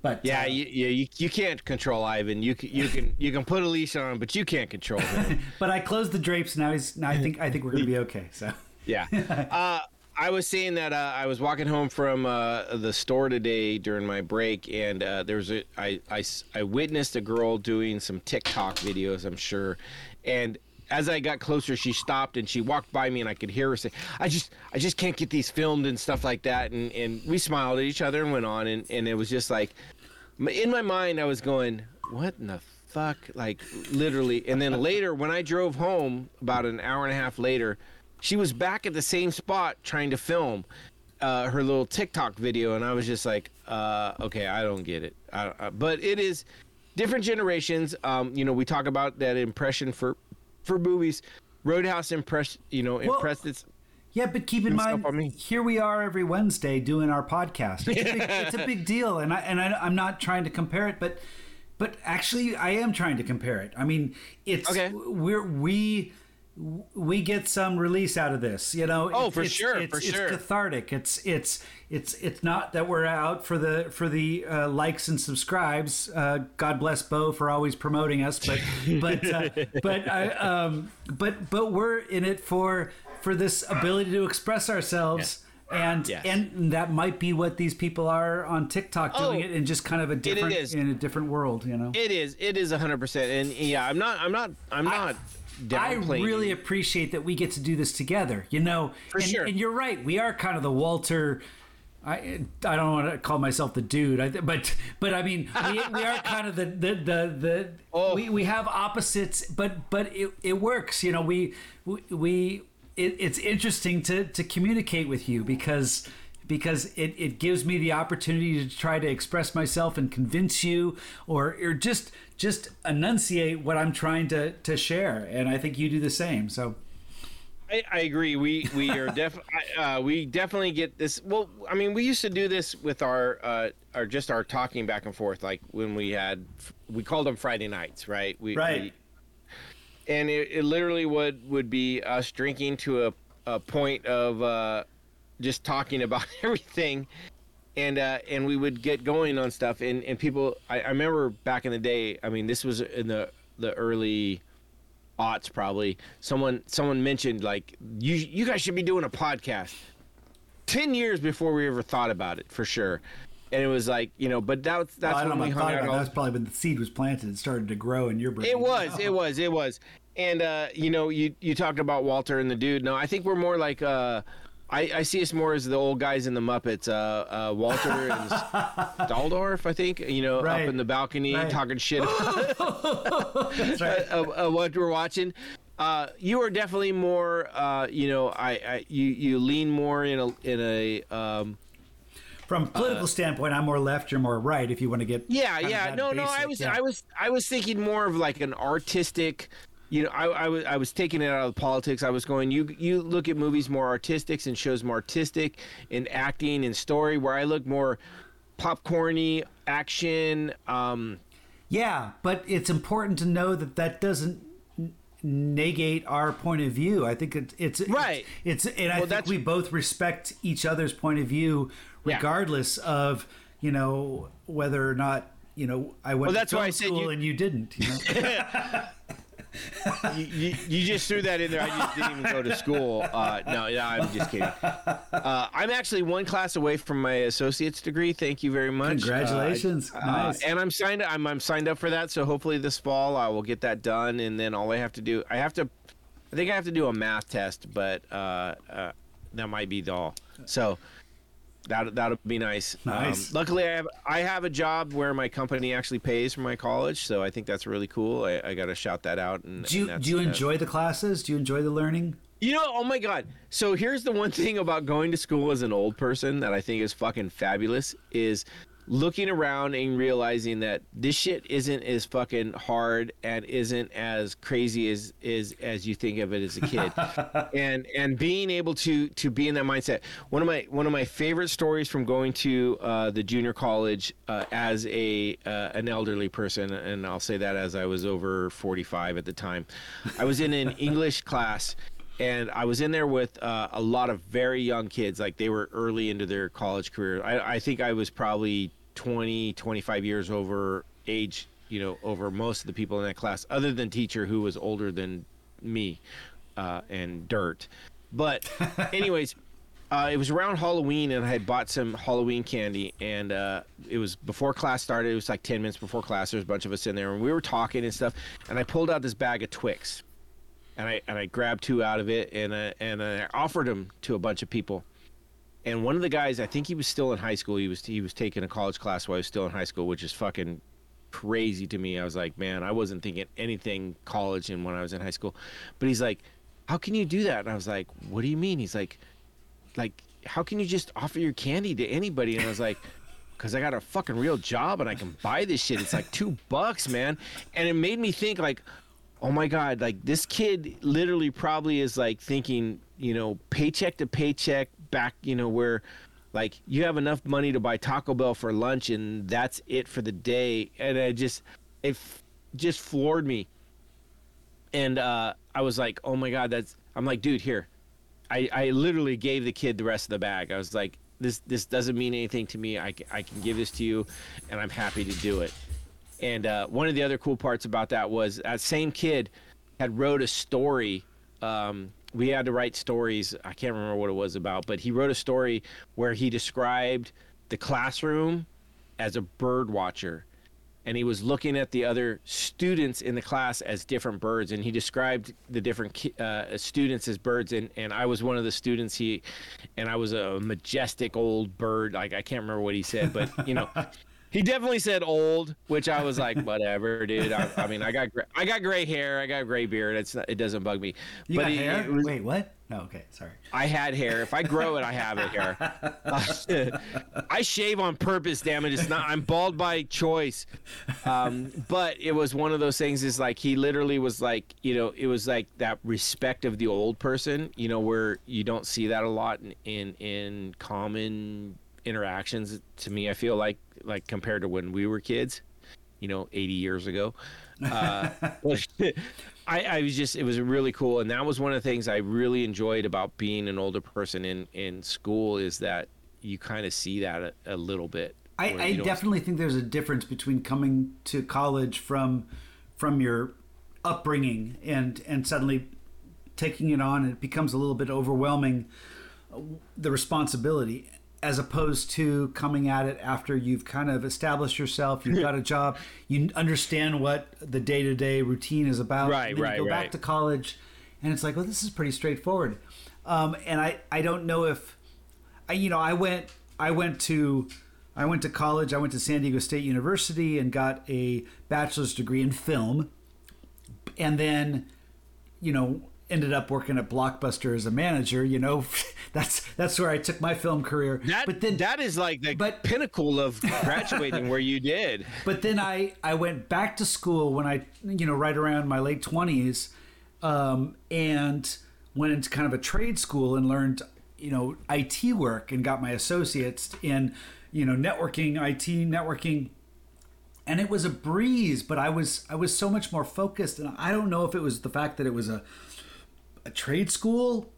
But Yeah, uh, you, you, you, can't control Ivan. You can, you can you can put a leash on him, but you can't control him. but I closed the drapes. Now he's. Now I think. I think we're gonna be okay. So. Yeah. Uh, I was saying that uh, I was walking home from uh, the store today during my break, and uh, there was a I, I I witnessed a girl doing some TikTok videos. I'm sure, and as I got closer, she stopped and she walked by me, and I could hear her say, "I just I just can't get these filmed and stuff like that." And and we smiled at each other and went on, and and it was just like, in my mind, I was going, "What in the." Fuck, like literally. And then later, when I drove home, about an hour and a half later, she was back at the same spot trying to film uh, her little TikTok video, and I was just like, uh, okay, I don't get it. I, I, but it is different generations. Um, you know, we talk about that impression for for movies. Roadhouse impressed, you know, impressed its. Yeah, but keep in mind, here we are every Wednesday doing our podcast. It's, a big, it's a big deal, and I and I, I'm not trying to compare it, but but actually, I am trying to compare it. I mean, it's Okay. we're we we get some release out of this, you know. Oh, It's- for it's- sure, it's, for it's sure. cathartic. It's it's it's it's not that we're out for the for the uh, likes and subscribes. Uh, God bless Bo for always promoting us, but but uh, but I, um, but but we're in it for for this ability to express ourselves. And Yes. and that might be what these people are on TikTok doing Oh, it in just kind of a different in a different world, you know. It is. It is hundred percent. And yeah, I'm not. I'm not. I'm not. I downplaying really appreciate that we get to do this together. You know, For and, sure. and you're right. We are kind of the Walter. I I don't want to call myself the dude, I, but but I mean we, we are kind of the the the, the Oh. we, we have opposites, but but it, it works. You know, we we, we it, it's interesting to to communicate with you because because it, it gives me the opportunity to try to express myself and convince you or, or just just enunciate what I'm trying to, to share and I think you do the same so I, I agree. We we are def uh, we definitely get this. Well, I mean, we used to do this with our uh, our just our talking back and forth, like when we had we called them Friday nights, right? We, Right. We, and it, it literally would would be us drinking to a, a point of uh, just talking about everything, and uh, and we would get going on stuff, and and people. I, I remember back in the day. I mean, this was in the the early aughts probably someone someone mentioned like you you guys should be doing a podcast 10 years before we ever thought about it for sure and it was like you know but that, that's Well, when we hung thought out that. That's probably when the seed was planted and started to grow in your brain. it was it was it was and uh you know you you talked about walter and the dude no i think we're more like uh I, I see us more as the old guys in the Muppets, uh, uh, Walter and Staldorf, I think, you know, Right. up in the balcony Right. talking shit That's right. of what we're watching. Uh, you are definitely more, uh, you know, I, I you you lean more in a in a um, From a political standpoint, I'm more left. You're more right. If you want to get yeah yeah no no I was yeah. I was I was thinking more of like an artistic. You know, I, I was I was taking it out of politics. I was going. You you look at movies more artistic and shows more artistic in acting and story. Where I look more popcorny action. Um, Yeah, but it's important to know that that doesn't negate our point of view. I think it's it's Right. It's, it's and I Well, think we both respect each other's point of view, Yeah. regardless of you know whether or not you know I went Well, that's to why I said school you- and you didn't. You know? you, you, you just threw that in there. I just didn't even go to school. Uh, no, no, I'm just kidding. Uh, I'm actually one class away from my associate's degree. Thank you very much. Congratulations. Uh, Nice. and I'm signed. I'm I'm signed up for that. So hopefully this fall I will get that done. And then all I have to do, I have to, I think I have to do a math test, but uh, uh, that might be the all. So. That that'll be nice. Nice. Um, luckily, I have I have a job where my company actually pays for my college, so I think that's really cool. I, I got to shout that out. And do you and do you enjoy the classes? Do you enjoy the learning? you know, oh my god. So here's the one thing about going to school as an old person that I think is fucking fabulous is looking around and realizing that this shit isn't as fucking hard and isn't as crazy as is as you think of it as a kid. and and being able to to be in that mindset. One of my one of my favorite stories from going to uh, the junior college uh, as a uh, an elderly person and I'll say that as I was over 45 at the time. I was in an English class and I was in there with uh, a lot of very young kids, like they were early into their college career. I, I think I was probably 20, 25 years over age, you know, over most of the people in that class, other than teacher who was older than me uh, and dirt. But, anyways. Uh, it was around Halloween, and I had bought some Halloween candy, and uh, it was before class started. It was like ten minutes before class. There was a bunch of us in there, and we were talking and stuff. And I pulled out this bag of Twix, and I and I grabbed two out of it, and I, and I offered them to a bunch of people. And one of the guys, I think he was still in high school. He was he was taking a college class while he was still in high school, which is fucking crazy to me. I was like, man, I wasn't thinking anything college and when I was in high school. But he's like, how can you do that? And I was like, what do you mean? He's like, like, how can you just offer your candy to anybody? And I was like, because I got a fucking real job and I can buy this shit. It's like two bucks, man. And it made me think, like, oh my God, like this kid literally probably is like thinking, you know, paycheck to paycheck back, you know, where like you have enough money to buy Taco Bell for lunch and that's it for the day. And I just, it f- just floored me. And uh, I was like, oh my God, that's, I'm like, dude, here. I, I literally gave the kid the rest of the bag. I was like, this this doesn't mean anything to me. I, I can give this to you, and I'm happy to do it. And uh, one of the other cool parts about that was that same kid had wrote a story. Um, we had to write stories. I can't remember what it was about, but he wrote a story where he described the classroom as a bird watcher and he was looking at the other students in the class as different birds and he described the different uh, students as birds and, and i was one of the students he and i was a majestic old bird like i can't remember what he said but you know He definitely said old, which I was like, whatever, dude. I, I mean, I got gray, I got gray hair, I got gray beard. It's not, it doesn't bug me. You but got it- hair? was- Wait, what? No, okay, sorry. I had hair. If I grow it, I have it hair. I shave on purpose. Damn it! It's not. I'm bald by choice. Um, but it was one of those things. Is like he literally was like, you know, it was like that respect of the old person. You know, where you don't see that a lot in in, in common interactions. To me, I feel like like compared to when we were kids. You know, 80 years ago. Uh, I, I was just it was really cool and that was one of the things i really enjoyed about being an older person in in school is that you kind of see that a, a little bit I, I definitely think there's a difference between coming to college from from your upbringing and and suddenly taking it on and it becomes a little bit overwhelming uh, the responsibility as opposed to coming at it after you've kind of established yourself you've got a job you understand what the day-to-day routine is about Right, and then right, you go back to college and it's like well this is pretty straightforward. Um, and I, I don't know if I, you know, I went I went to I went to college. I went to San Diego State University and got a bachelor's degree in film, and then, you know, ended up working at Blockbuster as a manager. You know, that's that's where I took my film career. that but then that is like the but- pinnacle of graduating where you did but then I, I went back to school when I, you know, right around my late 20s um, and went into kind of a trade school and learned, you know, IT work and got my associates in, you know, networking, IT networking. And it was a breeze, but I was I was so much more focused and I don't know if it was the fact that it was a a trade school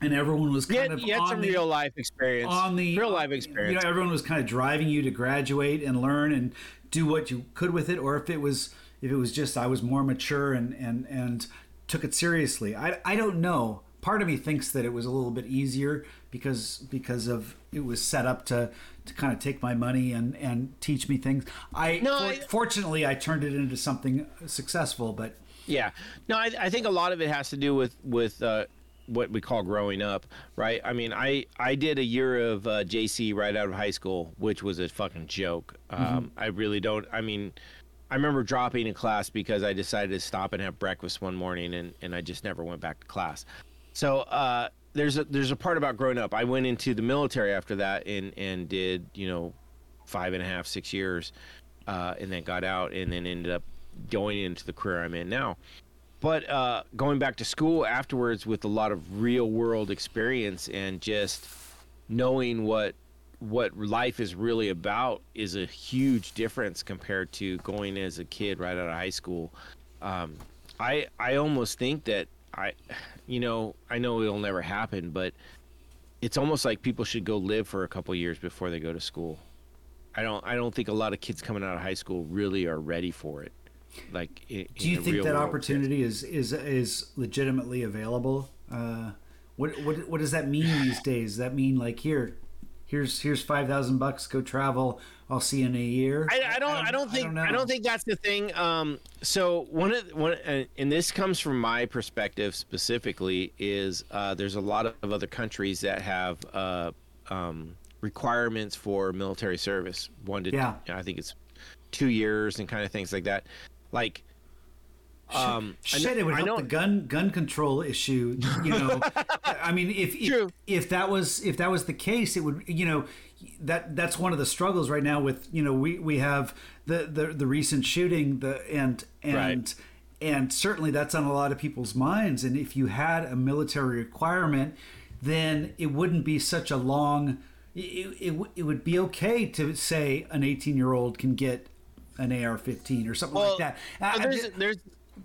and everyone was kind had, of you had on some the, real life experience on the real uh, life experience. You know, everyone was kind of driving you to graduate and learn and do what you could with it, or if it was if it was just I was more mature and and and took it seriously. I I don't know. Part of me thinks that it was a little bit easier because because of it was set up to to kind of take my money and and teach me things. I, No, for- I- fortunately I turned it into something successful, but Yeah, no, I, I think a lot of it has to do with with uh, what we call growing up, right? I mean, I I did a year of uh, JC right out of high school, which was a fucking joke. Um, I really don't. I mean, I remember dropping a class because I decided to stop and have breakfast one morning, and and I just never went back to class. So uh, there's a there's a part about growing up. I went into the military after that and and did you know five and a half six years, uh, and then got out and then ended up going into the career I'm in now. But uh, going back to school afterwards with a lot of real world experience and just knowing what what life is really about is a huge difference compared to going as a kid right out of high school. Um, I I almost think that I, you know, I know it'll never happen, but it's almost like people should go live for a couple years before they go to school. I don't I don't think a lot of kids coming out of high school really are ready for it. Like, in, Do in you the think real that world. opportunity is is is legitimately available? Uh, what what what does that mean these days? Does that mean like here, here's here's five thousand bucks, go travel. I'll see you in a year. I, I don't. I don't think. I don't, know. think that's the thing. Um, so one of one, uh, and this comes from my perspective specifically, is uh, there's a lot of other countries that have uh, um, requirements for military service. One to, Yeah. I think it's two years and kind of things like that. Like, um, I Shit, know- it would I help the gun gun control issue. You know, I mean, if if, if that was if that was the case, it would you know that that's one of the struggles right now. With you know, we we have the the, the recent shooting, the and and. Right. And certainly that's on a lot of people's minds. And if you had a military requirement, then it wouldn't be such a long. It, it, it would be okay to say an 18 year old can get an AR-15 or something Well, like that. I- there's ju- there's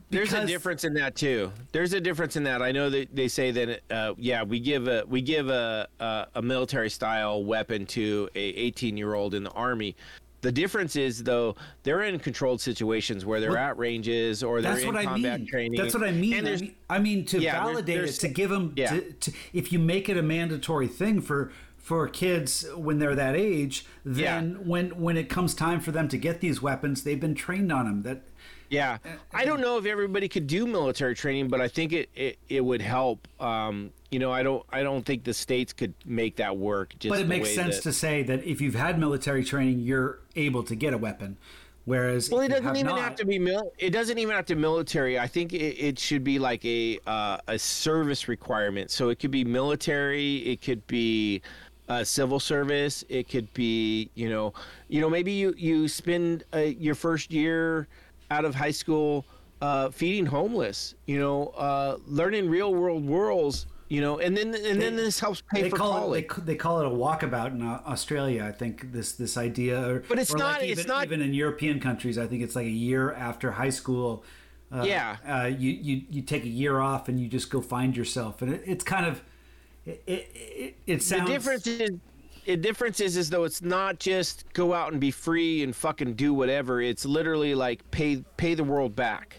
there's a difference in that too. There's a difference in that. I know that they say that uh, yeah, we give a we give a a, a military style weapon to a 18 year old in the army. The difference is though they're in controlled situations where they're Well, at ranges or they're That's in what I combat mean. training. That's what I mean. And I mean, I mean to Yeah, there's- validate there's- it, to give them, yeah. to, to, if you make it a mandatory thing for for kids when they're that age, then Yeah. when when it comes time for them to get these weapons, they've been trained on them. That Yeah, I don't know if everybody could do military training, but I think it it, it would help. Um, you know, I don't I don't think the states could make that work. Just but it makes sense that- to say that if you've had military training, you're able to get a weapon. Whereas Well, it doesn't even not, have to be mil. It doesn't even have to military. I think it, it should be like a uh, a service requirement. So it could be military. It could be uh, civil service. It could be you know you know maybe you you spend uh, your first year out of high school uh, feeding homeless. You know, uh, learning real world worlds. You know, and then and then this helps pay they for call college. it they, they call it a walkabout in uh, Australia. I think this this idea, or, But it's not- Like it's even, not- even in European countries. I think it's like a year after high school. Uh, Yeah. you you you take a year off and you just go find yourself, and it, it's kind of it it, it, it sounds the difference is the difference is is though it's not just go out and be free and fucking do whatever. It's literally like pay pay the world back.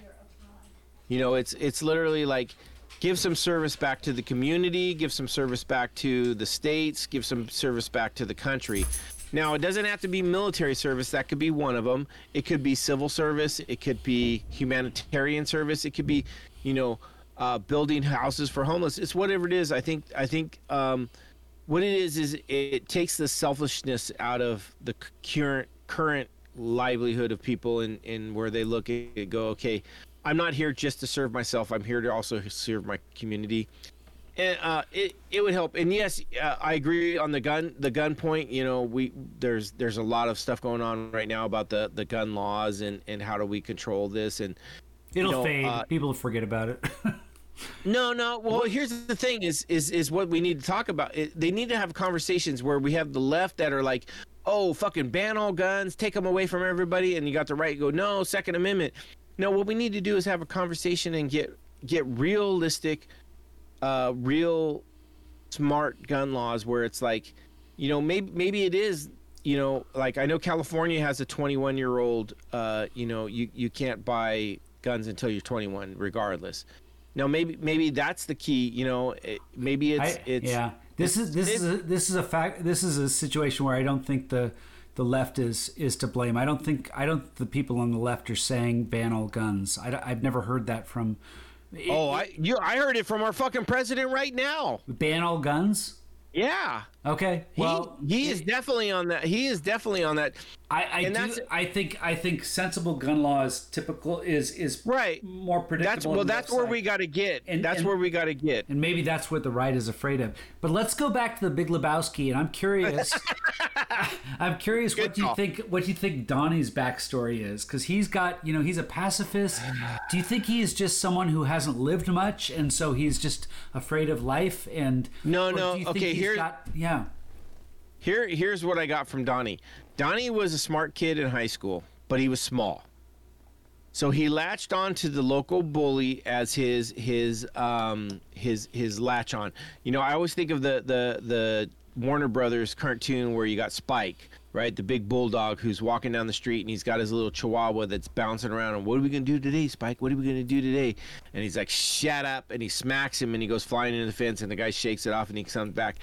You know it's it's literally like give some service back to the community give some service back to the states give some service back to the country. Now it doesn't have to be military service. That could be one of them it could be civil service. It could be humanitarian service. It could be you know uh, building houses for homeless. It's whatever it is. I think i think um, what it is is it takes the selfishness out of the current current livelihood of people and and where they look at go okay i'm not here just to serve myself. I'm here to also serve my community. And uh, it it would help. And yes uh, i agree on the gun the gun point. You know we there's there's a lot of stuff going on right now about the the gun laws and and how do we control this and it'll you know, fade. uh, People forget about it. no, no. Well, here's the thing: is is is what we need to talk about. It, they need to have conversations where we have the left that are like, "Oh, fucking ban all guns, take them away from everybody," and you got the right go, "No, Second Amendment." No, what we need to do is have a conversation and get get realistic, uh, real smart gun laws where it's like, you know, maybe maybe it is. You know, like I know California has a 21 year old. Uh, you know, you you can't buy guns until you're 21, regardless. Now maybe maybe that's the key. You know, it, maybe it's I- it's yeah. This is this it- is a, this is a fact. This is a situation where I don't think the the left is is to blame. I don't think I don't. The people on the left are saying ban all guns. I, have never heard that from. Oh, I you I heard it from our fucking president right now. ban all guns. Yeah. Okay. He, Well, he is definitely on that. He is definitely on that. I, I and do. that's- I think I think sensible gun law is typical is is Right. more predictable. That's well. That's where we got to get. And- that's and- where we got to get. And maybe that's what the right is afraid of. But let's go back to the Big Lebowski, and I'm curious. I'm curious what Good you think. What do you think Donnie's backstory is? Because he's got, you know, he's a pacifist. Do you think he is just someone who hasn't lived much, and so he's just afraid of life? And No, no, Do you think okay, he's here- got, yeah. Here, here's what I got from Donnie. Donnie was a smart kid in high school, but he was small. So he latched on to the local bully as his his um his his latch on. You know, I always think of the the the Warner Brothers cartoon where you got Spike, right? The big bulldog who's walking down the street and he's got his little chihuahua that's bouncing around and what are we gonna do today, Spike? What are we gonna do today? And he's like, Shut up and he smacks him and he goes flying into the fence and the guy shakes it off and he comes back.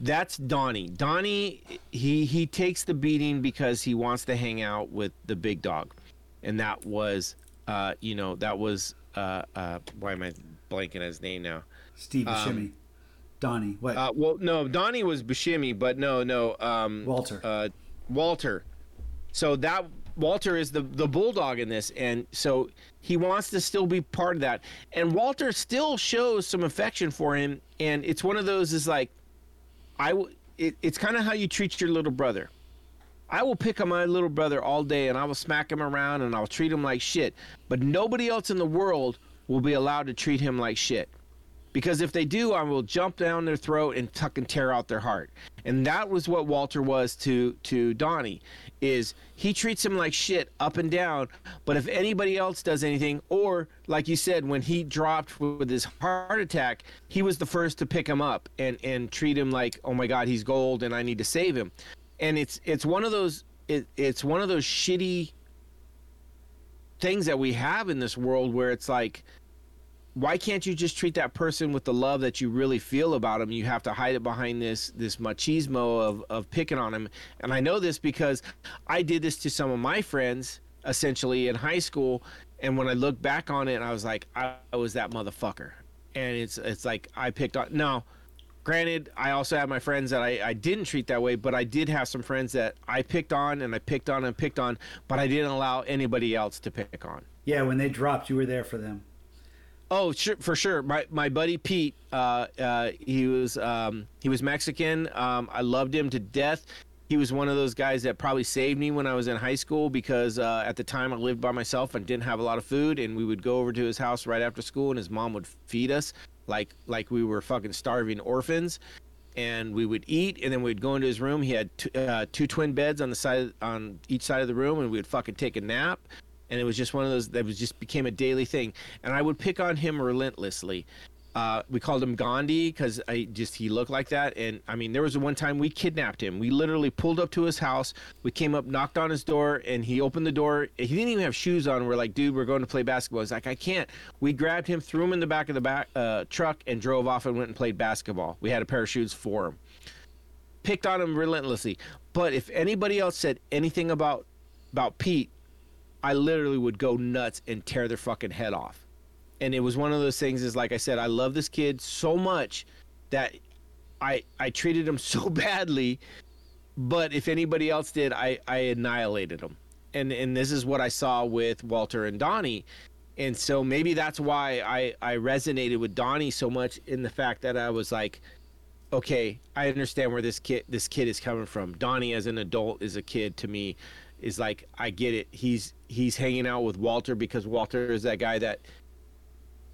That's Donnie. Donnie, he he takes the beating because he wants to hang out with the big dog, and that was, uh, you know, that was, uh, uh, why am I blanking his name now? Steve Buscemi, Donnie, what? Uh, well, no, Donnie was Buscemi, but no, no, um, Walter. uh, Walter. So that Walter is the the bulldog in this, and so he wants to still be part of that. And Walter still shows some affection for him, and it's one of those is like, I w- it, it's kind of how you treat your little brother. I will pick on my little brother all day, and I will smack him around, and I'll treat him like shit. But nobody else in the world will be allowed to treat him like shit because if they do i will jump down their throat and tuck and tear out their heart. And that was what walter was to to donnie is he treats him like shit up and down. But if anybody else does anything or like you said when he dropped with his heart attack he was the first to pick him up and and treat him like oh my god he's gold and i need to save him. And it's it's one of those it, it's one of those shitty things that we have in this world where it's like why can't you just treat that person with the love that you really feel about them? You have to hide it behind this this machismo of of picking on him. And I know this because I did this to some of my friends essentially in high school And when I look back on it, I was like, I, I was that motherfucker. And it's it's like I picked on. Now, granted, I also have my friends that I, I didn't treat that way, but I did have some friends that I picked on and I picked on and picked on, but I didn't allow anybody else to pick on. Yeah, when they dropped, you were there for them. Oh, sure, for sure. My my buddy Pete, uh, uh, he was um, he was Mexican. Um, I loved him to death. He was one of those guys that probably saved me when I was in high school because uh, at the time I lived by myself and didn't have a lot of food, and we would go over to his house right after school, and his mom would feed us like like we were fucking starving orphans, and we would eat, and then we'd go into his room. He had t- uh, two twin beds on the side on each side of the room, and we'd fucking take a nap and it was just one of those that was just became a daily thing. And i would pick on him relentlessly. Uh, we called him gandhi because i just he looked like that. And i mean there was one time we kidnapped him. We literally pulled up to his house. We came up knocked on his door and he opened the door. He didn't even have shoes on. We're like dude we're going to play basketball. He's like i can't. We grabbed him threw him in the back of the back uh, truck and drove off and went and played basketball. We had a pair of shoes for him. Picked on him relentlessly. But if anybody else said anything about about pete I literally would go nuts and tear their fucking head off. And it was one of those things is like I said, I love this kid so much that I I treated him so badly, but if anybody else did, I, I annihilated him. And and this is what I saw with Walter and Donnie. And so maybe that's why I, I resonated with Donnie so much in the fact that I was like, okay, I understand where this kid this kid is coming from. Donnie as an adult is a kid to me is like I get it. He's he's hanging out with Walter because Walter is that guy that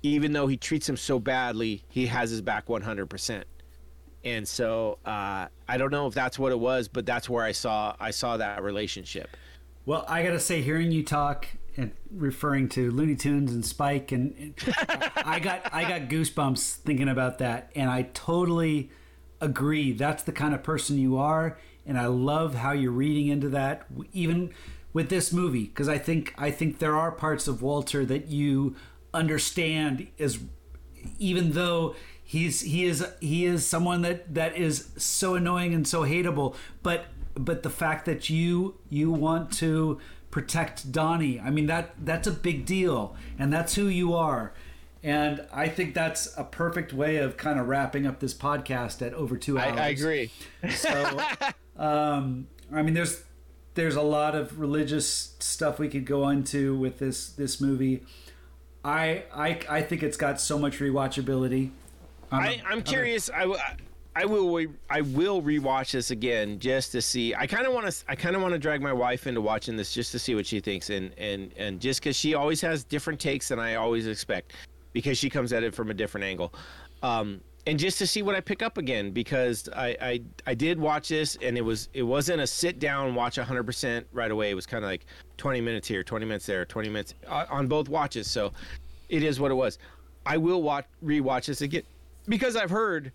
even though he treats him so badly, he has his back 100%. And so uh, I don't know if that's what it was, but that's where I saw I saw that relationship. Well, I gotta say, hearing you talk and referring to Looney Tunes and Spike, and, and I got I got goosebumps thinking about that, and I totally agree. That's the kind of person you are, and I love how you're reading into that, even with this movie, because I think I think there are parts of Walter that you understand as, even though he's he is he is someone that that is so annoying and so hateable, but but the fact that you you want to protect Donnie, I mean that that's a big deal, and that's who you are. And I think that's a perfect way of kind of wrapping up this podcast at over two hours. I, I agree. So, um, I mean, there's there's a lot of religious stuff we could go into with this this movie. I I I think it's got so much rewatchability. I'm, I, I'm curious. I, I will I will rewatch this again just to see. I kind of want to I kind of want to drag my wife into watching this just to see what she thinks and and and just because she always has different takes than I always expect because she comes at it from a different angle. Um, and just to see what I pick up again because I, I I did watch this and it was it wasn't a sit down watch 100% right away. It was kind of like 20 minutes here, 20 minutes there, 20 minutes uh, on both watches. So it is what it was. I will watch rewatch this again because I've heard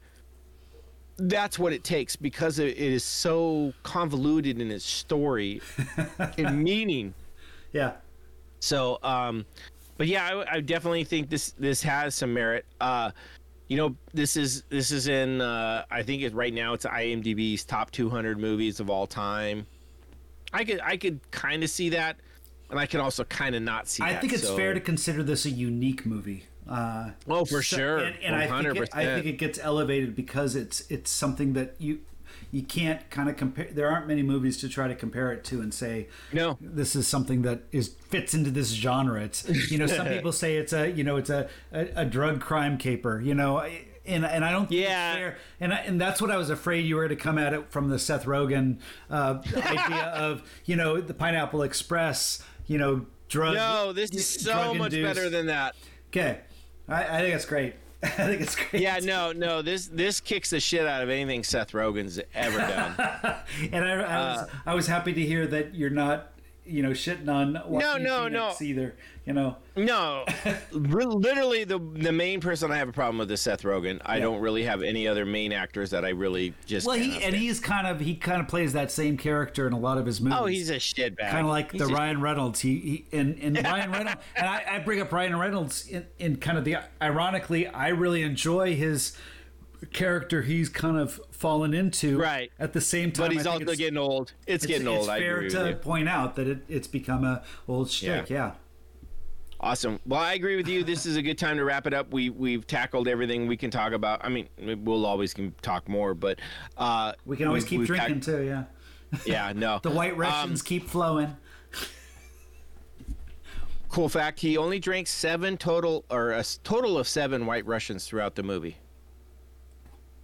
that's what it takes because it is so convoluted in its story and meaning. Yeah. So um but yeah, I, I definitely think this this has some merit. Uh you know this is this is in uh, i think it right now it's imdb's top 200 movies of all time i could i could kind of see that and i can also kind of not see I that, think it's so- fair to consider this a unique movie. Uh, oh for so- sure and, and I, think it, I think it gets elevated because it's it's something that you you can't kind of compare. There aren't many movies to try to compare it to and say no this is something that is fits into this genre. It's you know some people say it's a you know it's a a, a drug crime caper. You know. And, and I don't think Yeah. fair. And, I, and that's what I was afraid you were to come at it from the Seth Rogen uh, idea of, you know, the Pineapple Express, you know, drug. no this is so much better than that Okay, I, I think it's great. I think it's great. yeah no no this this kicks the shit out of anything seth rogen's ever done and I, I Uh, was I was happy to hear that you're not you know shitting on Joaquin no, Phoenix no. either. You know, no literally the the main person i have a problem with is seth rogen i Yeah. don't really have any other main actors that i really just well, he and he's kind of he kind of plays that same character in a lot of his movies. oh he's a shitbag kind of like He's the Ryan Reynolds. He, he and, and Ryan Reynolds, and I, I bring up Ryan Reynolds in, in kind of the ironically, I really enjoy his character he's kind of fallen into. Right. At the same time, but he's also getting old. It's, it's, getting it's old. I fair to point out that it, it's become a old shtick. Yeah. Awesome. Well, I agree with you. This is a good time to wrap it up. We we've tackled everything we can talk about. I mean, we'll always can talk more, but uh, we can always keep drinking tac- too. Yeah. Yeah. No. the White Russians um, keep flowing. Cool fact: He only drank seven total, or a total of seven White Russians throughout the movie.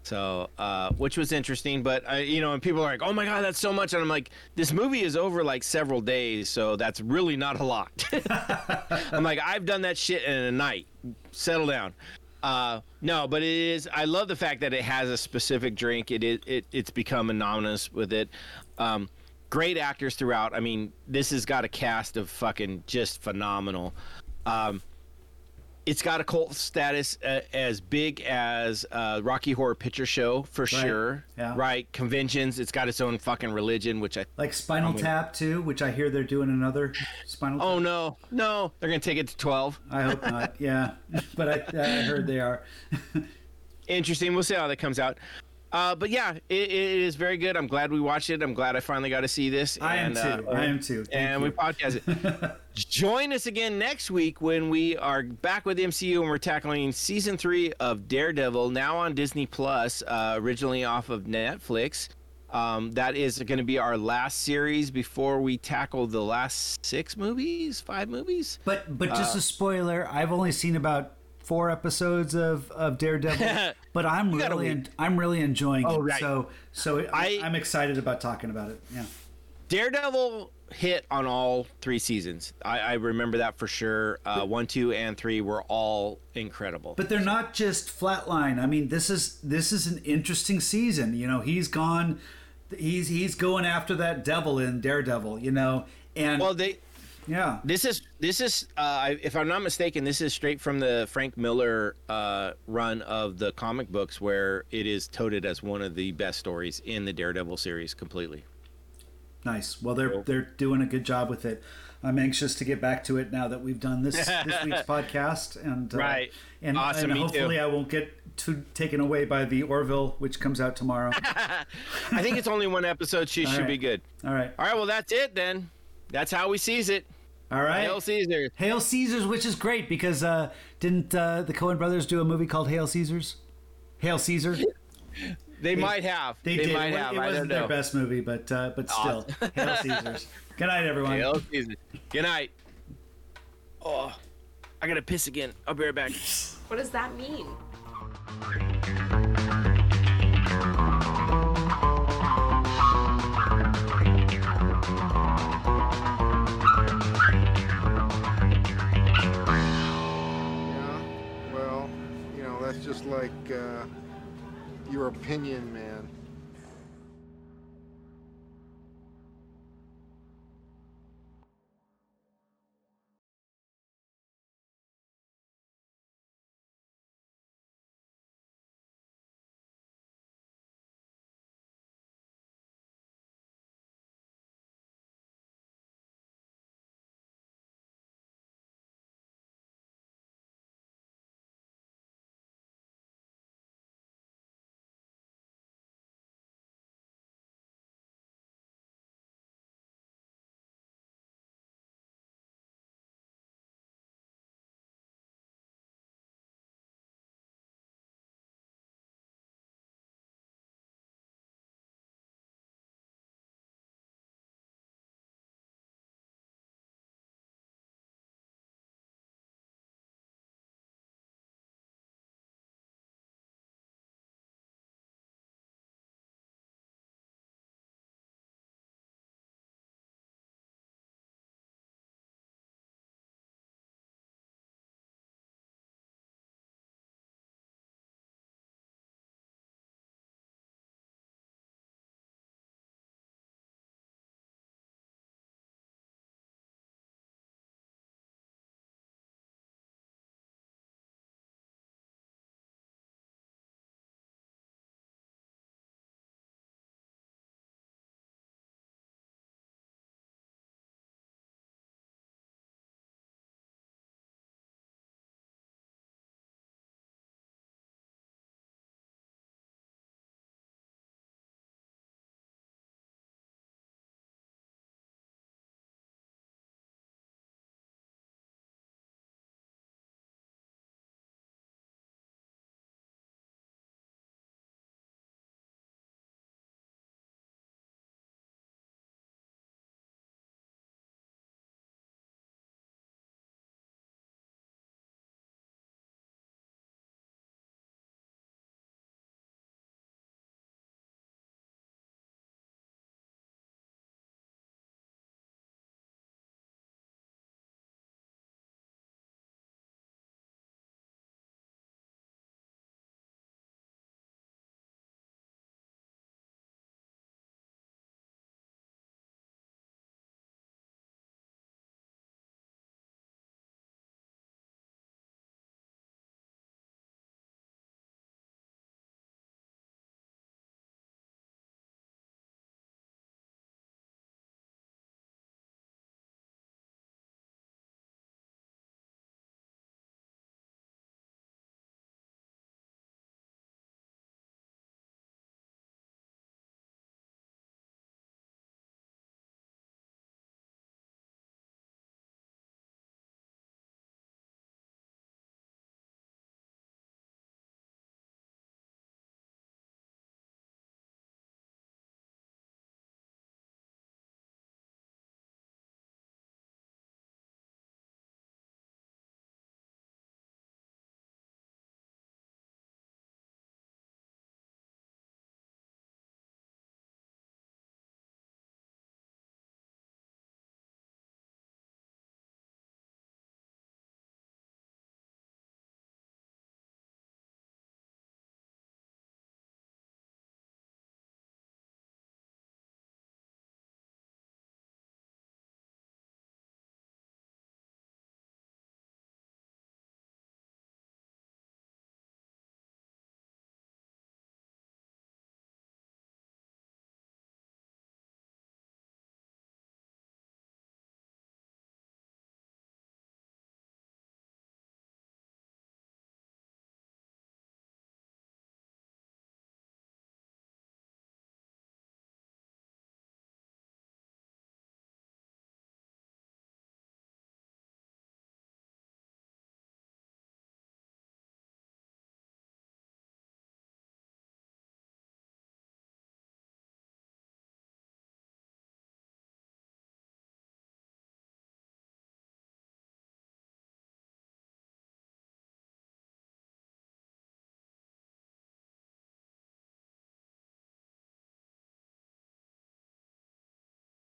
So, uh, which was interesting, but uh, you know, and people are like, "Oh my god, that's so much," and I'm like, "This movie is over like several days, so that's really not a lot." I'm like, "I've done that shit in a night. Settle down." Uh, no, but it is. I love the fact that it has a specific drink. It is. It, it's become anonymous with it. Um, great actors throughout. I mean, this has got a cast of fucking just phenomenal. Um, it's got a cult status uh, as big as uh, Rocky Horror Picture Show for right. sure. Yeah. Right. Conventions. It's got its own fucking religion, which I like Spinal I mean, Tap too, which I hear they're doing another Spinal. Oh no, no, they're gonna take it to twelve. I hope not. Yeah, but I, I heard they are. Interesting. We'll see how that comes out. Uh, but yeah, it, it is very good. I'm glad we watched it. I'm glad I finally got to see this. I and, am too. Uh, I am too. Thank and you. we podcast it. Join us again next week when we are back with MCU and we're tackling season three of Daredevil, now on Disney Plus, uh, originally off of Netflix. Um, that is going to be our last series before we tackle the last six movies, five movies. But but just uh, a spoiler, I've only seen about four episodes of, of Daredevil, but I'm really en- I'm really enjoying oh, it. Right. So so I, I'm excited about talking about it. Yeah. Daredevil hit on all three seasons. I, I remember that for sure. Uh, one, two, and three were all incredible. But they're not just flatline. I mean, this is this is an interesting season. You know, he's gone. He's he's going after that devil in Daredevil. You know, and well, they yeah. This is this is uh, if I'm not mistaken, this is straight from the Frank Miller uh, run of the comic books, where it is touted as one of the best stories in the Daredevil series, completely. Nice. Well, they're they're doing a good job with it. I'm anxious to get back to it now that we've done this this week's podcast, and uh, right, and, awesome, and hopefully I won't get too taken away by the Orville, which comes out tomorrow. I think it's only one episode. She should right. be good. All right. All right. Well, that's it then. That's how we sees it. All right. Hail Caesars. Hail Caesars, which is great because uh, didn't uh, the Coen brothers do a movie called Hail Caesars? Hail Caesar. they, they, might have. They, they did. might it, have. It wasn't their best movie, but uh, but still, Hail Caesars. Good night, everyone. Hail Caesars. Good night. Oh, I gotta piss again. I'll be right back. What does that mean? Just like uh, your opinion, man.